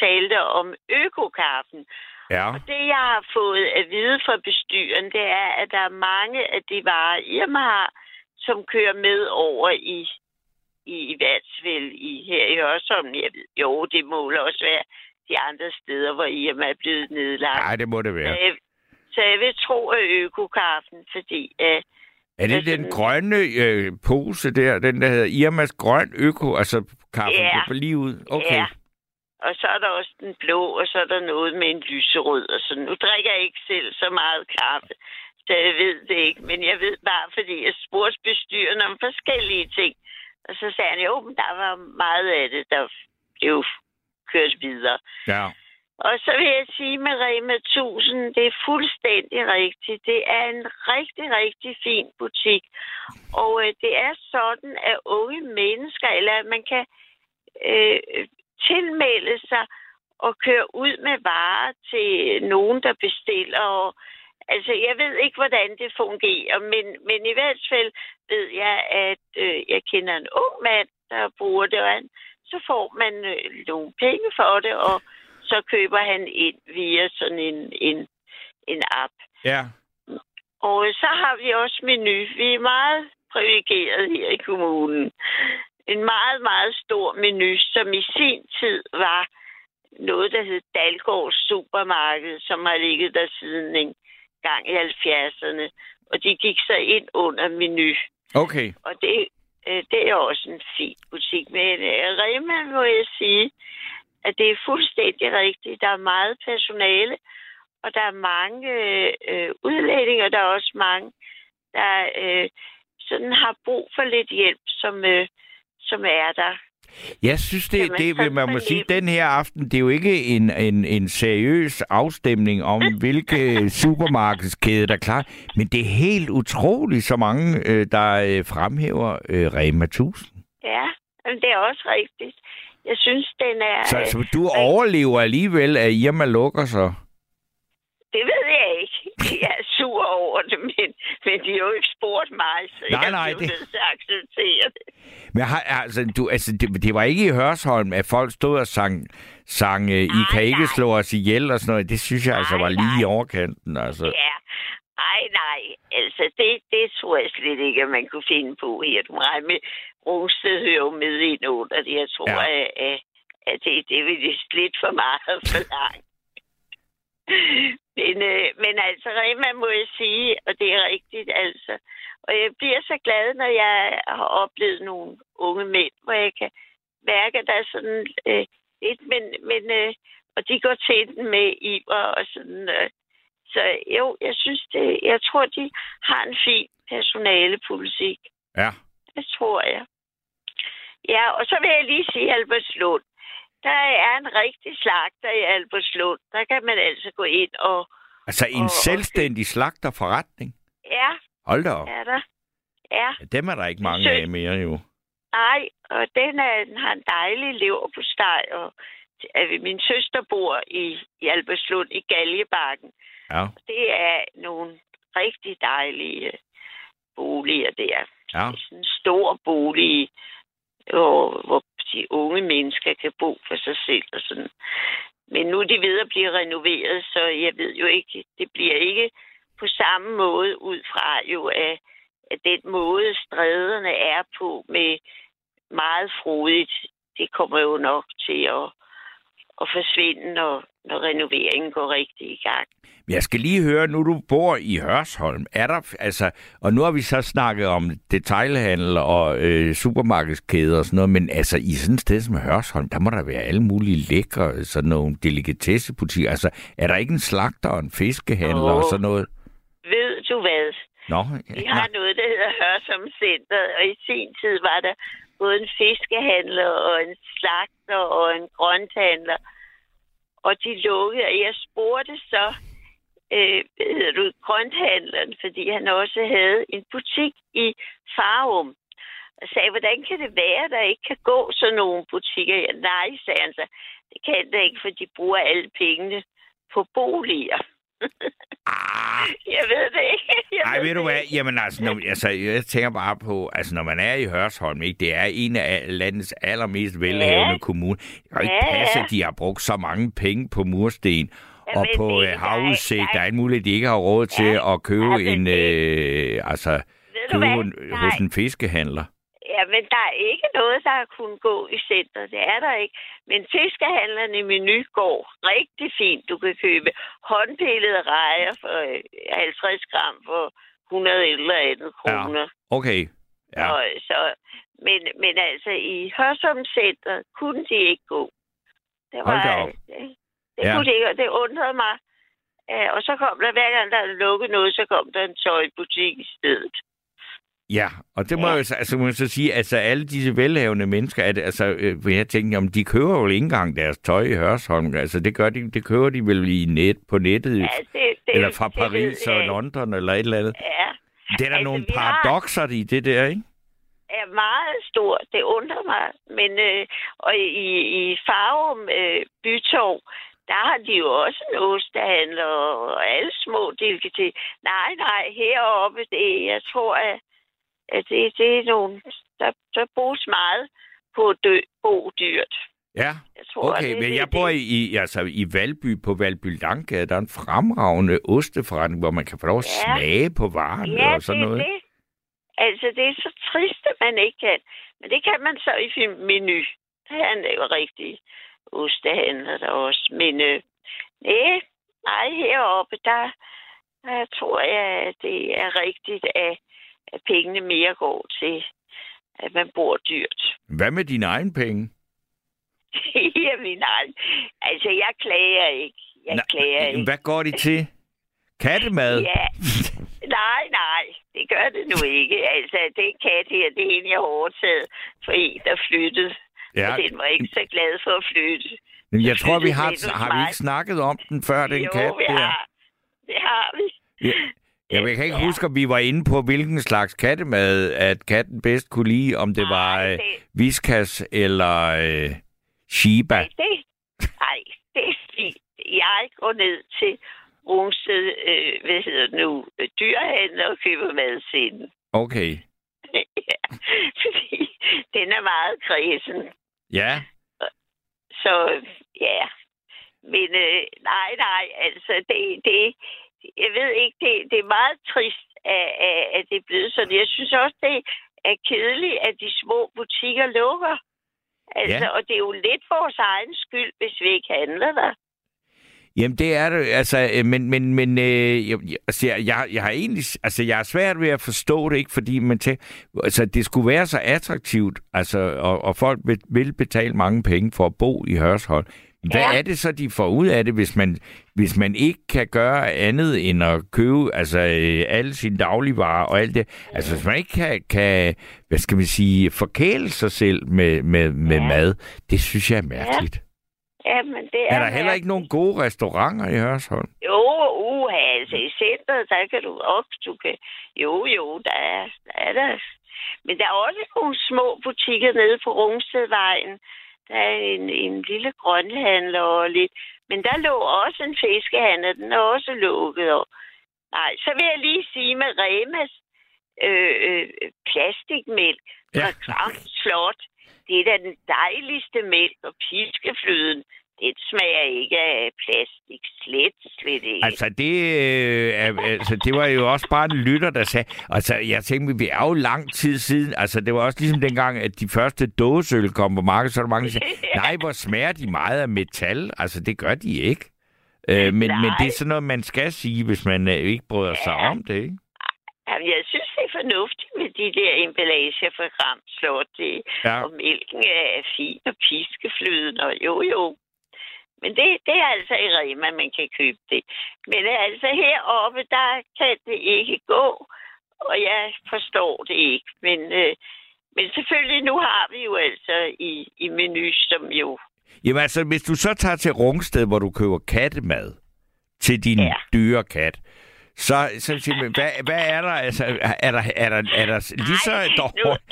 talte om økokaffen. Ja, Og det, jeg har fået at vide fra bestyren, det er, at der er mange af de varer, Irma har, som kører med over i, i, i Vatsvel, i, her i Hørsholm. Jeg ved, jo, det må også være de andre steder, hvor Irma er blevet nedlagt. nej, det må det Så være. jeg, så jeg vil tro, at økokaffen, fordi øh, Er det den grønne øh, pose der, den der hedder Irmas Grøn Øko, altså kaffe Ja. på lige ud? Okay. Ja. Og så er der også den blå, og så er der noget med en lyserød. Og så nu drikker jeg ikke selv så meget kaffe, så jeg ved det ikke. Men jeg ved bare, fordi jeg spurgte bestyren om forskellige ting. Og så sagde han, jo, men der var meget af det, der blev kørt videre. Ja. Og så vil jeg sige med Rema 1000, det er fuldstændig rigtigt. Det er en rigtig, rigtig fin butik. Og øh, det er sådan, at unge mennesker, eller at man kan øh, tilmelde sig og køre ud med varer til nogen, der bestiller. Og, altså, jeg ved ikke, hvordan det fungerer, men, men i hvert fald ved jeg, at øh, jeg kender en ung mand, der bruger det, og han, så får man øh, nogle penge for det, og så køber han ind via sådan en, en, en app. Ja. Og så har vi også menu. Vi er meget privilegeret her i kommunen. En meget, meget stor menu, som i sin tid var noget, der hed Dalgårds Supermarked, som har ligget der siden en gang i 70'erne. Og de gik så ind under menu. Okay. Og det, øh, det er også en fin butik. Men øh, Rema må jeg sige, at det er fuldstændig rigtigt. Der er meget personale, og der er mange øh, udlændinge, og der er også mange, der øh, sådan har brug for lidt hjælp, som, øh, som er der. Jeg synes, det, det vil man må sige, den her aften, det er jo ikke en, en, en seriøs afstemning om, hvilke supermarkedskæde der er klar, men det er helt utroligt, så mange, øh, der øh, fremhæver øh, Rema 1000. Ja, men det er også rigtigt. Jeg synes, den er... Så, øh, så du overlever alligevel, at Irma lukker sig? Det ved jeg ikke. Jeg er sur over det, men, men de har jo ikke spurgt mig, så Nej, jeg nej, blev det- til at acceptere det. Men har, altså, du, altså det, det var ikke i Hørsholm, at folk stod og sang, sang øh, I Nej, kan ikke nej. slå os ihjel og sådan noget. Det synes jeg altså Nej, var lige i nej. overkanten. Altså. Ja. Ej, nej. Altså, det, det tror jeg slet ikke, at man kunne finde på her. Du må regne med, Rungsted hører jo med ind under det. Jeg tror, Ja. at, at, at det, det vil det lidt for meget for langt. Men, øh, men altså, Rema må jeg sige, og det er rigtigt, altså. Og jeg bliver så glad, når jeg har oplevet nogle unge mænd, hvor jeg kan mærke, at der er sådan øh, lidt, men, men øh, og de går til den med iver og sådan. Øh, så jo, jeg synes det, jeg tror, de har en fin personalepolitik. Ja. Det tror jeg. Ja, og så vil jeg lige sige Albertslund. Der er en rigtig slagter i Albertslund. Der kan man altså gå ind og... Altså en Og- selvstændig slagterforretning. Ja, Hold da op. er der. Ja, Ja, dem er der ikke mange Sø- af mere jo. nej, og den, er, den har en dejlig lever på steg, og øh, min søster bor i, i Albertslund i Galjebakken. Ja, Det er nogle rigtig dejlige øh, boliger der. ja. Det er sådan en stor bolig, hvor, hvor de unge mennesker kan bo for sig selv og sådan. Men nu er de ved at blive renoveret, så jeg ved jo ikke, det bliver ikke på samme måde ud fra jo, at, at den måde stræderne er på med meget frodigt, det kommer jo nok til at, at forsvinde, når, når renoveringen går rigtig i gang. Men Jeg skal lige høre, nu du bor i Hørsholm, er der, altså, og nu har vi så snakket om detailhandel og øh, supermarkedskæder og sådan noget, men altså i sådan et sted som Hørsholm, der må der være alle mulige lækre, sådan nogle delikatessebutikker. Altså, er der ikke en slagter og en fiskehandler Jo. og sådan noget? Ved du hvad? Nå, Vi har noget, der hedder Hørsom Center, og i sin tid var der både en fiskehandler og en slagter og en grønthandler. Og de lukkede, og jeg spurgte så, øh, hvad hedder du, grønthandleren, fordi han også havde en butik i Farum. Og sagde, hvordan kan det være, at der ikke kan gå sådan nogle butikker? Ja, nej, sagde han så. Det kan det ikke, for de bruger alle pengene på boliger. jeg ved det ikke. Jeg Ah. Ej, ved du det hvad? ikke. Jamen altså, når, altså, jeg tænker bare på, altså når man er i Hørsholm, ikke? det er en af landets allermest velhavende Ja. kommuner. Det kan ikke Ja, passe, ja. at de har brugt så mange penge på mursten. og Jamen, på øh, er- havudsigt, der er- alt muligt, de ikke har råd til Ja, at købe altså, en, øh, altså, Ved du købe en, hos en fiskehandler. Ja, men der er ikke noget, der har kunnet gå i centret. Det er der ikke. Men fiskehandleren i menu går rigtig fint. Du kan købe håndpillede rejer for øh, 50 gram for 100 eller andet kroner. Okay, ja. Og, så, men, men altså, i Hørsholm Center kunne de ikke gå. Det Hold da op. Det, det Ja. kunne de ikke, og det undrede mig. Uh, og så kom der, hver gang der er lukket noget, så kom der en tøjbutik i stedet. Ja, og det må Ja. jeg, så- altså, må jeg så sige, altså alle disse velhavende mennesker, at, altså, øh, jeg tænker, om de køber jo ikke engang deres tøj i Hørsholm. Altså det gør de, det køber de vel i net, på nettet, Ja, det, det, eller fra det Paris jeg og. London, eller et eller andet. Ja, Det er der Altså, nogle vi har- paradoxer i det der, ikke? er meget stor. Det undrer mig. Men øh, og i, i Farum øh, Bytorv, der har de jo også en ostehandler og alle små delikatesser. Nej, nej, heroppe, det, jeg tror, at det, det er nogle, der, der bruges meget på at dø, bo dyrt. Ja, Jeg tror, okay, det, men det, jeg bor i, i, altså, i Valby på Valby Langgade. Der er en fremragende osteforretning, hvor man kan få lov at Ja. smage på varen Ja, og sådan det noget. det. Altså, det er så trist, at man ikke kan. Men det kan man så i menu. Der er en jo rigtig ostehandler der også. Men øh, nej, nej, heroppe, der, der tror jeg, at det er rigtigt, at, at pengene mere går til, at man bor dyrt. Hvad med dine egne penge? ja, min egen. Altså, jeg klager ikke. Jeg Nej, klager jamen, ikke. Hvad går de til? Kattemad? Ja. Nej, nej, det gør det nu ikke. Altså, den kat her, det er en, jeg har overtaget for en, der flyttede. Ja. Og den var ikke så glad for at flytte. Men jeg tror, vi har, har vi ikke snakket om den før, den jo, kat vi der? har. Det har vi. Ja. Jamen, jeg kan ikke huske, om vi var inde på, hvilken slags kattemad, at katten bedst kunne lide, om det var øh, det- Viskas eller øh, Shiba. Det, nej, det er fint. Jeg går ned til Rungsted, øh, hvad hedder det nu, dyrehandler og køber mad til den. Okay. ja, fordi den er meget kredsen. Ja. Så ja, men øh, nej, nej, altså det, det, jeg ved ikke, det, det er meget trist, at, at, at det er blevet sådan. Jeg synes også, det er kedeligt, at de små butikker lukker. Altså, Ja. og det er jo lidt vores egen skyld, hvis vi ikke handler der. Jamen, det er det. Altså, øh, men, men, men øh, jeg, jeg- altså, jeg, jeg, har egentlig... Altså, jeg er svært ved at forstå det, ikke? Fordi man tænker, altså, det skulle være så attraktivt, altså, og, og folk vil, vil betale mange penge for at bo i Hørsholm. Hvad Ja. er det så, de får ud af det, hvis man, hvis man ikke kan gøre andet end at købe altså, øh, alle sine dagligvarer og alt det? Altså, hvis man ikke kan, kan hvad skal man sige, forkæle sig selv med, med, med Ja. mad, det synes jeg er mærkeligt. Ja, men det er, Er der heller ikke nogen gode restauranter i Hørsholm? Jo, uha, altså i centret, der kan du op, du kan... Jo, jo, der er, der er der. Men der er også nogle små butikker nede på Rungstedvejen. Der er en, en lille grønhandler og lidt... Men der lå også en fiskehandler, den er også lukket. Og... Nej, så vil jeg lige sige med Remas øh, øh, plastikmælk Ja. fra Kram Slot. Det er da den dejligste mælk og piskeflyden. Det smager ikke af plastik. Slet, slet ikke. Altså, det, øh, altså, det var jo også bare en lytter, der sagde... Altså, jeg tænkte, vi er jo lang tid siden. Altså, det var også ligesom dengang, at de første dåseøl kom på markedet, så var der mange, der sagde, nej, hvor smager de meget af metal. Altså, det gør de ikke. Øh, men, men det er sådan noget, man skal sige, hvis man øh, ikke bryder sig Ja. om det, ikke? Jamen, jeg synes, det er fornuftigt med de der emballager fra Gram Slot. Det, Ja. Og mælken er fin og piskeflyden, og jo, jo. Men det, det er altså i Rema, man kan købe det. Men altså heroppe, der kan det ikke gå, og jeg forstår det ikke. Men, øh, men selvfølgelig, nu har vi jo altså i, i menu, som jo... Jamen altså, hvis du så tager til Rungsted, hvor du køber kattemad til din ja. Dyre kat, så, så siger man, hvad, hvad er der? Altså, er der, er der, er der lige så dårligt?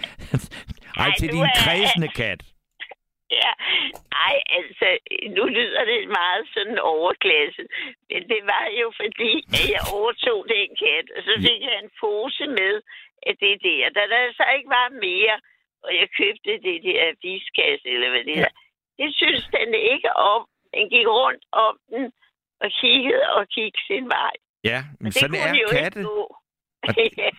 Ej, til din kredsende kat. Ja, ej, altså, nu lyder det meget sådan overklasse, men det var jo fordi, at jeg overtog den kat, og så fik jeg en pose med af det der. Da der så ikke var mere, og jeg købte det der viskasse, eller hvad det ja. det synes den ikke om. Den gik rundt om den og kiggede og kiggede sin vej. Ja, men det sådan kunne er jo katte. Og- ja.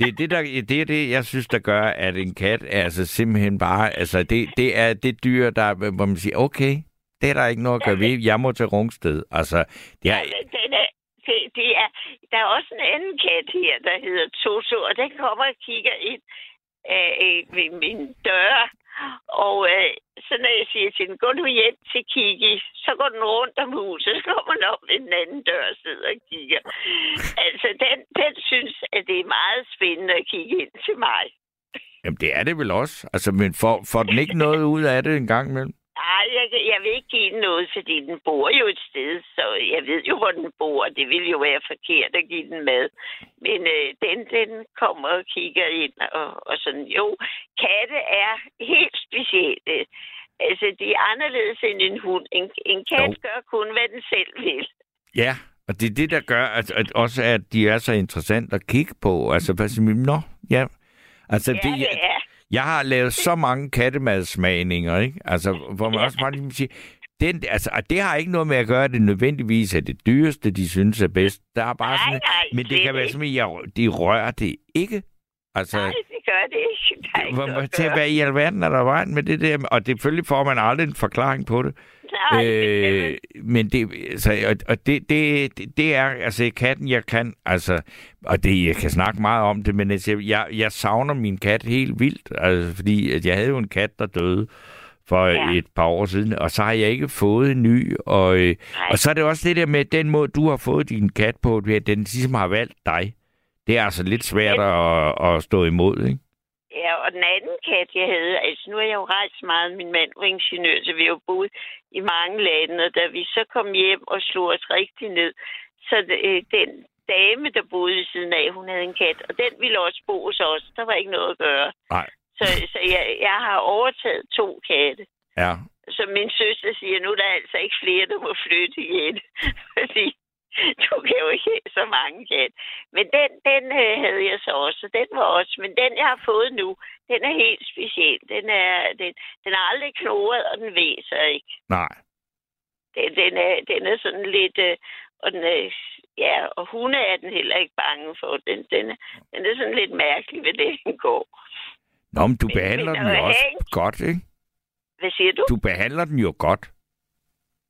Det er det, der, det er det, jeg synes, der gør, at en kat er altså simpelthen bare... Altså, det, det er det dyr, der, hvor man siger, okay, det er der ikke noget at gøre ved. Jeg må til Rungsted. Altså, det er, den er, det, det er, der er også en anden kat her, der hedder Toto, og den kommer og kigger ind øh, øh ved min dør. Og øh, så når jeg siger til den, gå nu hjem til Kiki, så går den rundt om huset, så kommer den op ved den anden dør og sidder og kigger. Altså, den, den synes, at det er meget spændende at kigge ind til mig. jamen, det er det vel også. Altså, men får, får den ikke noget ud af det en gang imellem? Nej, jeg, jeg vil ikke give den noget, fordi den bor jo et sted, så jeg ved jo, hvor den bor. Det ville jo være forkert at give den mad. Men øh, den, den kommer og kigger ind, og, og sådan. Jo, katte er helt specielle. Altså, de er anderledes end en hund. En, en kat Jo. gør kun, hvad den selv vil. Ja, og det er det, der gør, at, at også at de er så interessant at kigge på. Altså, hvad siger man? Nå, ja. Altså, Ja, det, det er. Jeg har lavet så mange kattemadsmagninger, ikke? Altså, hvor man også bare lige sige, den, altså, og det har ikke noget med at gøre, at det nødvendigvis er det dyreste, de synes er bedst. Der er bare Nej, sådan, nej, men det slet kan være som, at jeg- de rører det ikke. Altså, Nej, det gør det ikke. Der er ikke hvor, til hvad i alverden er der vejen med det der? Og det, selvfølgelig får man aldrig en forklaring på det. Nej, Øh, men det, altså, og, og det, det, det, det er, altså katten, jeg kan, altså, og det, jeg kan snakke meget om det, men altså, jeg, jeg savner min kat helt vildt, altså, fordi at jeg havde jo en kat, der døde for ja. Et par år siden, og så har jeg ikke fået en ny, og, øh, og så er det også det der med den måde, du har fået din kat på, er, at den ligesom har valgt dig. Det er altså lidt svært at, at stå imod, ikke? Ja, og den anden kat, jeg havde, altså nu har jeg jo rejst meget, min mand var ingeniør, så vi har jo boet i mange lande, og da vi så kom hjem og slog os rigtig ned, så øh, den dame, der boede ved siden af, hun havde en kat, og den ville også bo hos os. Der var ikke noget at gøre. Nej. Så, så jeg, jeg har overtaget to katte. Ja. Så min søster siger, nu er der altså ikke flere, der må flytte igen. Fordi du kan jo ikke så mange kat. Men den, den øh, havde jeg så også, så den var også. Men den, jeg har fået nu, den er helt speciel. Den er, den, den er aldrig knoret, og den væser ikke. Nej. Den, den, er, den er sådan lidt... Øh, og den er, ja, og hunde er den heller ikke bange for. Den, den, er, den er sådan lidt mærkelig ved det, den går. Nå, men du Men- behandler men den jo også en- godt, ikke? Hvad siger du? Du behandler den jo godt.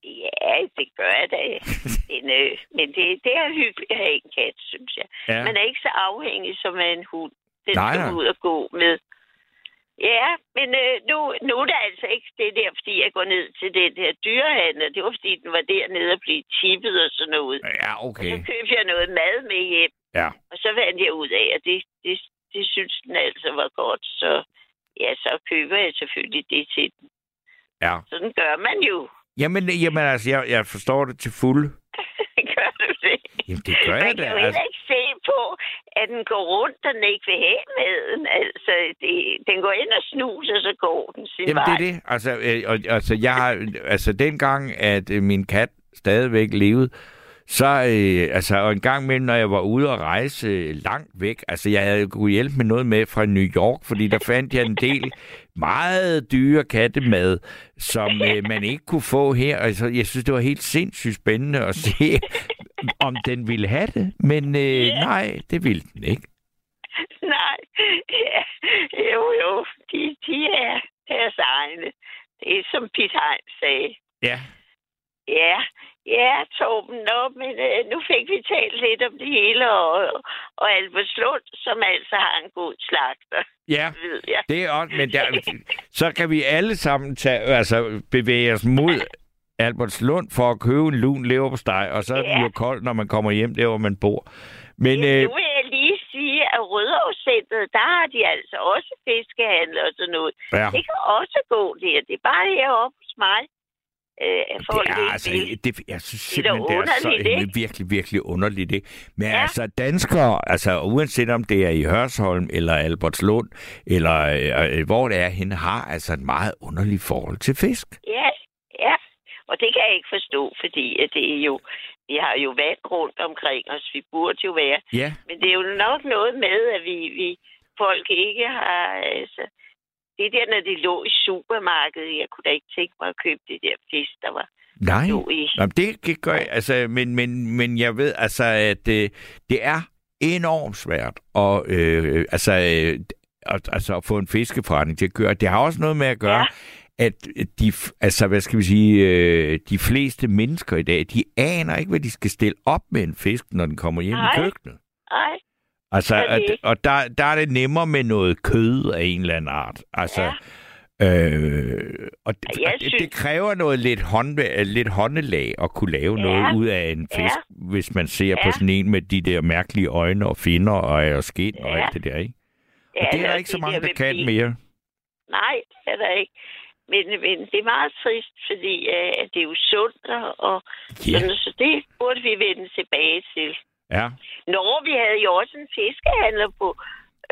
Ja, det gør jeg da. Den, øh, men det, det er hyggeligt at have en kat, synes jeg. Ja. Man er ikke så afhængig som af en hund. Den Nej, skal nej. ud og gå med. Ja, men øh, nu, nu er det altså ikke det der, fordi jeg går ned til den her dyrehandel. Det var, fordi den var dernede og blive tippet og sådan noget. Ja, Så okay. købte jeg noget mad med hjem, Ja. og så fandt jeg ud af, at det, det, det synes den altså var godt. Så ja, så køber jeg selvfølgelig det til den. Ja. Sådan gør man jo. Jamen, jamen altså, jeg, jeg forstår det til fulde. gør du det? Jamen, det gør Man jeg kan da. jo heller Altså, ikke se på, at den går rundt, og den ikke vil have maden. Altså, det, den går ind og snuser, så går den sin jamen, vej. det er det. Altså, øh, og, altså, jeg har, altså, dengang, at øh, min kat stadigvæk levede, så, øh, altså, og en gang imellem, når jeg var ude og rejse øh, langt væk, altså, jeg havde kunne hjælpe med noget med fra New York, fordi der fandt jeg en del meget dyre kattemad, som øh, man ikke kunne få her. Altså, jeg synes, det var helt sindssygt spændende at se, om den ville have det. Men øh, nej, det ville den ikke. Nej, ja. jo, jo, de, de er deres egne. Det er som Pete Heinz sagde. Ja. Ja, ja, Torben, nå, men øh, nu fik vi talt lidt om det hele, og, og Albertslund, som altså har en god slagter, Ja. ved jeg. Det er også, men der, så kan vi alle sammen tage, altså bevæge os mod Albertslund for at købe en lun leverpostej, og så er Ja. jo kold, når man kommer hjem der, hvor man bor. Men Men, øh, nu vil jeg lige sige, at Rødovrecentret, der har de altså også fiskehandler og sådan noget. ja, Det kan også gå der. Det er bare heroppe hos mig. Øh, at folk det er ikke altså, vil. det, jeg synes Det er simpelthen, det er så øh, virkelig, virkelig underligt. Ikke? Men ja. Altså, danskere, altså uanset om det er i Hørsholm, eller Albertslund, eller øh, øh, hvor det er, hende har altså et meget underligt forhold til fisk. Ja, ja. Og det kan jeg ikke forstå, fordi at det er jo, vi har jo vand rundt omkring os. Vi burde jo være. Ja, Men det er jo nok noget med, at vi, vi folk ikke har... Altså, det der, når de lå i supermarkedet, jeg kunne da ikke tænke mig at købe det der fisk, der var nej. lå i. Nå, men det, det gør jeg, altså, men, men, men jeg ved altså, at øh, det er enormt svært at, øh, altså, øh, at, altså, at få en fiskeforretning til at køre. Det har også noget med at gøre, ja. at de, altså, hvad skal vi sige, øh, de fleste mennesker i dag, de aner ikke, hvad de skal stille op med en fisk, når den kommer hjem Nej. i køkkenet. Ej, Altså, det at, og der, der er det nemmere med noget kød af en eller anden art. Altså, Ja. øh, og det, og det, synes- det kræver noget lidt, hånd, lidt håndelag at kunne lave Ja. noget ud af en fisk, Ja. hvis man ser på Ja. sådan en med de der mærkelige øjne og finner og, og skin og Ja. alt det der, ikke? Og ja, det er der ikke så mange, der vil kan blive- mere. Nej, det er der ikke. Men, men det er meget trist, fordi at det er jo sundt, og, og Ja. sådan, så det burde vi vende tilbage til. Ja. Når vi havde jo også en fiskehandler på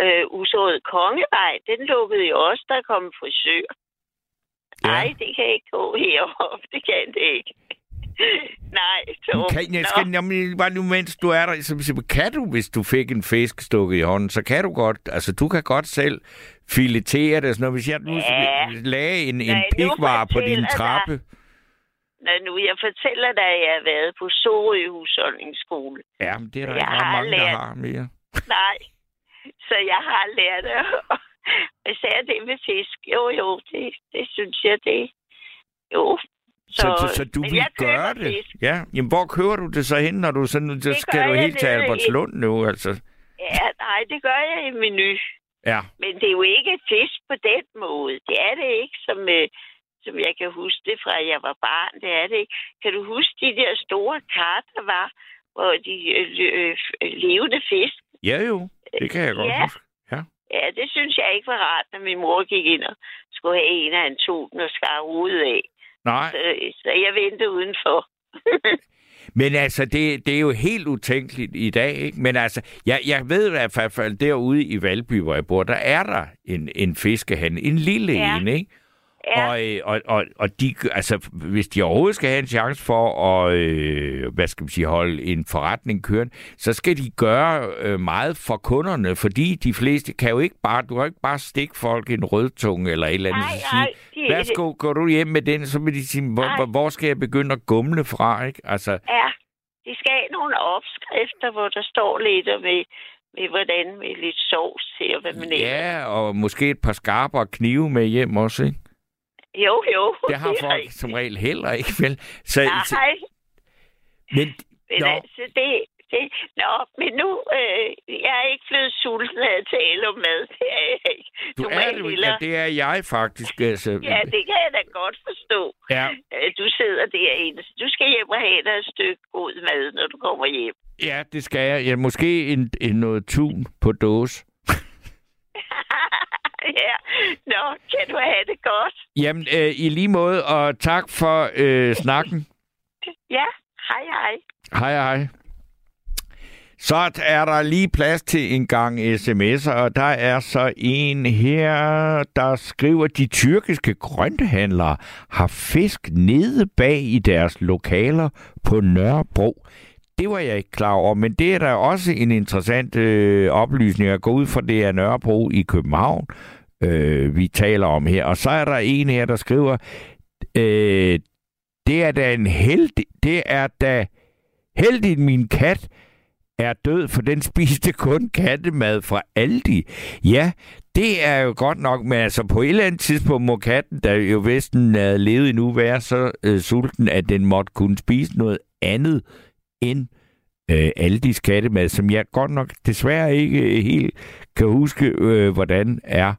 øh, Usåret Kongevej. Den lukkede jo også, der kom frisør. Ja. Nej, det kan ikke gå heroppe. Det kan det ikke. Nej, så... Kan, jeg skal, jamen, bare nu, mens du er der, så, så kan du, hvis du fik en fisk stukket i hånden, så kan du godt, altså du kan godt selv filetere det. Sådan noget. Hvis jeg nu Ja. lagde en, en pikvar på din fortæller dig. Når nu jeg fortæller dig, at jeg har været på Sorø Husholdningsskole. ja, men det er der Jeg ikke har mange, der lært- har mere. Nej, så jeg har lært det. Især det med fisk. Jo, jo, det, det synes jeg, det... Jo. Så, så, så, så du vil køber gøre det? Fisk. Ja, jamen hvor kører du det så hen, når du sådan, så Det skal du helt til Albertslund nu, altså? Ja, nej, det gør jeg i menu. Ja, Men det er jo ikke fisk på den måde. Det er det ikke, som, øh, som jeg kan huske det fra, jeg var barn. Det er det ikke. Kan du huske de der store kar, der var, hvor de øh, øh, øh, levende fisk? ja jo, det kan jeg godt Ja. huske. Ja. Ja, det synes jeg ikke var rart, når min mor gik ind og skulle have en af en tog den og skar hovedet af. Nej, Så, så jeg ventede udenfor. men altså, det, det er jo helt utænkeligt i dag, ikke? Men altså, jeg, jeg ved i hvert fald, derude i Valby, hvor jeg bor, der er der en, en fiskehandel. En lille Ja. en, ikke? Ja. Og, øh, og, og, og de, altså, hvis de overhovedet skal have en chance for at øh, hvad skal man sige, holde en forretning kørende, så skal de gøre øh, meget for kunderne, fordi de fleste kan jo ikke bare, du har ikke bare stikke folk en rødtunge eller et eller andet, Nej, nej, de- værsgo, går du hjem med den, så vil de sige, hvor, Nej. hvor, skal jeg begynde at gumle fra, ikke? Altså, Ja, de skal have nogle opskrifter, hvor der står lidt om med, hvordan med lidt sovs til, og hvad man ja, og måske et par skarper og knive med hjem også, ikke? Jo, jo. Det har er folk rigtigt. som regel heller ikke, vel? Så, Nej, men, men Nå. altså, det, det... Nå, men nu... Øh, jeg er ikke blevet sulten af at tale om mad. Det er jeg ikke. du er Normalt det, jo- hellere- ja, det er jeg faktisk. Altså, Ja, det kan jeg da godt forstå. ja. Øh, Du sidder derinde. så Du skal hjem og have dig et stykke god mad, når du kommer hjem. Ja, det skal jeg. Ja, måske en, en noget tun på dåse. ja. Nå, kan du have det godt? Jamen, øh, i lige måde, og tak for øh, snakken. Ja, hej hej. Hej, hej. Så er der lige plads til en gang sms'er, og der er så en her, der skriver, de tyrkiske grønthandlere har fisk nede bag i deres lokaler på Nørrebro. Det var jeg ikke klar over, men det er da også en interessant øh, oplysning at gå ud fra, det er Nørrebro i København, øh, vi taler om her. Og så er der en her, der skriver, øh, det er da en heldig, det er da heldigt, min kat er død, for den spiste kun kattemad fra Aldi. Ja, det er jo godt nok, men altså på et eller andet tidspunkt må katten, der jo vesten havde levet endnu, være så øh, sulten, at den måtte kunne spise noget andet end øh, Aldis kattemad, som jeg godt nok desværre ikke øh, helt kan huske, øh, hvordan er.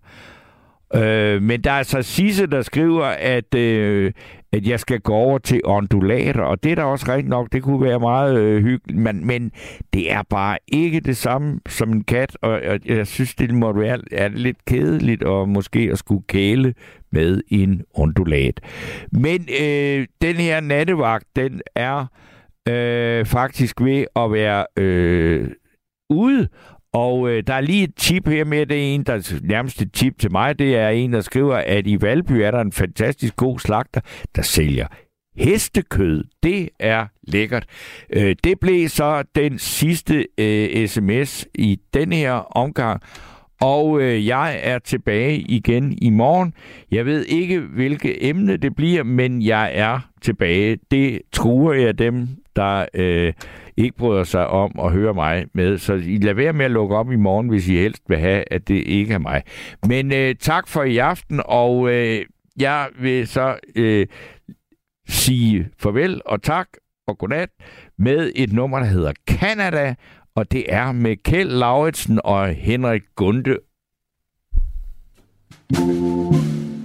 Øh, men der er så Sisse, der skriver, at, øh, at jeg skal gå over til ondulater, og det er da også rigtigt nok, det kunne være meget øh, hyggeligt, men, men det er bare ikke det samme som en kat, og, og jeg synes, det må være er lidt kedeligt og måske at skulle kæle med en ondulat. Men øh, den her nattevagt, den er øh, faktisk ved at være øh, ude, og øh, der er lige et tip her med, det er en, der nærmest et tip til mig, det er en, der skriver, at i Valby er der en fantastisk god slagter, der sælger hestekød. Det er lækkert. Øh, det blev så den sidste øh, sms i den her omgang, og øh, jeg er tilbage igen i morgen. Jeg ved ikke, hvilket emne det bliver, men jeg er tilbage. Det truer jeg dem, der øh, ikke bryder sig om at høre mig med. Så I lad være med at lukke op i morgen, hvis I helst vil have, at det ikke er mig. Men øh, tak for i aften, og øh, jeg vil så øh, sige farvel og tak og godnat med et nummer, der hedder Canada, og det er med Kjeld Lauritsen og Henrik Gunde. thank you